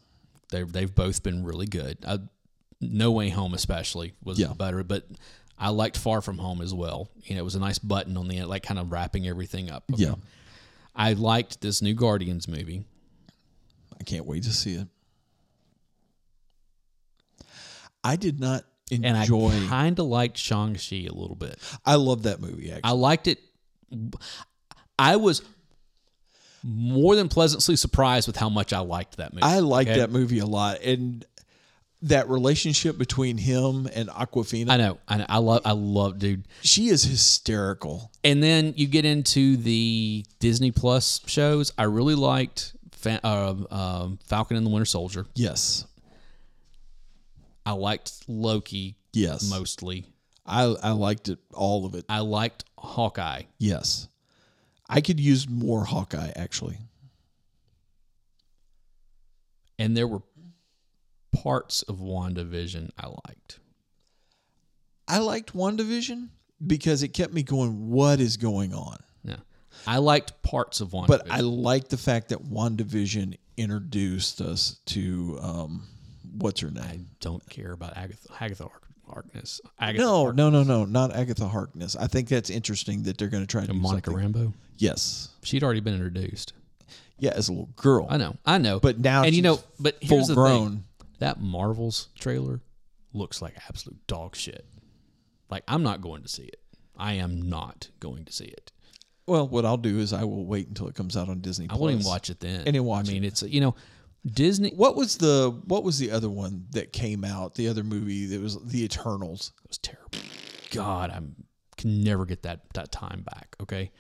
They've they've both been really good. I, no Way Home especially was Yeah. better, but I liked Far From Home as well. You know, it was a nice button on the end, like kind of wrapping everything up. Okay. Yeah. I liked this new Guardians movie. I can't wait to see it. I did not enjoy. And. I kind of liked Shang-Chi a little bit. I, love that movie. Actually, I liked it. I was more than pleasantly surprised with how much I liked that movie. I liked okay? that movie a lot, and that relationship between him and Awkwafina. I know. I know. I love. I love, dude. she is hysterical. And then you get into the Disney Plus shows. I really liked Fa- uh, um, Falcon and the Winter Soldier. Yes, I liked Loki yes. mostly. I I liked it all of it. I liked Hawkeye. Yes, I could use more Hawkeye actually. And there were parts of WandaVision I liked. I liked WandaVision because it kept me going. What is going on? Yeah. I liked parts of WandaVision. But I like the fact that WandaVision introduced us to um, what's her name? I don't care about Agatha, Agatha Harkness. Agatha No, Hark- no, no, no, not Agatha Harkness. I think that's interesting that they're going to try to do Monica something. Rambeau. Yes, She'd already been introduced. yeah, as a little girl. I know, I know. But now and you know, but full here's the grown. thing: that Marvel's trailer looks like absolute dog shit. Like I'm not going to see it. I am not going to see it. Well, what I'll do is I will wait until it comes out on Disney. I won't even watch it then. And then watch I mean, it. it's you know, Disney What was the What was the other one that came out? The other movie that was The Eternals. It was terrible. God, I can never get that that time back. Okay,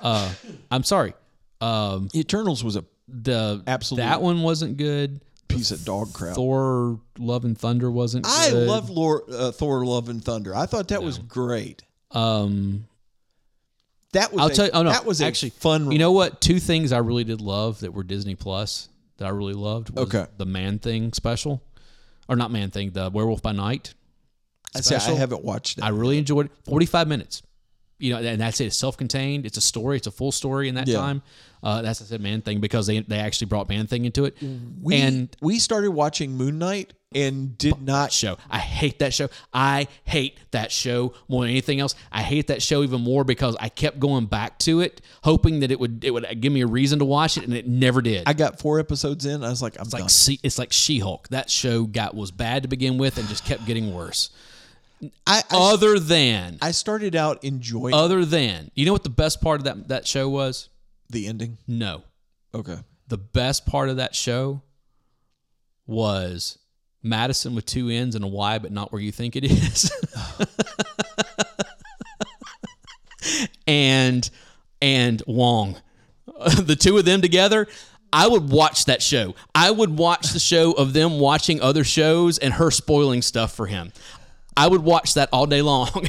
Uh, I'm sorry. Um, Eternals was a the Absolute that one wasn't good. piece of dog crap. Thor: Love and Thunder wasn't. I good. love Lord, uh, Thor: Love and Thunder. I thought that was great. Um, That was I'll a, tell you. Oh no, that was actually fun. You know what? Two things I really did love that were Disney Plus that I really loved. Was Okay. The Man Thing special, or not Man Thing, the Werewolf by Night. I say I haven't watched it. I really enjoyed it. Forty-five minutes. You know, and that's it. It's self-contained. It's a story. It's a full story in that Yeah. time. Uh, that's I said Man Thing because they they actually brought Man Thing into it. we, and we started watching Moon Knight and did not. show. I hate that show. I hate that show more than anything else. I hate that show even more because I kept going back to it, hoping that it would it would give me a reason to watch it, and it never did. I got four episodes in. I was like, I'm it's done. like she, it's like She Hulk. That show got was bad to begin with and just kept getting worse. I, I, Other than, I started out enjoying other than, you know what the best part of that that show was? the ending. No, Okay. the best part of that show was Madisynn with two N's and a Y, but not where you think it is. and and Wong, the two of them together. I would watch that show. I would watch the show of them watching other shows and her spoiling stuff for him. I would watch that all day long.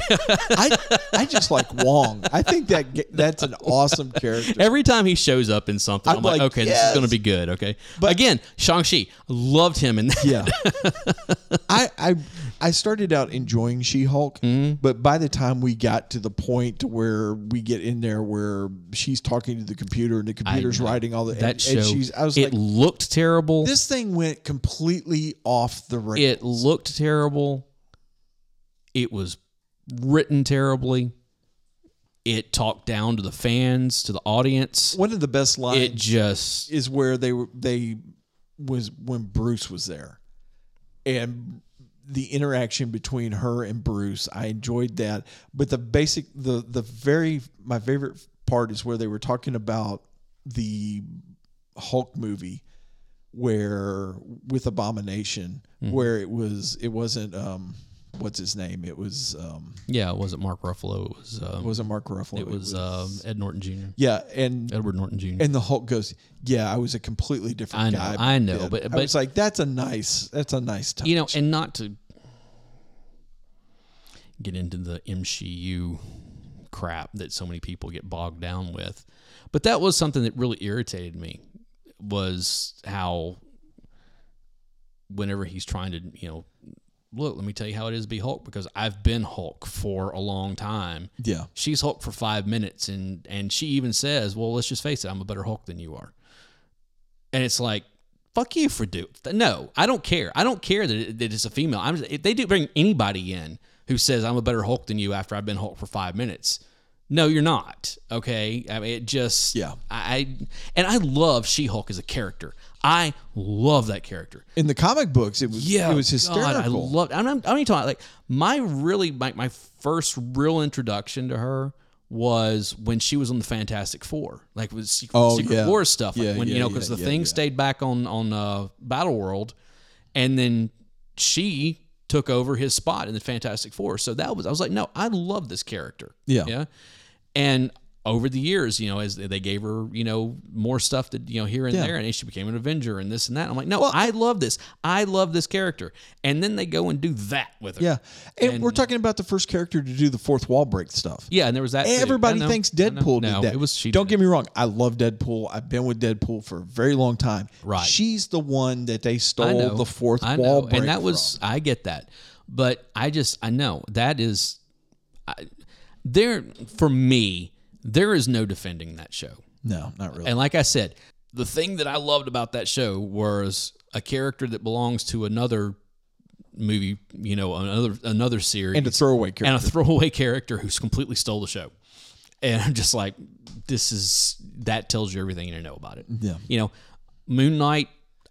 I I just like Wong. I think that that's an awesome character. Every time he shows up in something, I'm, I'm like, like, okay, this is going to be good. Okay, but again, Shang Chi loved him in that. Yeah. I I I started out enjoying She-Hulk, Mm-hmm. but by the time we got to the point where we get in there where she's talking to the computer and the computer's writing all the that and, show. and she's I was it like looked terrible. this thing went completely off the rails. it looked terrible. It was written terribly. It talked down to the fans, to the audience. One of the best lines It just is where they were they was when Bruce was there. And the interaction between her and Bruce, I enjoyed that. But the basic the the very my favorite part is where they were talking about the Hulk movie where with Abomination where it was it wasn't um what's his name? It was um yeah, it wasn't Mark Ruffalo. It was um, it wasn't Mark Ruffalo. it was um, Ed Norton Jr. yeah, and Edward Norton Jr. and the Hulk goes, "Yeah, I was a completely different I know, guy." I know, then." but- I but- was like, "That's a nice, that's a nice touch." you know, and not to get into the MCU crap that so many people get bogged down with, but that was something that really irritated me was how whenever he's trying to, you know, look, let me tell you how it is to be Hulk because I've been Hulk for a long time. yeah, She's Hulk for five minutes, and and she even says, "Well, let's just face it, I'm a better Hulk than you are." And it's like, fuck you for do. No, I don't care. I don't care that, it, that it's a female. I'm if they do bring anybody in who says I'm a better Hulk than you after I've been Hulk for five minutes. No, you're not. Okay, I mean it just Yeah. I and I love She Hulk as a character. I love that character. in the comic books, it was Yeah, it was hysterical. God, I love. I'm, I'm, I'm talking like my really my, my first real introduction to her was when she was on the Fantastic Four, like with Secret, Oh, Secret yeah. Wars stuff. Like Yeah, when you know because yeah, the yeah, thing yeah. stayed back on on uh, Battle World, and then she took over his spot in the Fantastic Four. So that was I was like, no, I love this character. Yeah. yeah, and. Over the years, you know, as they gave her, you know, more stuff that you know here and Yeah. there, and she became an Avenger and this and that. I'm like, no, I love this. I love this character. And then they go and do that with her. yeah, and, And- we're talking about the first character to do the fourth wall break stuff. Yeah, and there was that. Everybody know, thinks. Deadpool no, did that. It was she. Don't get me wrong. I love Deadpool. I've been with Deadpool for a very long time. Right. She's the one that they stole the fourth wall break and that was I get that, but I just I know that is, I, there for me there is no defending that show. No, not really. And like I said, the thing that I loved about that show was a character that belongs to another movie, you know, another another series, And a throwaway character. and a throwaway character who's completely stole the show. And I'm just like, this is that tells you everything you need to know about it. Yeah. You know, Moon Knight.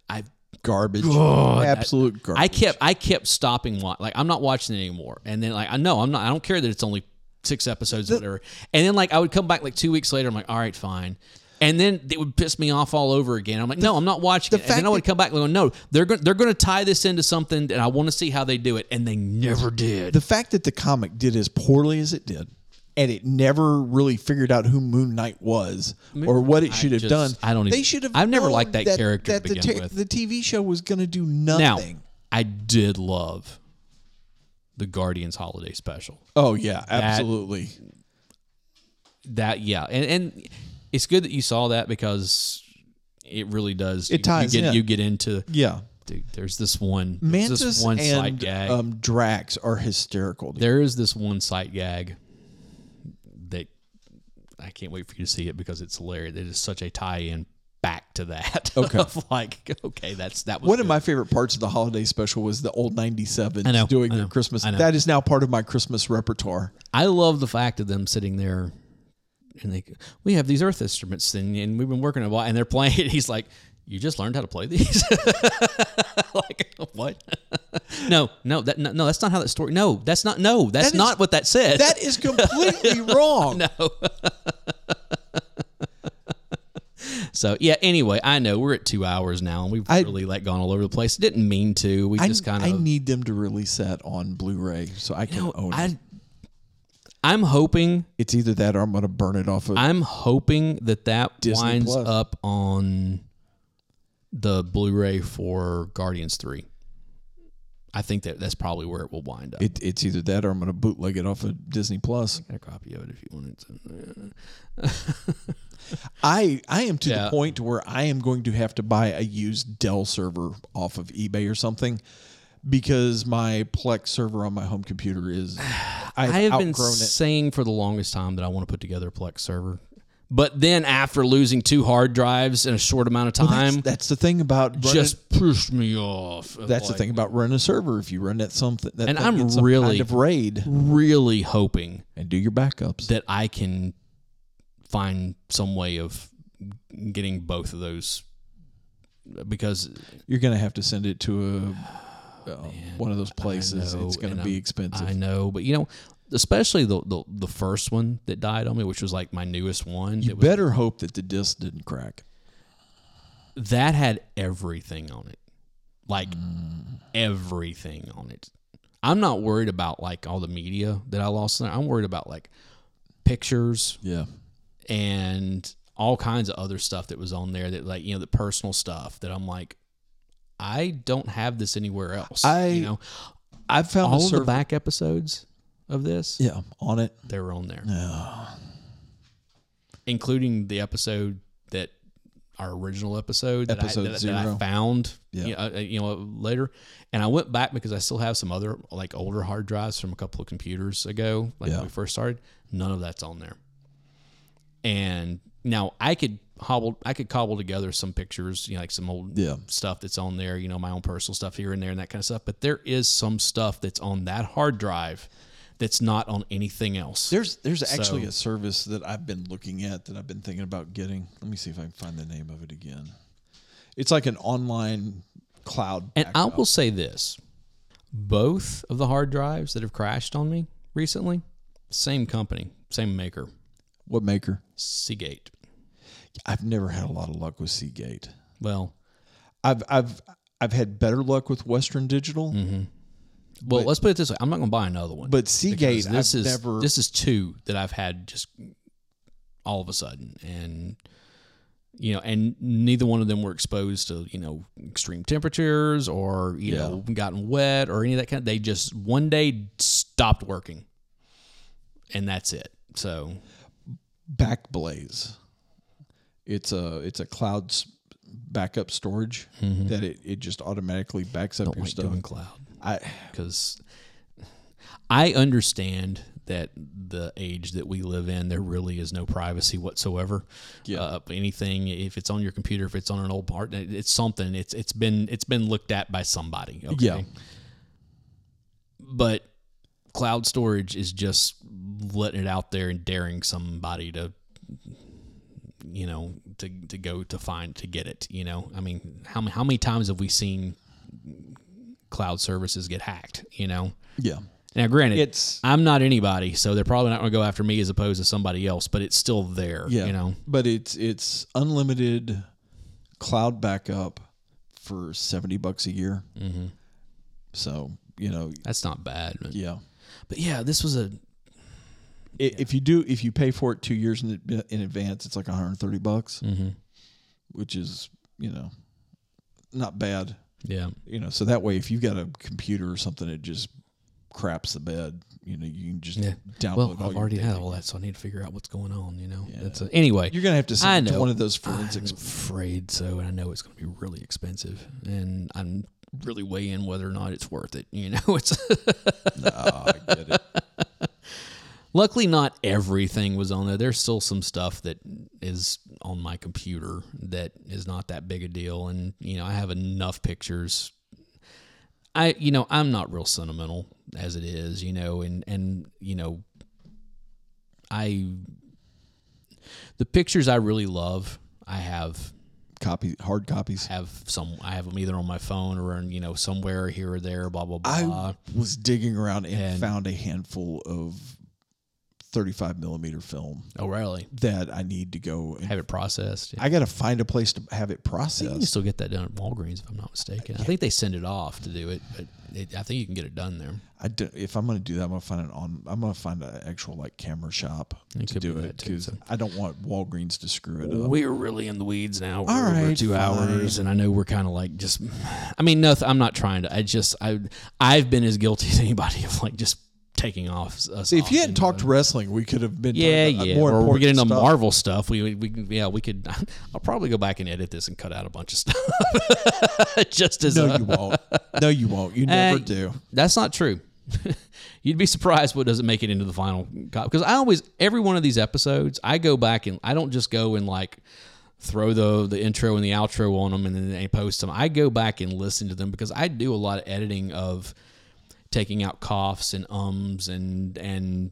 I garbage. Absolute garbage. I kept I kept stopping like I'm not watching it anymore. And then like I know I'm not I don't care that it's only six episodes or whatever. And then like I would come back like two weeks later. I'm like, all right, fine. And then it would piss me off all over again. I'm like, no, I'm not watching it. And then I would come back and go, no, they're going they're going to tie this into something, and I want to see how they do it. And they never did. the fact that the comic did as poorly as it did and it never really figured out who Moon Knight was or what it I should have just- done. I don't They even- should have. I've never liked that character to That the, the TV show was going to do nothing. Now, nothing. I did love the Guardians holiday special. oh yeah, absolutely. That yeah, and and it's good that you saw that because it really does. It you, ties you get in. you get into. yeah, Dude, there's this one. Mantis this one and gag. um, Drax are hysterical. there is this one sight gag that I can't wait for you to see it because it's hilarious. It is such a tie-in to that. Okay. of like, okay, that's that was One of my favorite parts of the holiday special was the Old 97's I know, doing their Christmas. That is now part of my Christmas repertoire. I love the fact of them sitting there and they we have these earth instruments and, and we've been working a while and they're playing it. He's like, You just learned how to play these? like what? no, no, that no, no, that's not how that story no, that's not no, that's That is- not what that said. That is completely wrong. So yeah, anyway, I know we're at two hours now and we've I- really like gone all over the place. Didn't mean to. We I, just kind of. I need them to release that on Blu-ray so I can you know, own it. I I'm hoping It's either that or I'm going to burn it off of. I'm hoping that that Disney winds Plus. up on the Blu-ray for Guardians Three. I think that that's probably where it will wind up. it, it's either that or I'm going to bootleg it off of Disney Plus. Got a copy of it if you wanted to. I I am to Yeah. the point where I am going to have to buy a used Dell server off of eBay or something because my Plex server on my home computer is I've I have been it. saying for the longest time that I want to put together a Plex server, but then after losing two hard drives in a short amount of Well, that's, time, that's the thing about running, just pushed me off. of that's the thing about running a server. If you run that something, that And I'm really- kind of raid Really hoping and do your backups. that I can find some way of getting both of those because You're going to have to send it to a uh, one of those places. know, It's going to be I'm- expensive. I know, but you know, especially the, the the first one that died on me, which was like my newest one. you it was, better hope that the disc didn't crack. that had everything on it, like Mm. everything on it. I'm not worried about like all the media that I lost. there. I'm worried about like pictures Yeah. And all kinds of other stuff that was on there that like you know the personal stuff that I'm like I don't have this anywhere else. I- you know I've found all the back episodes of this yeah, on it. they were on there, Yeah. including the episode that our original episode that, Episode I, that, that I zero. found Yeah. you, know, uh, you know later, and I went back because I still have some other like older hard drives from a couple of computers ago, like Yeah. when we first started. None of that's on there, and now I could hobble, I could cobble together some pictures, you know, like some old Yeah. stuff that's on there, you know, my own personal stuff here and there and that kind of stuff. But there is some stuff that's on that hard drive that's not on anything else. There's there's actually So- a service that I've been looking at that I've been thinking about getting. Let me see if I can find the name of it again. It's like an online cloud. And I will say this both of the hard drives that have crashed on me recently, same company, same maker, what maker? Seagate. I've never had a lot of luck with Seagate. Well, I've I've I've had better luck with Western Digital, mm-hmm. well, let's put it this way: I'm not going to buy another one. but Seagate this I've is never. this is two that I've had just all of a sudden, and you know, and neither one of them were exposed to you know extreme temperatures or you Yeah. know gotten wet or any of that kind. Of, they just one day stopped working, and that's it. So Backblaze. It's a it's a cloud backup storage that it, it just automatically backs up Mm-hmm. don't your like stuff. doing cloud. I because I understand that the age that we live in, there really is no privacy whatsoever. Yeah. Uh, anything, if it's on your computer, if it's on an old part, it's something. It's it's been it's been looked at by somebody. Okay? Yeah. But cloud storage is just letting it out there and daring somebody to you know to to go to find to get it you know i mean how many how many times have we seen cloud services get hacked you know yeah. now granted It's i'm not anybody so they're probably not going to go after me as opposed to somebody else but it's still there yeah. you know But it's it's unlimited cloud backup for seventy bucks a year. Mm-hmm. So you know, that's not bad yeah. but yeah this was a I If you do, if you pay for it two years in, in advance, it's like 130 bucks, Mm-hmm. which is you know not bad. Yeah. You know, so that way, if you've got a computer or something, it just craps the bed. You know, you can just Yeah. download. Well, I've already had all that, so I need to figure out what's going on. You know. That's a, anyway. You're gonna have to send it to one of those I'm forensics. afraid so, and I know it's going to be really expensive, and I'm really weighing whether or not it's worth it. You know, it's no, I get it. Luckily not everything was on there. There's still some stuff that is on my computer that is not that big a deal, and you know, I have enough pictures. I, you know, I'm not real sentimental as it is, you know, and and you know, I the pictures I really love, I have Copy hard copies. have some I have them either on my phone or in, you know somewhere here or there blah blah blah I was digging around and, And- found a handful of 35 millimeter film oh really that I need to go. And, have it processed I got to find a place to have it I think you can still get that done at Walgreens if I'm not mistaken I think they send it off to do it but it, I think you can get it done there I do, if I'm going to do that, I'm going to find an on. I'm going to find an actual like camera shop It to do it because so. I don't want Walgreens to screw it up. we're really in the weeds now we're All over right, two fine. hours and I know we're kind of like just I mean nothing. I'm not trying to I just I I've been as guilty as anybody of like just taking off us See, if you hadn't talked the- wrestling, we could have been Yeah, yeah. more or we're getting into stuff. Marvel stuff. We, we, we yeah, we could. I'll probably go back and edit this and cut out a bunch of stuff. Just as No, a- you won't. No, you won't. You never Uh, do. That's not true. You'd be surprised what doesn't make it into the final. Because I always, every one of these episodes, I go back and I don't just go and like throw the the intro and the outro on them and then I post them. I go back and listen to them because I do a lot of editing of taking out coughs and ums and and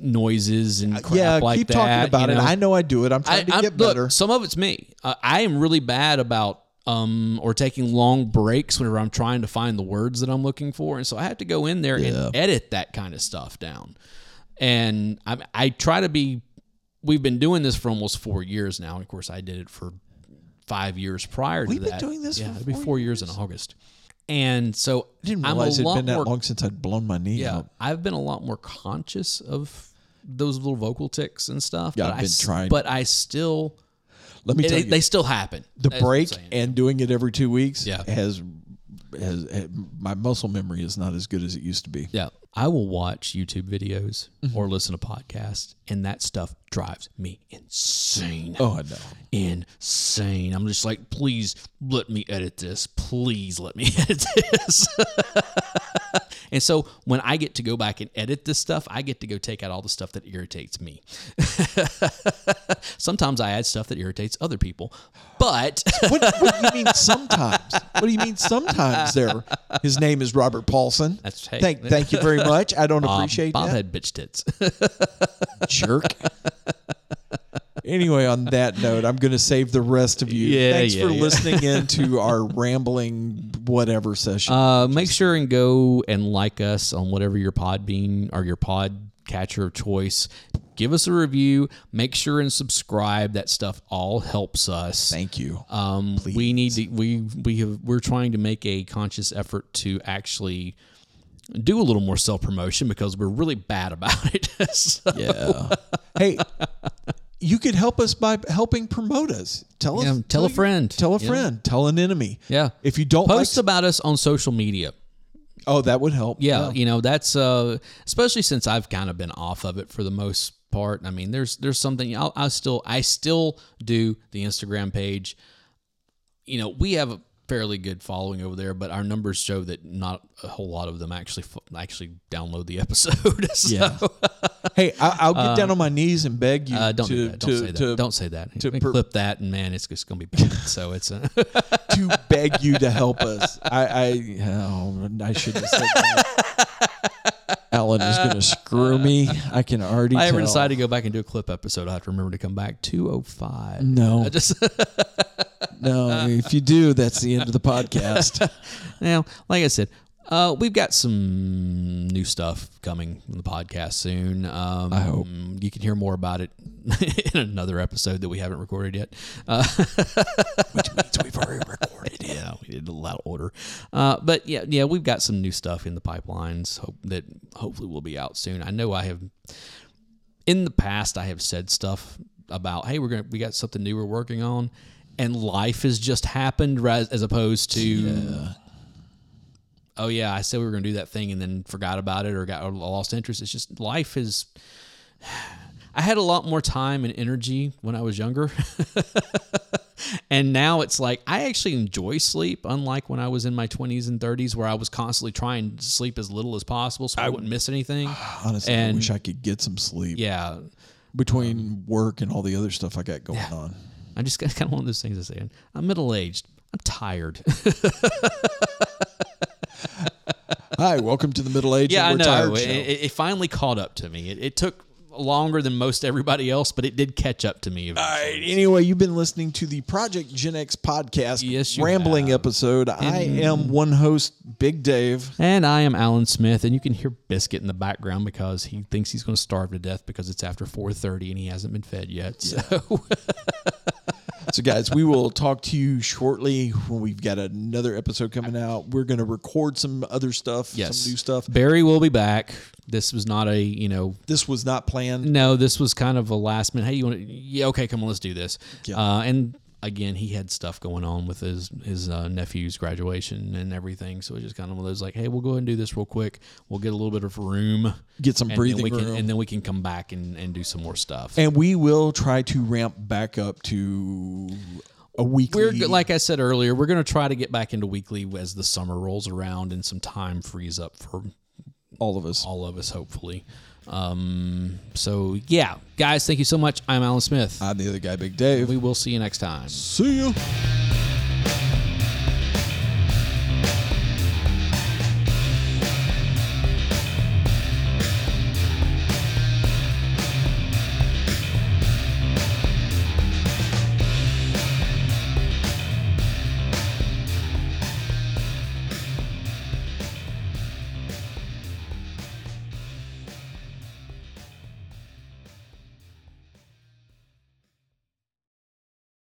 noises and crap yeah, like keep that. talking about you it. I know I do it. I'm trying I, to I'm- get look, better. some of it's me. Uh, I am really bad about um or taking long breaks whenever I'm trying to find the words that I'm looking for, and so I have to go in there Yeah. and edit that kind of stuff down. And I I try to be. We've been doing this for almost four years now. And of course, I did it for five years prior to We've to been that. doing this yeah, for it'll be four four years in August. And so I didn't realize it'd been that more long since I'd blown my knee yeah, out. I've been a lot more conscious of those little vocal ticks and stuff. Yeah, but I've I been trying. But I still, Let me tell they, you, they still happen. the That's what I'm break and doing it every two weeks Yeah. has, has, has my muscle memory is not as good as it used to be. yeah, I will watch YouTube videos Mm-hmm. or listen to podcasts, and that stuff drives me insane. Oh, I know. Insane. I'm just like, please let me edit this. Please let me edit this. and so when I get to go back and edit this stuff, I get to go take out all the stuff that irritates me. Sometimes I add stuff that irritates other people, but What, what do you mean sometimes? What do you mean sometimes? There, his name is Robert Paulson. That's- hey. thank, thank you very much. I don't um, appreciate Bob that, had bitch tits. jerk. Anyway, on that note, I'm going to save the rest of you. Yeah, Thanks yeah, for yeah. listening in to our rambling whatever session. Uh, make sure and go and like us on whatever your Podbean or your pod catcher of choice. Give us a review. Make sure and subscribe. That stuff all helps us. Thank you. Um, we need to. We we have. We're trying to make a conscious effort to actually do a little more self promotion because we're really bad about it. So- Yeah. hey, you could help us by helping promote us. Tell us. Yeah, tell a friend, Tell a know? friend. Tell an enemy. yeah. If you don't Post like, about us on social media. oh, that would help. yeah, you know that's uh especially since I've kind of been off of it for the most part. I mean, there's there's something I'll, I still I still do the Instagram page. You know, we have a fairly good following over there, but our numbers show that not a whole lot of them actually actually download the episode. So, Yeah. Hey, I, I'll get down on my knees and beg you Uh, don't to do that. Don't to say that. to, don't say that. to per- clip that, and man, it's just gonna be bad. so it's uh, to beg you to help us. I I oh, I shouldn't have said that. Alan is going to screw me. I can already. I ever tell. decide to go back and do a clip episode, I have to remember to come back two oh five. No, I just no. If you do, that's the end of the podcast. Now, like I said, uh, we've got some new stuff coming in the podcast soon. Um, I hope. you can hear more about it in another episode that we haven't recorded yet. Uh, Which means we've already recorded yeah, we did a loud order. Uh, but yeah, yeah, we've got some new stuff in the pipelines hope, that hopefully will be out soon. I know I have. in the past I have said stuff about, hey, we're gonna we got something new we're working on, and life has just happened as opposed to. Oh yeah, I said we were going to do that thing and then forgot about it or got or lost interest. It's just life is. I had a lot more time and energy when I was younger. and now it's like I actually enjoy sleep, unlike when I was in my 20s and 30s, where I was constantly trying to sleep as little as possible so I, wouldn't miss anything. Honestly, I wish I could get some sleep Yeah. between um, work and all the other stuff I got going on. I just got kind of one of those things I say. I'm middle aged. I'm tired. Hi, welcome to the middle age. yeah, I know. It, show. it, finally caught up to me. It, it took longer than most everybody else, but it did catch up to me. All right. eventually. Anyway, you've been listening to the Project Gen X podcast Yes, rambling have. episode. I am one host, Big Dave. And I am Alan Smith, and you can hear Biscuit in the background because he thinks he's going to starve to death because it's after 4:30 and he hasn't been fed yet. So So, guys, we will talk to you shortly when we've got another episode coming out. We're going to record some other stuff, yes, some new stuff. Barry will be back. This was not a you know This was not planned. No, this was kind of a last minute. Hey, you want to? Yeah, okay, come on, let's do this. Yeah. Uh, and again, he had stuff going on with his his uh, nephew's graduation and everything, so it just kind of one of those like, hey, we'll go ahead and do this real quick. We'll get a little bit of room, Get some and breathing then we can, room. and then we can come back and, and do some more stuff. And we will try to ramp back up to a weekly. we're like I said earlier, we're going to try to get back into weekly as the summer rolls around and some time frees up for all of us. all of us, hopefully. Um, so yeah, guys, thank you so much. I'm Alan Smith. I'm the other guy, Big Dave. we will see you next time. See you.